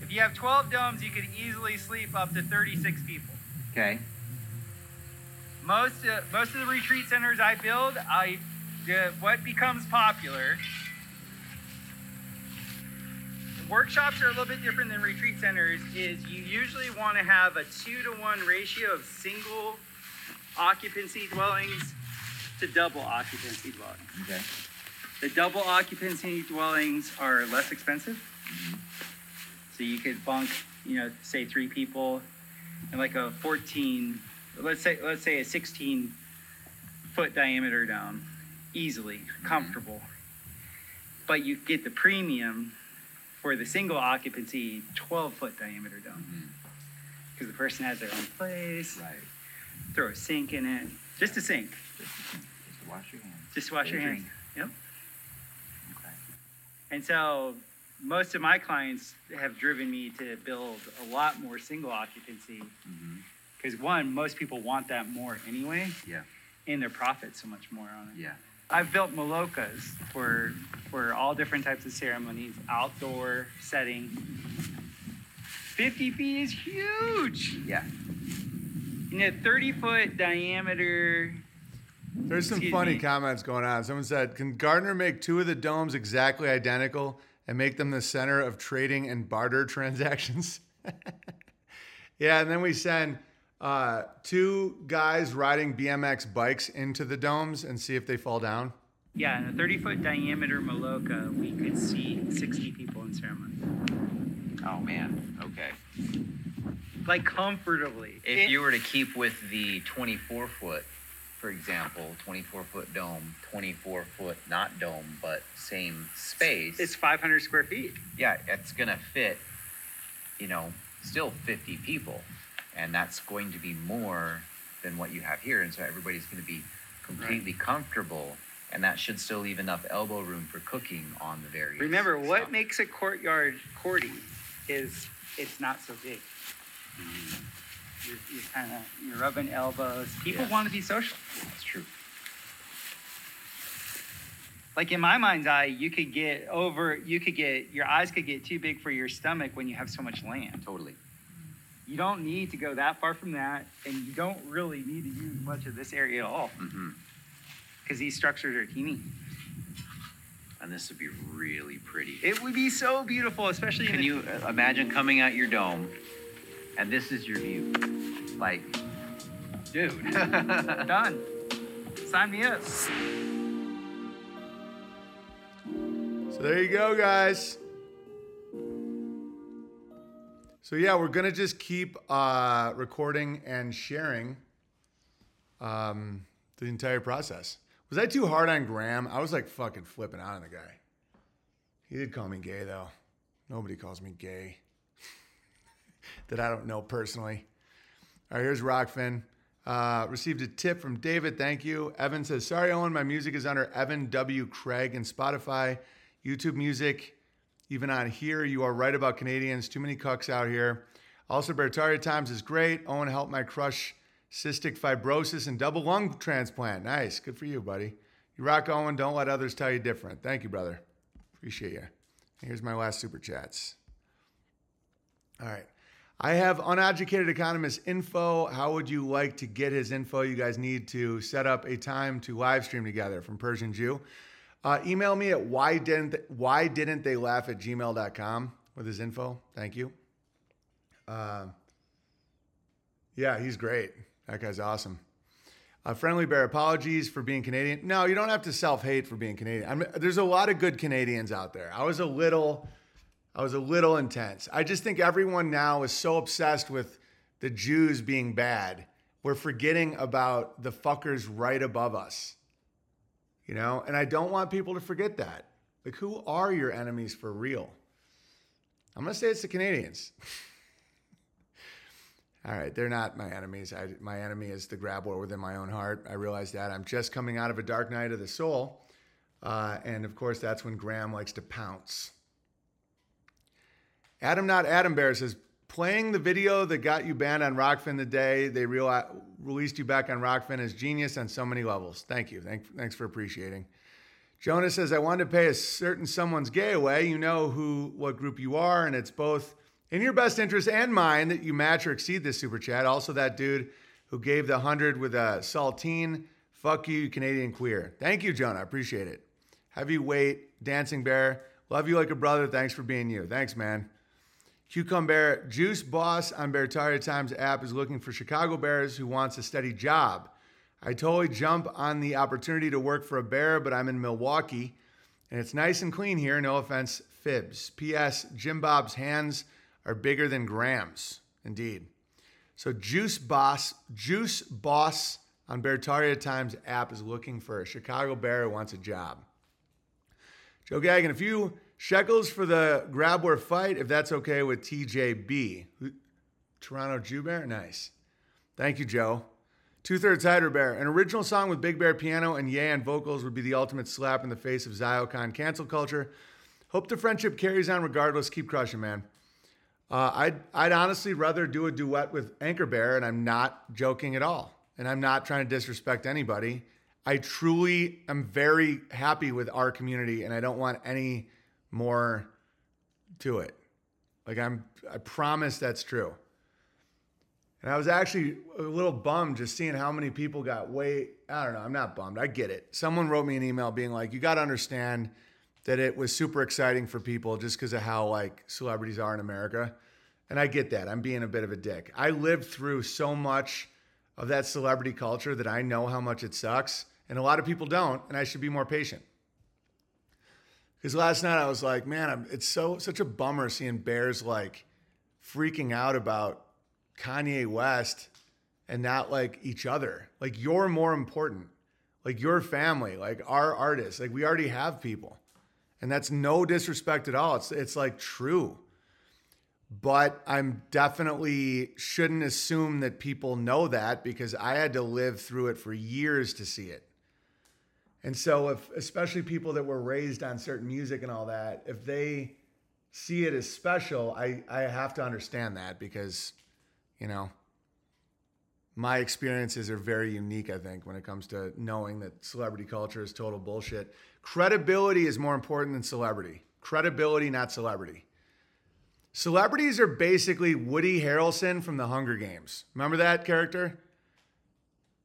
If you have 12 domes, you could easily sleep up to 36 people. Okay. Most uh, most of the retreat centers I build, I the, what becomes popular. Workshops are a little bit different than retreat centers. Is you usually want to have a two to one ratio of single occupancy dwellings to double occupancy dwellings. Okay. The double occupancy dwellings are less expensive. Mm-hmm. So you could bunk, you know, say three people in like a 14, let's say, let's say a 16 foot diameter dome, easily, mm-hmm. comfortable. But you get the premium for the single occupancy 12 foot diameter dome. Mm-hmm. Because the person has their own place. Right. Throw a sink in it. Just a sink. Just wash your hands. Just wash your hands. Yep. And so most of my clients have driven me to build a lot more single occupancy mm-hmm. because one, most people want that more anyway, Yeah. and their profit so much more on it. Yeah. I've built malokas for for all different types of ceremonies, outdoor setting. 50 feet is huge. Yeah. You a 30 foot diameter. There's some Excuse funny me. comments going on. Someone said, "Can Gardner make two of the domes exactly identical and make them the center of trading and barter transactions?" yeah, and then we send uh, two guys riding BMX bikes into the domes and see if they fall down. Yeah, in a 30 foot diameter maloka, we could see 60 people in ceremony. Oh, man. Okay. Like comfortably. If It- you were to keep with the 24 foot, for example, 24 foot dome, 24 foot not dome, but same space. It's 500 square feet. yeah, it's gonna fit, you know, still 50 people, and that's going to be more than what you have here, and so everybody's gonna be completely comfortable, and that should still leave enough elbow room for cooking on the various. Remember, what stuff. makes a courtyard courty is it's not so big. Mm-hmm. You're, you're kind of you're rubbing elbows. People Yeah. want to be social. That's true. Like in my mind's eye, you could get over. You could get your eyes could get too big for your stomach when you have so much land. Totally. You don't need to go that far from that, and you don't really need to use much of this area at all hmm because these structures are teeny. And this would be really pretty. It would be so beautiful, especially in Can the you uh, imagine coming out your dome, and this is your view? Like, dude. Done. Sign me up. So there you go, guys. So yeah, we're gonna just keep uh, recording and sharing um, the entire process. Was I too hard on Graham? I was like fucking flipping out on the guy. He did call me gay though. Nobody calls me gay that I don't know personally. All right, here's Rokfin. Uh, received a tip from David. Thank you. Evan says, Sorry, Owen, my music is under Evan W. Craig and Spotify, YouTube music. Even on here, you are right about Canadians. Too many cucks out here. Also, Beartaria Times is great. Owen helped my crush cystic fibrosis, and double lung transplant. Nice. Good for you, buddy. You rock Owen. Don't let others tell you different. Thank you, brother. Appreciate you. Here's my last super chats. All right. I have uneducated economist info. How would you like to get his info? You guys need to set up a time to live stream together from Persian Jew. Uh, email me at why didn't they, why didn't they laugh at gmail.com with his info. Thank you. Uh, yeah, he's great. That guy's awesome. Uh, Friendly Bear, apologies for being Canadian. No, you don't have to self hate for being Canadian. I mean, there's a lot of good Canadians out there. I was a little, I was a little intense. I just think everyone now is so obsessed with the Jews being bad. We're forgetting about the fuckers right above us. You know, and I don't want people to forget that. Like, who are your enemies for real? I'm gonna say it's the Canadians. All right, they're not my enemies. I, my enemy is the grab war within my own heart. I realize that. I'm just coming out of a dark night of the soul. Uh, and of course, that's when Graham likes to pounce. Adam Not Adam Bear says, playing the video that got you banned on Rokfin the day they released you back on Rokfin is genius on so many levels. Thank you. Thank, thanks for appreciating. Jonas says, I wanted to pay a certain someone's gay away. You know who, what group you are, and it's both in your best interest and mine that you match or exceed this super chat. Also, that dude who gave the 100 with a saltine. Fuck you, Canadian queer. Thank you, Jonah. I appreciate it. Heavyweight, Dancing Bear. Love you like a brother. Thanks for being you. Thanks, man. Cucumber Juice Boss on Beartaria Times app is looking for Chicago Bears who wants a steady job. I totally jump on the opportunity to work for a bear, but I'm in Milwaukee and it's nice and clean here. No offense, fibs. P.S. Jim Bob's hands are bigger than grams. Indeed. So Juice Boss, Juice Boss on Beartaria Times app is looking for a Chicago Bear who wants a job. Joe Gagnon, if few shekels for the grab war fight, if that's okay with TJB. Toronto Jew Bear? Nice. Thank you, Joe. Two Thirds Hider Bear. An original song with Big Bear piano and Ye on vocals would be the ultimate slap in the face of Ziocon cancel culture. Hope the friendship carries on regardless. Keep crushing, man. Uh, I'd, I'd honestly rather do a duet with Anchor Bear, and I'm not joking at all. And I'm not trying to disrespect anybody. I truly am very happy with our community, and I don't want any more to it. Like I'm, I promise that's true. And I was actually a little bummed just seeing how many people got way. I don't know. I'm not bummed. I get it. Someone wrote me an email being like, "You got to understand that it was super exciting for people just because of how like celebrities are in America." And I get that. I'm being a bit of a dick. I lived through so much of that celebrity culture that I know how much it sucks, and a lot of people don't. And I should be more patient. Because last night I was like, man, I'm, it's so such a bummer seeing Bears like freaking out about Kanye West and not like each other. Like you're more important. Like your family, like our artists. Like we already have people. And that's no disrespect at all. It's it's like true. But I'm definitely shouldn't assume that people know that because I had to live through it for years to see it. And so if especially people that were raised on certain music and all that, if they see it as special, I, I have to understand that because, you know, my experiences are very unique, I think, when it comes to knowing that celebrity culture is total bullshit. Credibility is more important than celebrity. Credibility, not celebrity. Celebrities are basically Woody Harrelson from the Hunger Games. Remember that character?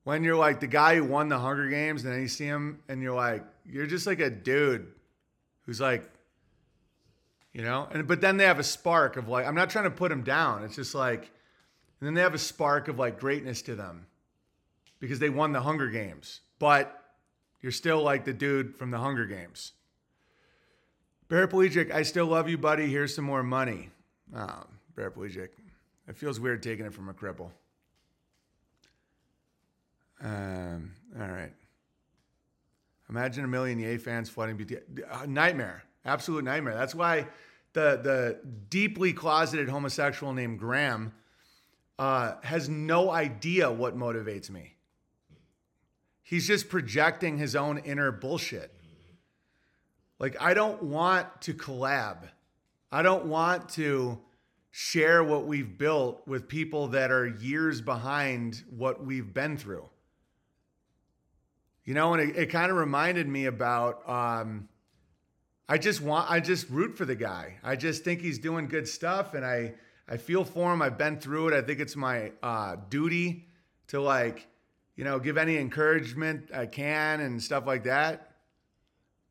When you're like the guy who won the Hunger Games, and then you see him, and you're like, you're just like a dude who's like, you know. And but then they have a spark of like, I'm not trying to put him down. It's just like, and then they have a spark of like greatness to them because they won the Hunger Games. But you're still like the dude from the Hunger Games. Paraplegic, I still love you, buddy. Here's some more money. Um, oh, paraplegic. It feels weird taking it from a cripple. Um, all right. Imagine a million Ye fans flooding BT. Uh, nightmare. Absolute nightmare. That's why the the deeply closeted homosexual named Graham uh, has no idea what motivates me. He's just projecting his own inner bullshit. Like I don't want to collab. I don't want to share what we've built with people that are years behind what we've been through. You know, and it, it kind of reminded me about um, I just want I just root for the guy. I just think he's doing good stuff and I I feel for him. I've been through it. I think it's my uh, duty to like, you know, give any encouragement I can and stuff like that.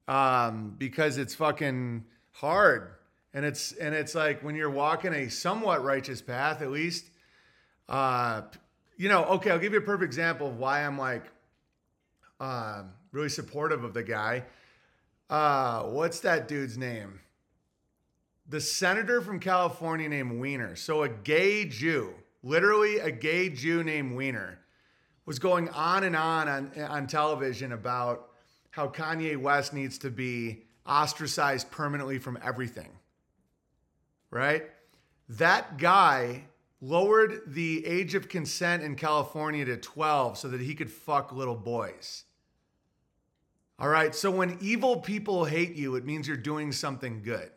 Um, because it's fucking hard. And it's and it's like when you're walking a somewhat righteous path, at least, uh, you know, okay, I'll give you a perfect example of why I'm like um, really supportive of the guy. Uh, what's that dude's name? The senator from California named Wiener. So a gay Jew, literally a gay Jew named Wiener, was going on and on on, on television about how Kanye West needs to be ostracized permanently from everything. Right? That guy lowered the age of consent in California to 12 so that he could fuck little boys. All right, so when evil people hate you, it means you're doing something good.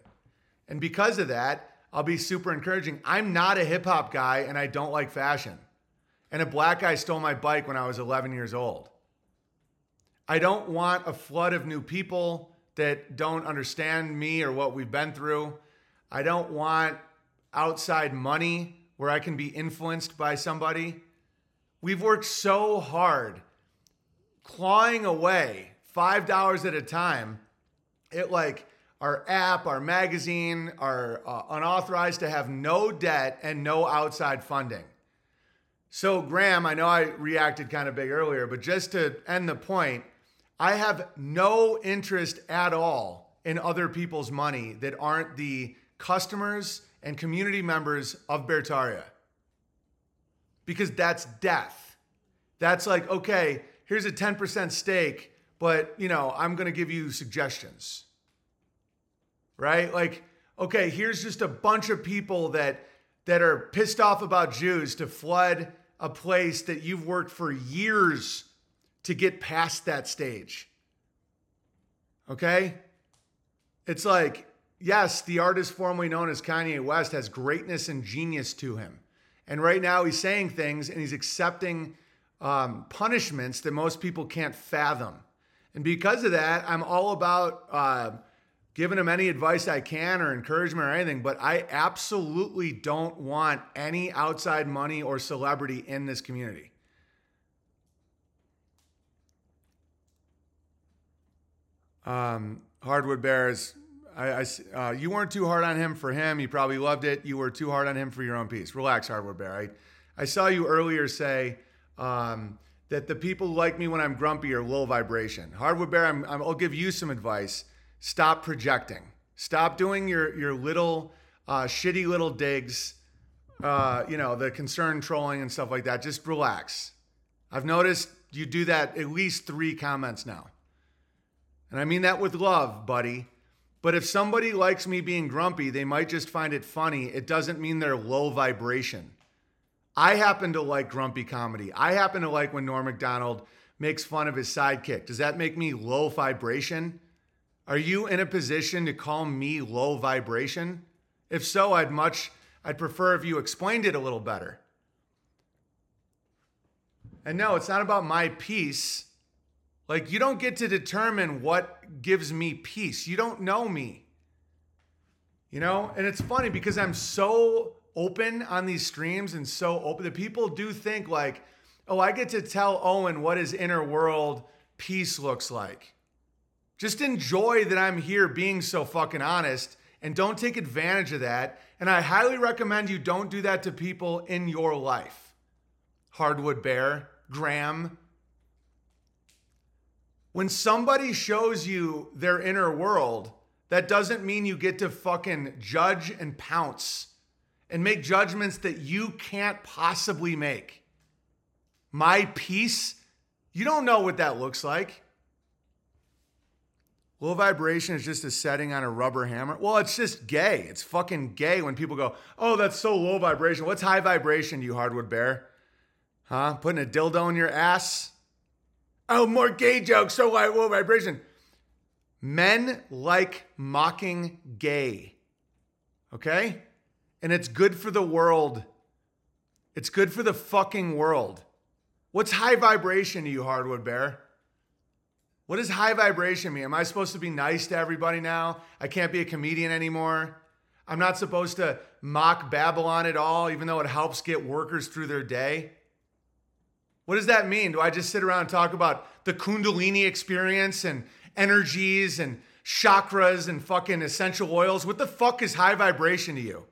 And because of that, I'll be super encouraging. I'm not a hip hop guy and I don't like fashion. And a black guy stole my bike when I was 11 years old. I don't want a flood of new people that don't understand me or what we've been through. I don't want outside money where I can be influenced by somebody. We've worked so hard clawing away $5 at a time it like our app, our magazine, are uh, unauthorized to have no debt and no outside funding. So, Graham, I know I reacted kind of big earlier, but just to end the point, I have no interest at all in other people's money that aren't the customers and community members of Beartaria. Because that's death. That's like, okay, here's a 10% stake, but you know, I'm going to give you suggestions. Right? Like, okay, here's just a bunch of people that that are pissed off about Jews to flood a place that you've worked for years to get past that stage. Okay? It's like, yes, the artist formerly known as Kanye West has greatness and genius to him. And right now he's saying things and he's accepting um, punishments that most people can't fathom. And because of that, I'm all about uh, giving him any advice I can or encouragement or anything, but I absolutely don't want any outside money or celebrity in this community. Um, Hardwood Bears, I, I uh, you weren't too hard on him for him. He probably loved it. You were too hard on him for your own piece. Relax, Hardwood Bear. I, I saw you earlier say um, that the people who like me when I'm grumpy are low vibration. Hardwood Bear, I'm, I'm, I'll give you some advice stop projecting. Stop doing your your little uh, shitty little digs. Uh, you know the concern trolling and stuff like that. Just relax. I've noticed you do that at least three comments now, and I mean that with love, buddy. But if somebody likes me being grumpy, they might just find it funny. It doesn't mean they're low vibration. I happen to like grumpy comedy. I happen to like when Norm Macdonald makes fun of his sidekick. Does that make me low vibration? Are you in a position to call me low vibration? If so, I'd much I'd prefer if you explained it a little better. And no, it's not about my peace. Like you don't get to determine what gives me peace. You don't know me. You know? And it's funny because I'm so open on these streams and so open that people do think like, "Oh, I get to tell Owen what his inner world peace looks like." Just enjoy that I'm here being so fucking honest and don't take advantage of that. And I highly recommend you don't do that to people in your life. Hardwood Bear, Graham. When somebody shows you their inner world, that doesn't mean you get to fucking judge and pounce and make judgments that you can't possibly make. My peace, you don't know what that looks like. Low vibration is just a setting on a rubber hammer. Well, it's just gay. It's fucking gay when people go, oh, that's so low vibration. What's high vibration, you hardwood bear? Huh? Putting a dildo in your ass? Oh, more gay jokes, so low vibration. Men like mocking gay. Okay? And it's good for the world. It's good for the fucking world. What's high vibration to you, Hardwood Bear? What does high vibration mean? Am I supposed to be nice to everybody now? I can't be a comedian anymore. I'm not supposed to mock Babylon at all, even though it helps get workers through their day. What does that mean? Do I just sit around and talk about the Kundalini experience and energies and chakras and fucking essential oils? What the fuck is high vibration to you?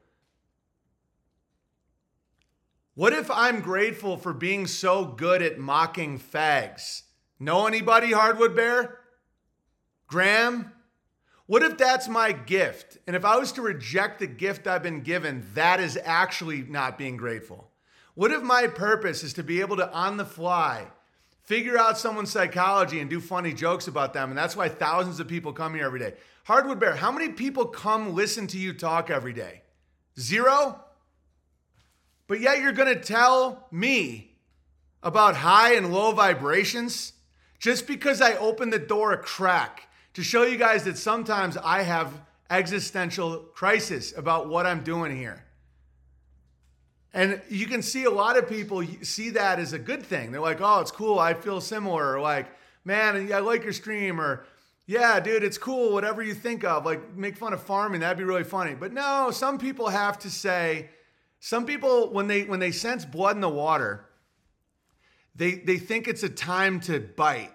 What if I'm grateful for being so good at mocking fags? Know anybody, Hardwood Bear? Graham? What if that's my gift? And if I was to reject the gift I've been given, that is actually not being grateful. What if my purpose is to be able to, on the fly, figure out someone's psychology and do funny jokes about them? And that's why thousands of people come here every day. Hardwood Bear, how many people come listen to you talk every day? Zero? But yet you're going to tell me about high and low vibrations just because I opened the door a crack to show you guys that sometimes I have existential crisis about what I'm doing here. And you can see a lot of people see that as a good thing. They're like, oh, it's cool. I feel similar. Or like, man, I like your stream. Or, yeah, dude, it's cool. Whatever you think of. Like, make fun of farming. That'd be really funny. But no, some people have to say, some people, when they when they sense blood in the water, they they think it's a time to bite.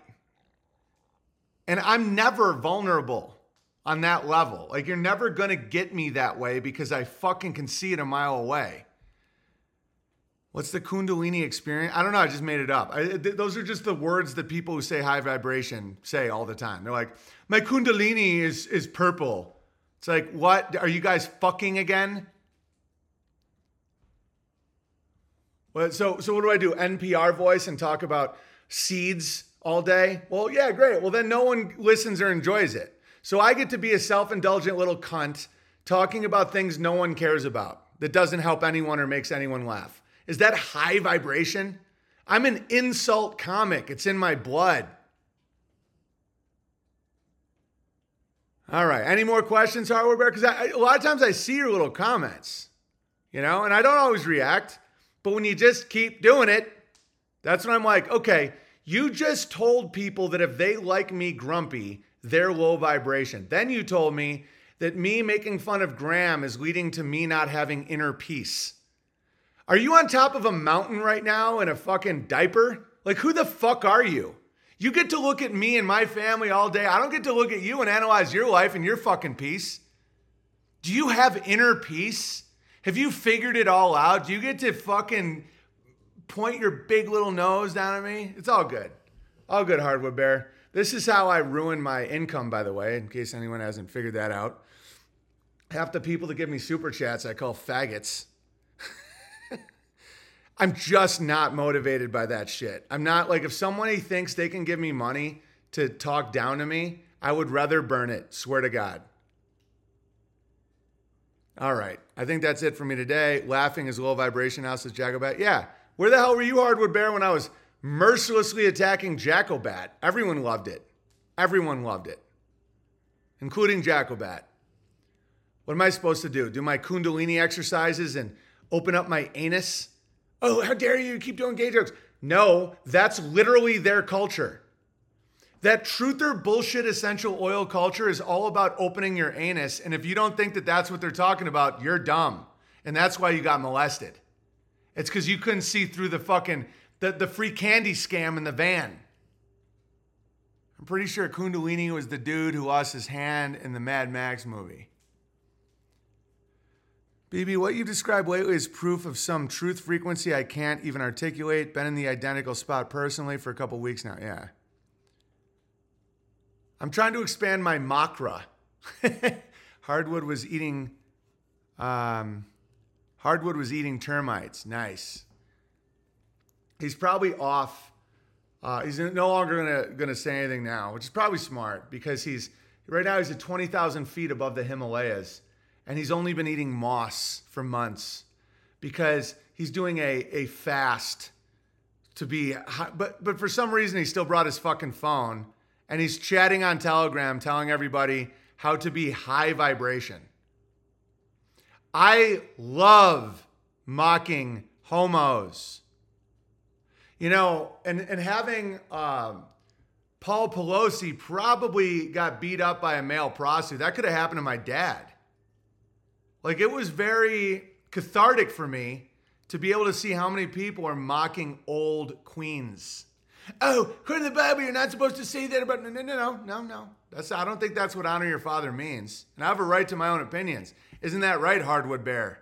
And I'm never vulnerable on that level. Like you're never gonna get me that way because I fucking can see it a mile away. What's the Kundalini experience? I don't know. I just made it up. I, th- those are just the words that people who say high vibration say all the time. They're like, my Kundalini is is purple. It's like, what? Are you guys fucking again? Well, so so what do I do? NPR voice and talk about seeds all day? Well, yeah, great. Well, then no one listens or enjoys it. So I get to be a self-indulgent little cunt talking about things no one cares about that doesn't help anyone or makes anyone laugh. Is that high vibration? I'm an insult comic. It's in my blood. All right. Any more questions, Hardwood Bear? Because a lot of times I see your little comments, you know, and I don't always react. But when you just keep doing it, that's when I'm like, okay, you just told people that if they like me grumpy, they're low vibration. Then you told me that me making fun of Graham is leading to me not having inner peace. Are you on top of a mountain right now in a fucking diaper? Like, who the fuck are you? You get to look at me and my family all day. I don't get to look at you and analyze your life and your fucking peace. Do you have inner peace? Have you figured it all out? Do you get to fucking point your big little nose down at me? It's all good. All good, Hardwood Bear. This is how I ruin my income, by the way, in case anyone hasn't figured that out. Half the people that give me super chats I call faggots. I'm just not motivated by that shit. I'm not like if somebody thinks they can give me money to talk down to me, I would rather burn it. Swear to God. All right. I think that's it for me today. Laughing is low vibration now, says Jacobat. Yeah. Where the hell were you, Hardwood Bear, when I was mercilessly attacking Jackobat? Everyone loved it. Everyone loved it, including Jackobat. What am I supposed to do? Do my Kundalini exercises and open up my anus? Oh, how dare you keep doing gay jokes? No, that's literally their culture. That truth or bullshit essential oil culture is all about opening your anus. And if you don't think that that's what they're talking about, you're dumb. And that's why you got molested. It's because you couldn't see through the fucking the, the free candy scam in the van. I'm pretty sure Kundalini was the dude who lost his hand in the Mad Max movie. BB, what you described lately is proof of some truth frequency I can't even articulate. Been in the identical spot personally for a couple weeks now. Yeah. I'm trying to expand my makra. Hardwood was eating um, Hardwood was eating termites. Nice. He's probably off. Uh, he's no longer gonna gonna say anything now, which is probably smart because he's right now he's at twenty thousand feet above the Himalayas and he's only been eating moss for months because he's doing a, a fast to be but but for some reason he still brought his fucking phone and he's chatting on telegram telling everybody how to be high vibration I love mocking homos. You know, and, and having um, Paul Pelosi probably got beat up by a male prostitute. That could have happened to my dad. Like, it was very cathartic for me to be able to see how many people are mocking old queens. Oh, according to the Bible, you're not supposed to say that about. No, no, no, no, no, no. That's. I don't think that's what honor your father means. And I have a right to my own opinions. Isn't that right, Hardwood Bear?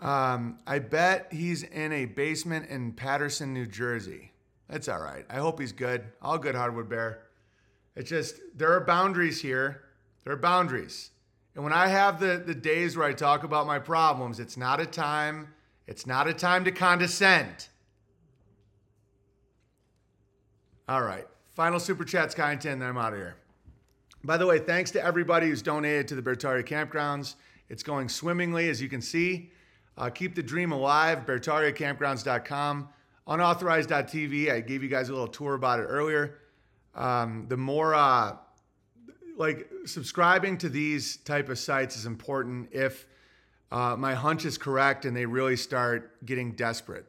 Um, I bet he's in a basement in Paterson, New Jersey. That's all right. I hope he's good. All good, Hardwood Bear. It's just there are boundaries here. There are boundaries. And when I have the, the days where I talk about my problems, it's not a time, it's not a time to condescend. All right. Final super chat chats content, then I'm out of here. By the way, thanks to everybody who's donated to the Beartaria campgrounds. It's going swimmingly, as you can see. Uh, keep the dream alive, beartariacampgrounds.com. Unauthorized.tv, I gave you guys a little tour about it earlier. Um, the more, uh, like, subscribing to these type of sites is important if uh, my hunch is correct and they really start getting desperate.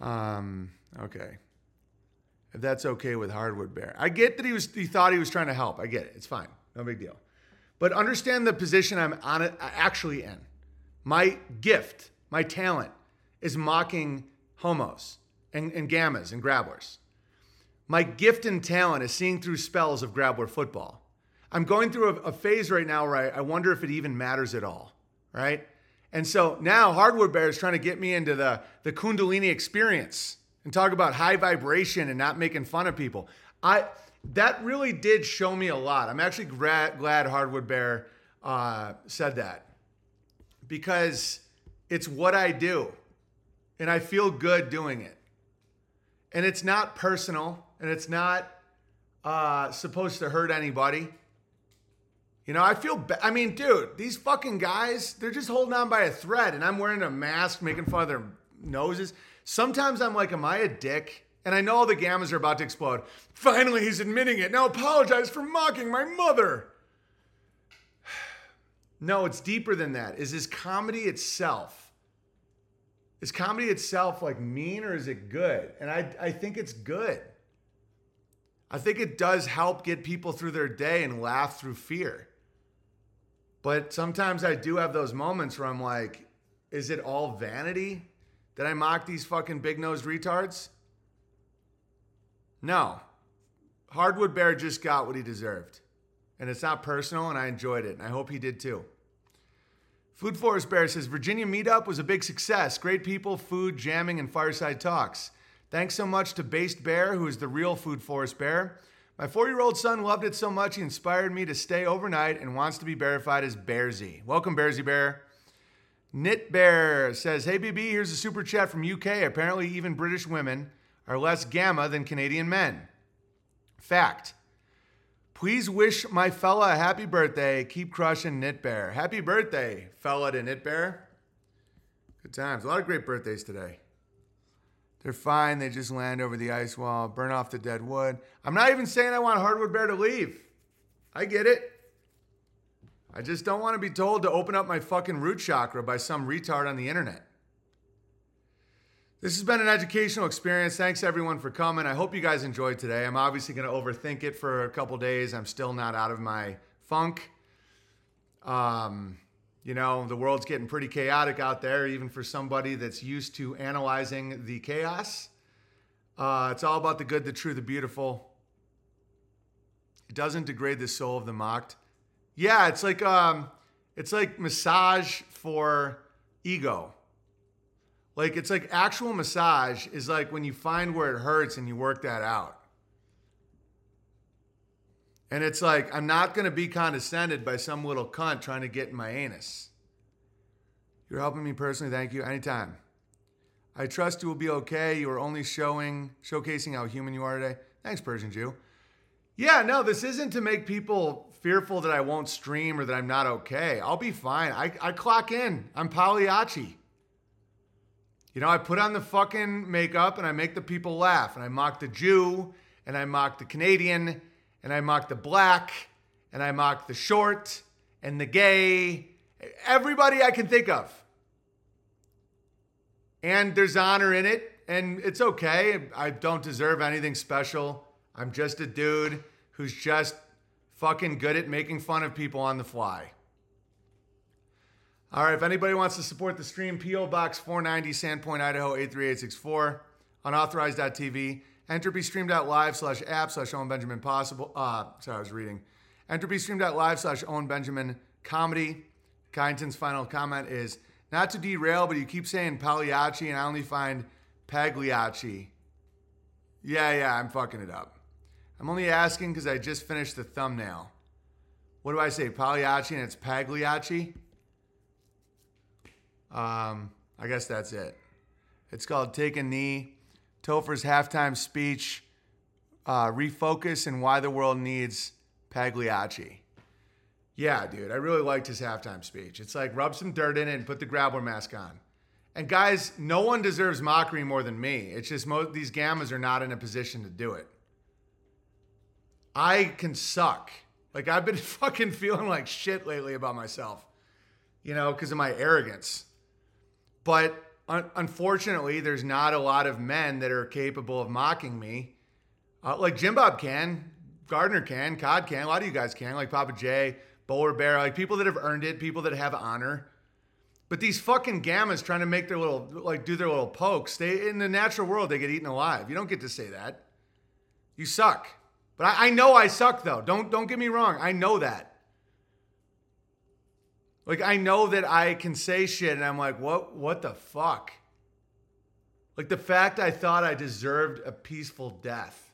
Um, okay if that's okay with Hardwood Bear. I get that he was he thought he was trying to help. I get it. It's fine. No big deal. But understand the position I'm on it uh, actually in. My gift, my talent is mocking homos and, and gammas and grabblers. My gift and talent is seeing through spells of grabbler football. I'm going through a, a phase right now where I, I wonder if it even matters at all, right? And so now Hardwood Bear is trying to get me into the, the Kundalini experience and talk about high vibration and not making fun of people. I that really did show me a lot. I'm actually glad, glad Hardwood Bear uh, said that because it's what I do, and I feel good doing it. And it's not personal, and it's not uh, supposed to hurt anybody. You know, I feel. Ba- I mean, dude, these fucking guys—they're just holding on by a thread, and I'm wearing a mask, making fun of their noses. Sometimes I'm like, am I a dick? And I know all the gammas are about to explode. Finally, he's admitting it. Now apologize for mocking my mother. No, it's deeper than that. Is his comedy itself? Is comedy itself like mean or is it good? And I, I think it's good. I think it does help get people through their day and laugh through fear. But sometimes I do have those moments where I'm like, is it all vanity? Did I mock these fucking big nosed retards? No. Hardwood Bear just got what he deserved. And it's not personal, and I enjoyed it. And I hope he did too. Food Forest Bear says Virginia meetup was a big success. Great people, food, jamming, and fireside talks. Thanks so much to Based Bear, who is the real Food Forest Bear. My four year old son loved it so much he inspired me to stay overnight and wants to be verified as Bearsy. Welcome, Bearsy Bear. Knit Bear says, Hey BB, here's a super chat from UK. Apparently, even British women are less gamma than Canadian men. Fact. Please wish my fella a happy birthday. Keep crushing Knit Bear. Happy birthday, fella to Knit Bear. Good times. A lot of great birthdays today. They're fine. They just land over the ice wall, burn off the dead wood. I'm not even saying I want Hardwood Bear to leave. I get it. I just don't want to be told to open up my fucking root chakra by some retard on the internet. This has been an educational experience. Thanks everyone for coming. I hope you guys enjoyed today. I'm obviously going to overthink it for a couple days. I'm still not out of my funk. Um, you know, the world's getting pretty chaotic out there, even for somebody that's used to analyzing the chaos. Uh, it's all about the good, the true, the beautiful. It doesn't degrade the soul of the mocked. Yeah, it's like um, it's like massage for ego. Like it's like actual massage is like when you find where it hurts and you work that out. And it's like I'm not going to be condescended by some little cunt trying to get in my anus. You're helping me personally. Thank you. Anytime. I trust you will be okay. You are only showing showcasing how human you are today. Thanks, Persian Jew. Yeah, no, this isn't to make people fearful that I won't stream or that I'm not okay. I'll be fine. I, I clock in. I'm Pagliacci. You know, I put on the fucking makeup and I make the people laugh. And I mock the Jew and I mock the Canadian and I mock the black and I mock the short and the gay, everybody I can think of. And there's honor in it, and it's okay. I don't deserve anything special. I'm just a dude who's just fucking good at making fun of people on the fly. All right, if anybody wants to support the stream, P.O. Box 490, Sandpoint, Idaho 83864, unauthorized.tv, entropystream.live slash app slash Owen Benjamin possible. Uh, sorry, I was reading. Entropystream.live slash Owen Benjamin comedy. Kyneton's final comment is not to derail, but you keep saying Pagliacci and I only find Pagliacci. Yeah, yeah, I'm fucking it up. I'm only asking because I just finished the thumbnail. What do I say? Pagliacci and it's Pagliacci? Um, I guess that's it. It's called Take a Knee. Topher's halftime speech, uh, refocus and why the world needs Pagliacci. Yeah, dude, I really liked his halftime speech. It's like rub some dirt in it and put the grappler mask on. And guys, no one deserves mockery more than me. It's just these gammas are not in a position to do it. I can suck. Like I've been fucking feeling like shit lately about myself, you know, because of my arrogance. But un- unfortunately, there's not a lot of men that are capable of mocking me. Uh, like Jim Bob can, Gardner can, Cod can, a lot of you guys can, like Papa J, Bowler Bear, like people that have earned it, people that have honor. But these fucking gammas trying to make their little, like, do their little pokes. They in the natural world, they get eaten alive. You don't get to say that. You suck. But I, I know I suck though. Don't don't get me wrong. I know that. Like I know that I can say shit and I'm like, what what the fuck? Like the fact I thought I deserved a peaceful death.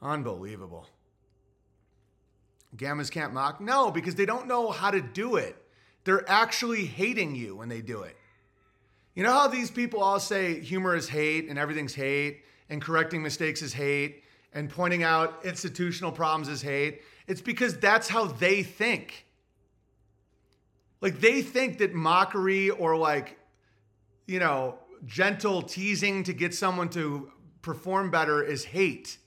Unbelievable. Gammas can't mock? No, because they don't know how to do it. They're actually hating you when they do it. You know how these people all say humor is hate and everything's hate and correcting mistakes is hate and pointing out institutional problems is hate? It's because that's how they think. Like they think that mockery or like, you know, gentle teasing to get someone to perform better is hate.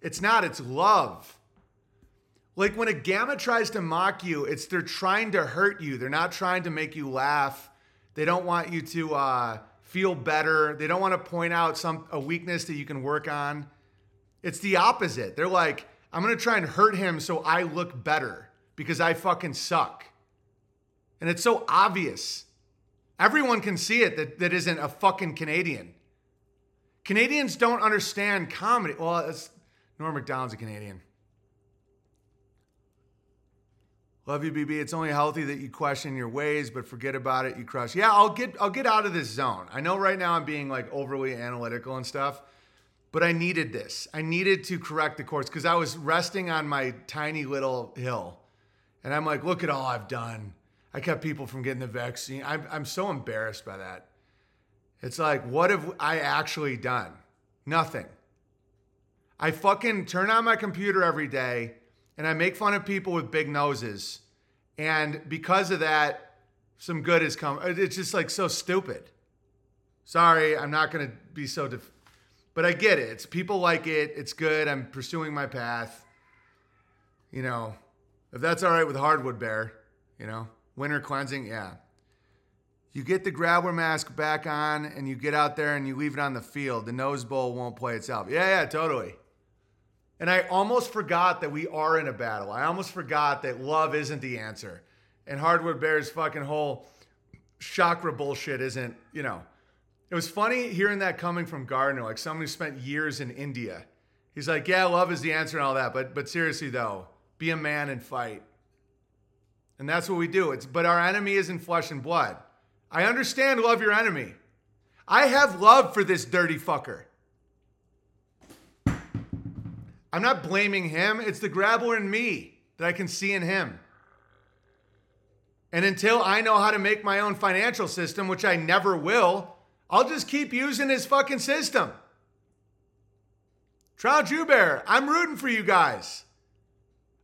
It's not, it's love. Like when a gamma tries to mock you, it's they're trying to hurt you. They're not trying to make you laugh. They don't want you to uh, feel better. They don't want to point out some a weakness that you can work on. It's the opposite. They're like, I'm gonna try and hurt him so I look better because I fucking suck. And it's so obvious. Everyone can see it that, that isn't a fucking Canadian. Canadians don't understand comedy. Well, it's, Norm MacDonald's a Canadian. Love you, BB. It's only healthy that you question your ways, but forget about it. You crush. Yeah, I'll get I'll get out of this zone. I know right now I'm being like overly analytical and stuff, but I needed this. I needed to correct the course because I was resting on my tiny little hill, and I'm like, look at all I've done. I kept people from getting the vaccine. I'm I'm so embarrassed by that. It's like, what have I actually done? Nothing. I fucking turn on my computer every day and I make fun of people with big noses. And because of that, some good has come. It's just like so stupid. Sorry, I'm not going to be so, def- but I get it. It's people like it. It's good. I'm pursuing my path. You know, if that's all right with Hardwood Bear, you know, winter cleansing, yeah. You get the grabber mask back on and you get out there and you leave it on the field. The nose bowl won't play itself. Yeah, yeah, totally. And I almost forgot that we are in a battle. I almost forgot that love isn't the answer. And Hardwood Bear's fucking whole chakra bullshit isn't, you know. It was funny hearing that coming from Gardner, like someone who spent years in India. He's like, yeah, love is the answer and all that. But but seriously though, be a man and fight. And that's what we do. It's but our enemy isn't flesh and blood. I understand love your enemy. I have love for this dirty fucker. I'm not blaming him. It's the grappler in me that I can see in him. And until I know how to make my own financial system, which I never will, I'll just keep using his fucking system. Trout Jubear, I'm rooting for you guys.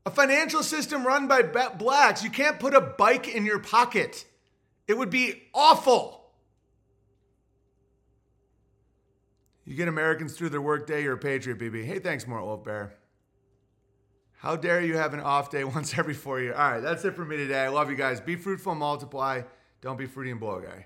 A financial system run by blacks, you can't put a bike in your pocket. It would be awful. You get Americans through their workday, you're a patriot, BB. Hey, thanks, Mort Wolf Bear. How dare you have an off day once every four years? All right, that's it for me today. I love you guys. Be fruitful, multiply. Don't be fruity and blow guy.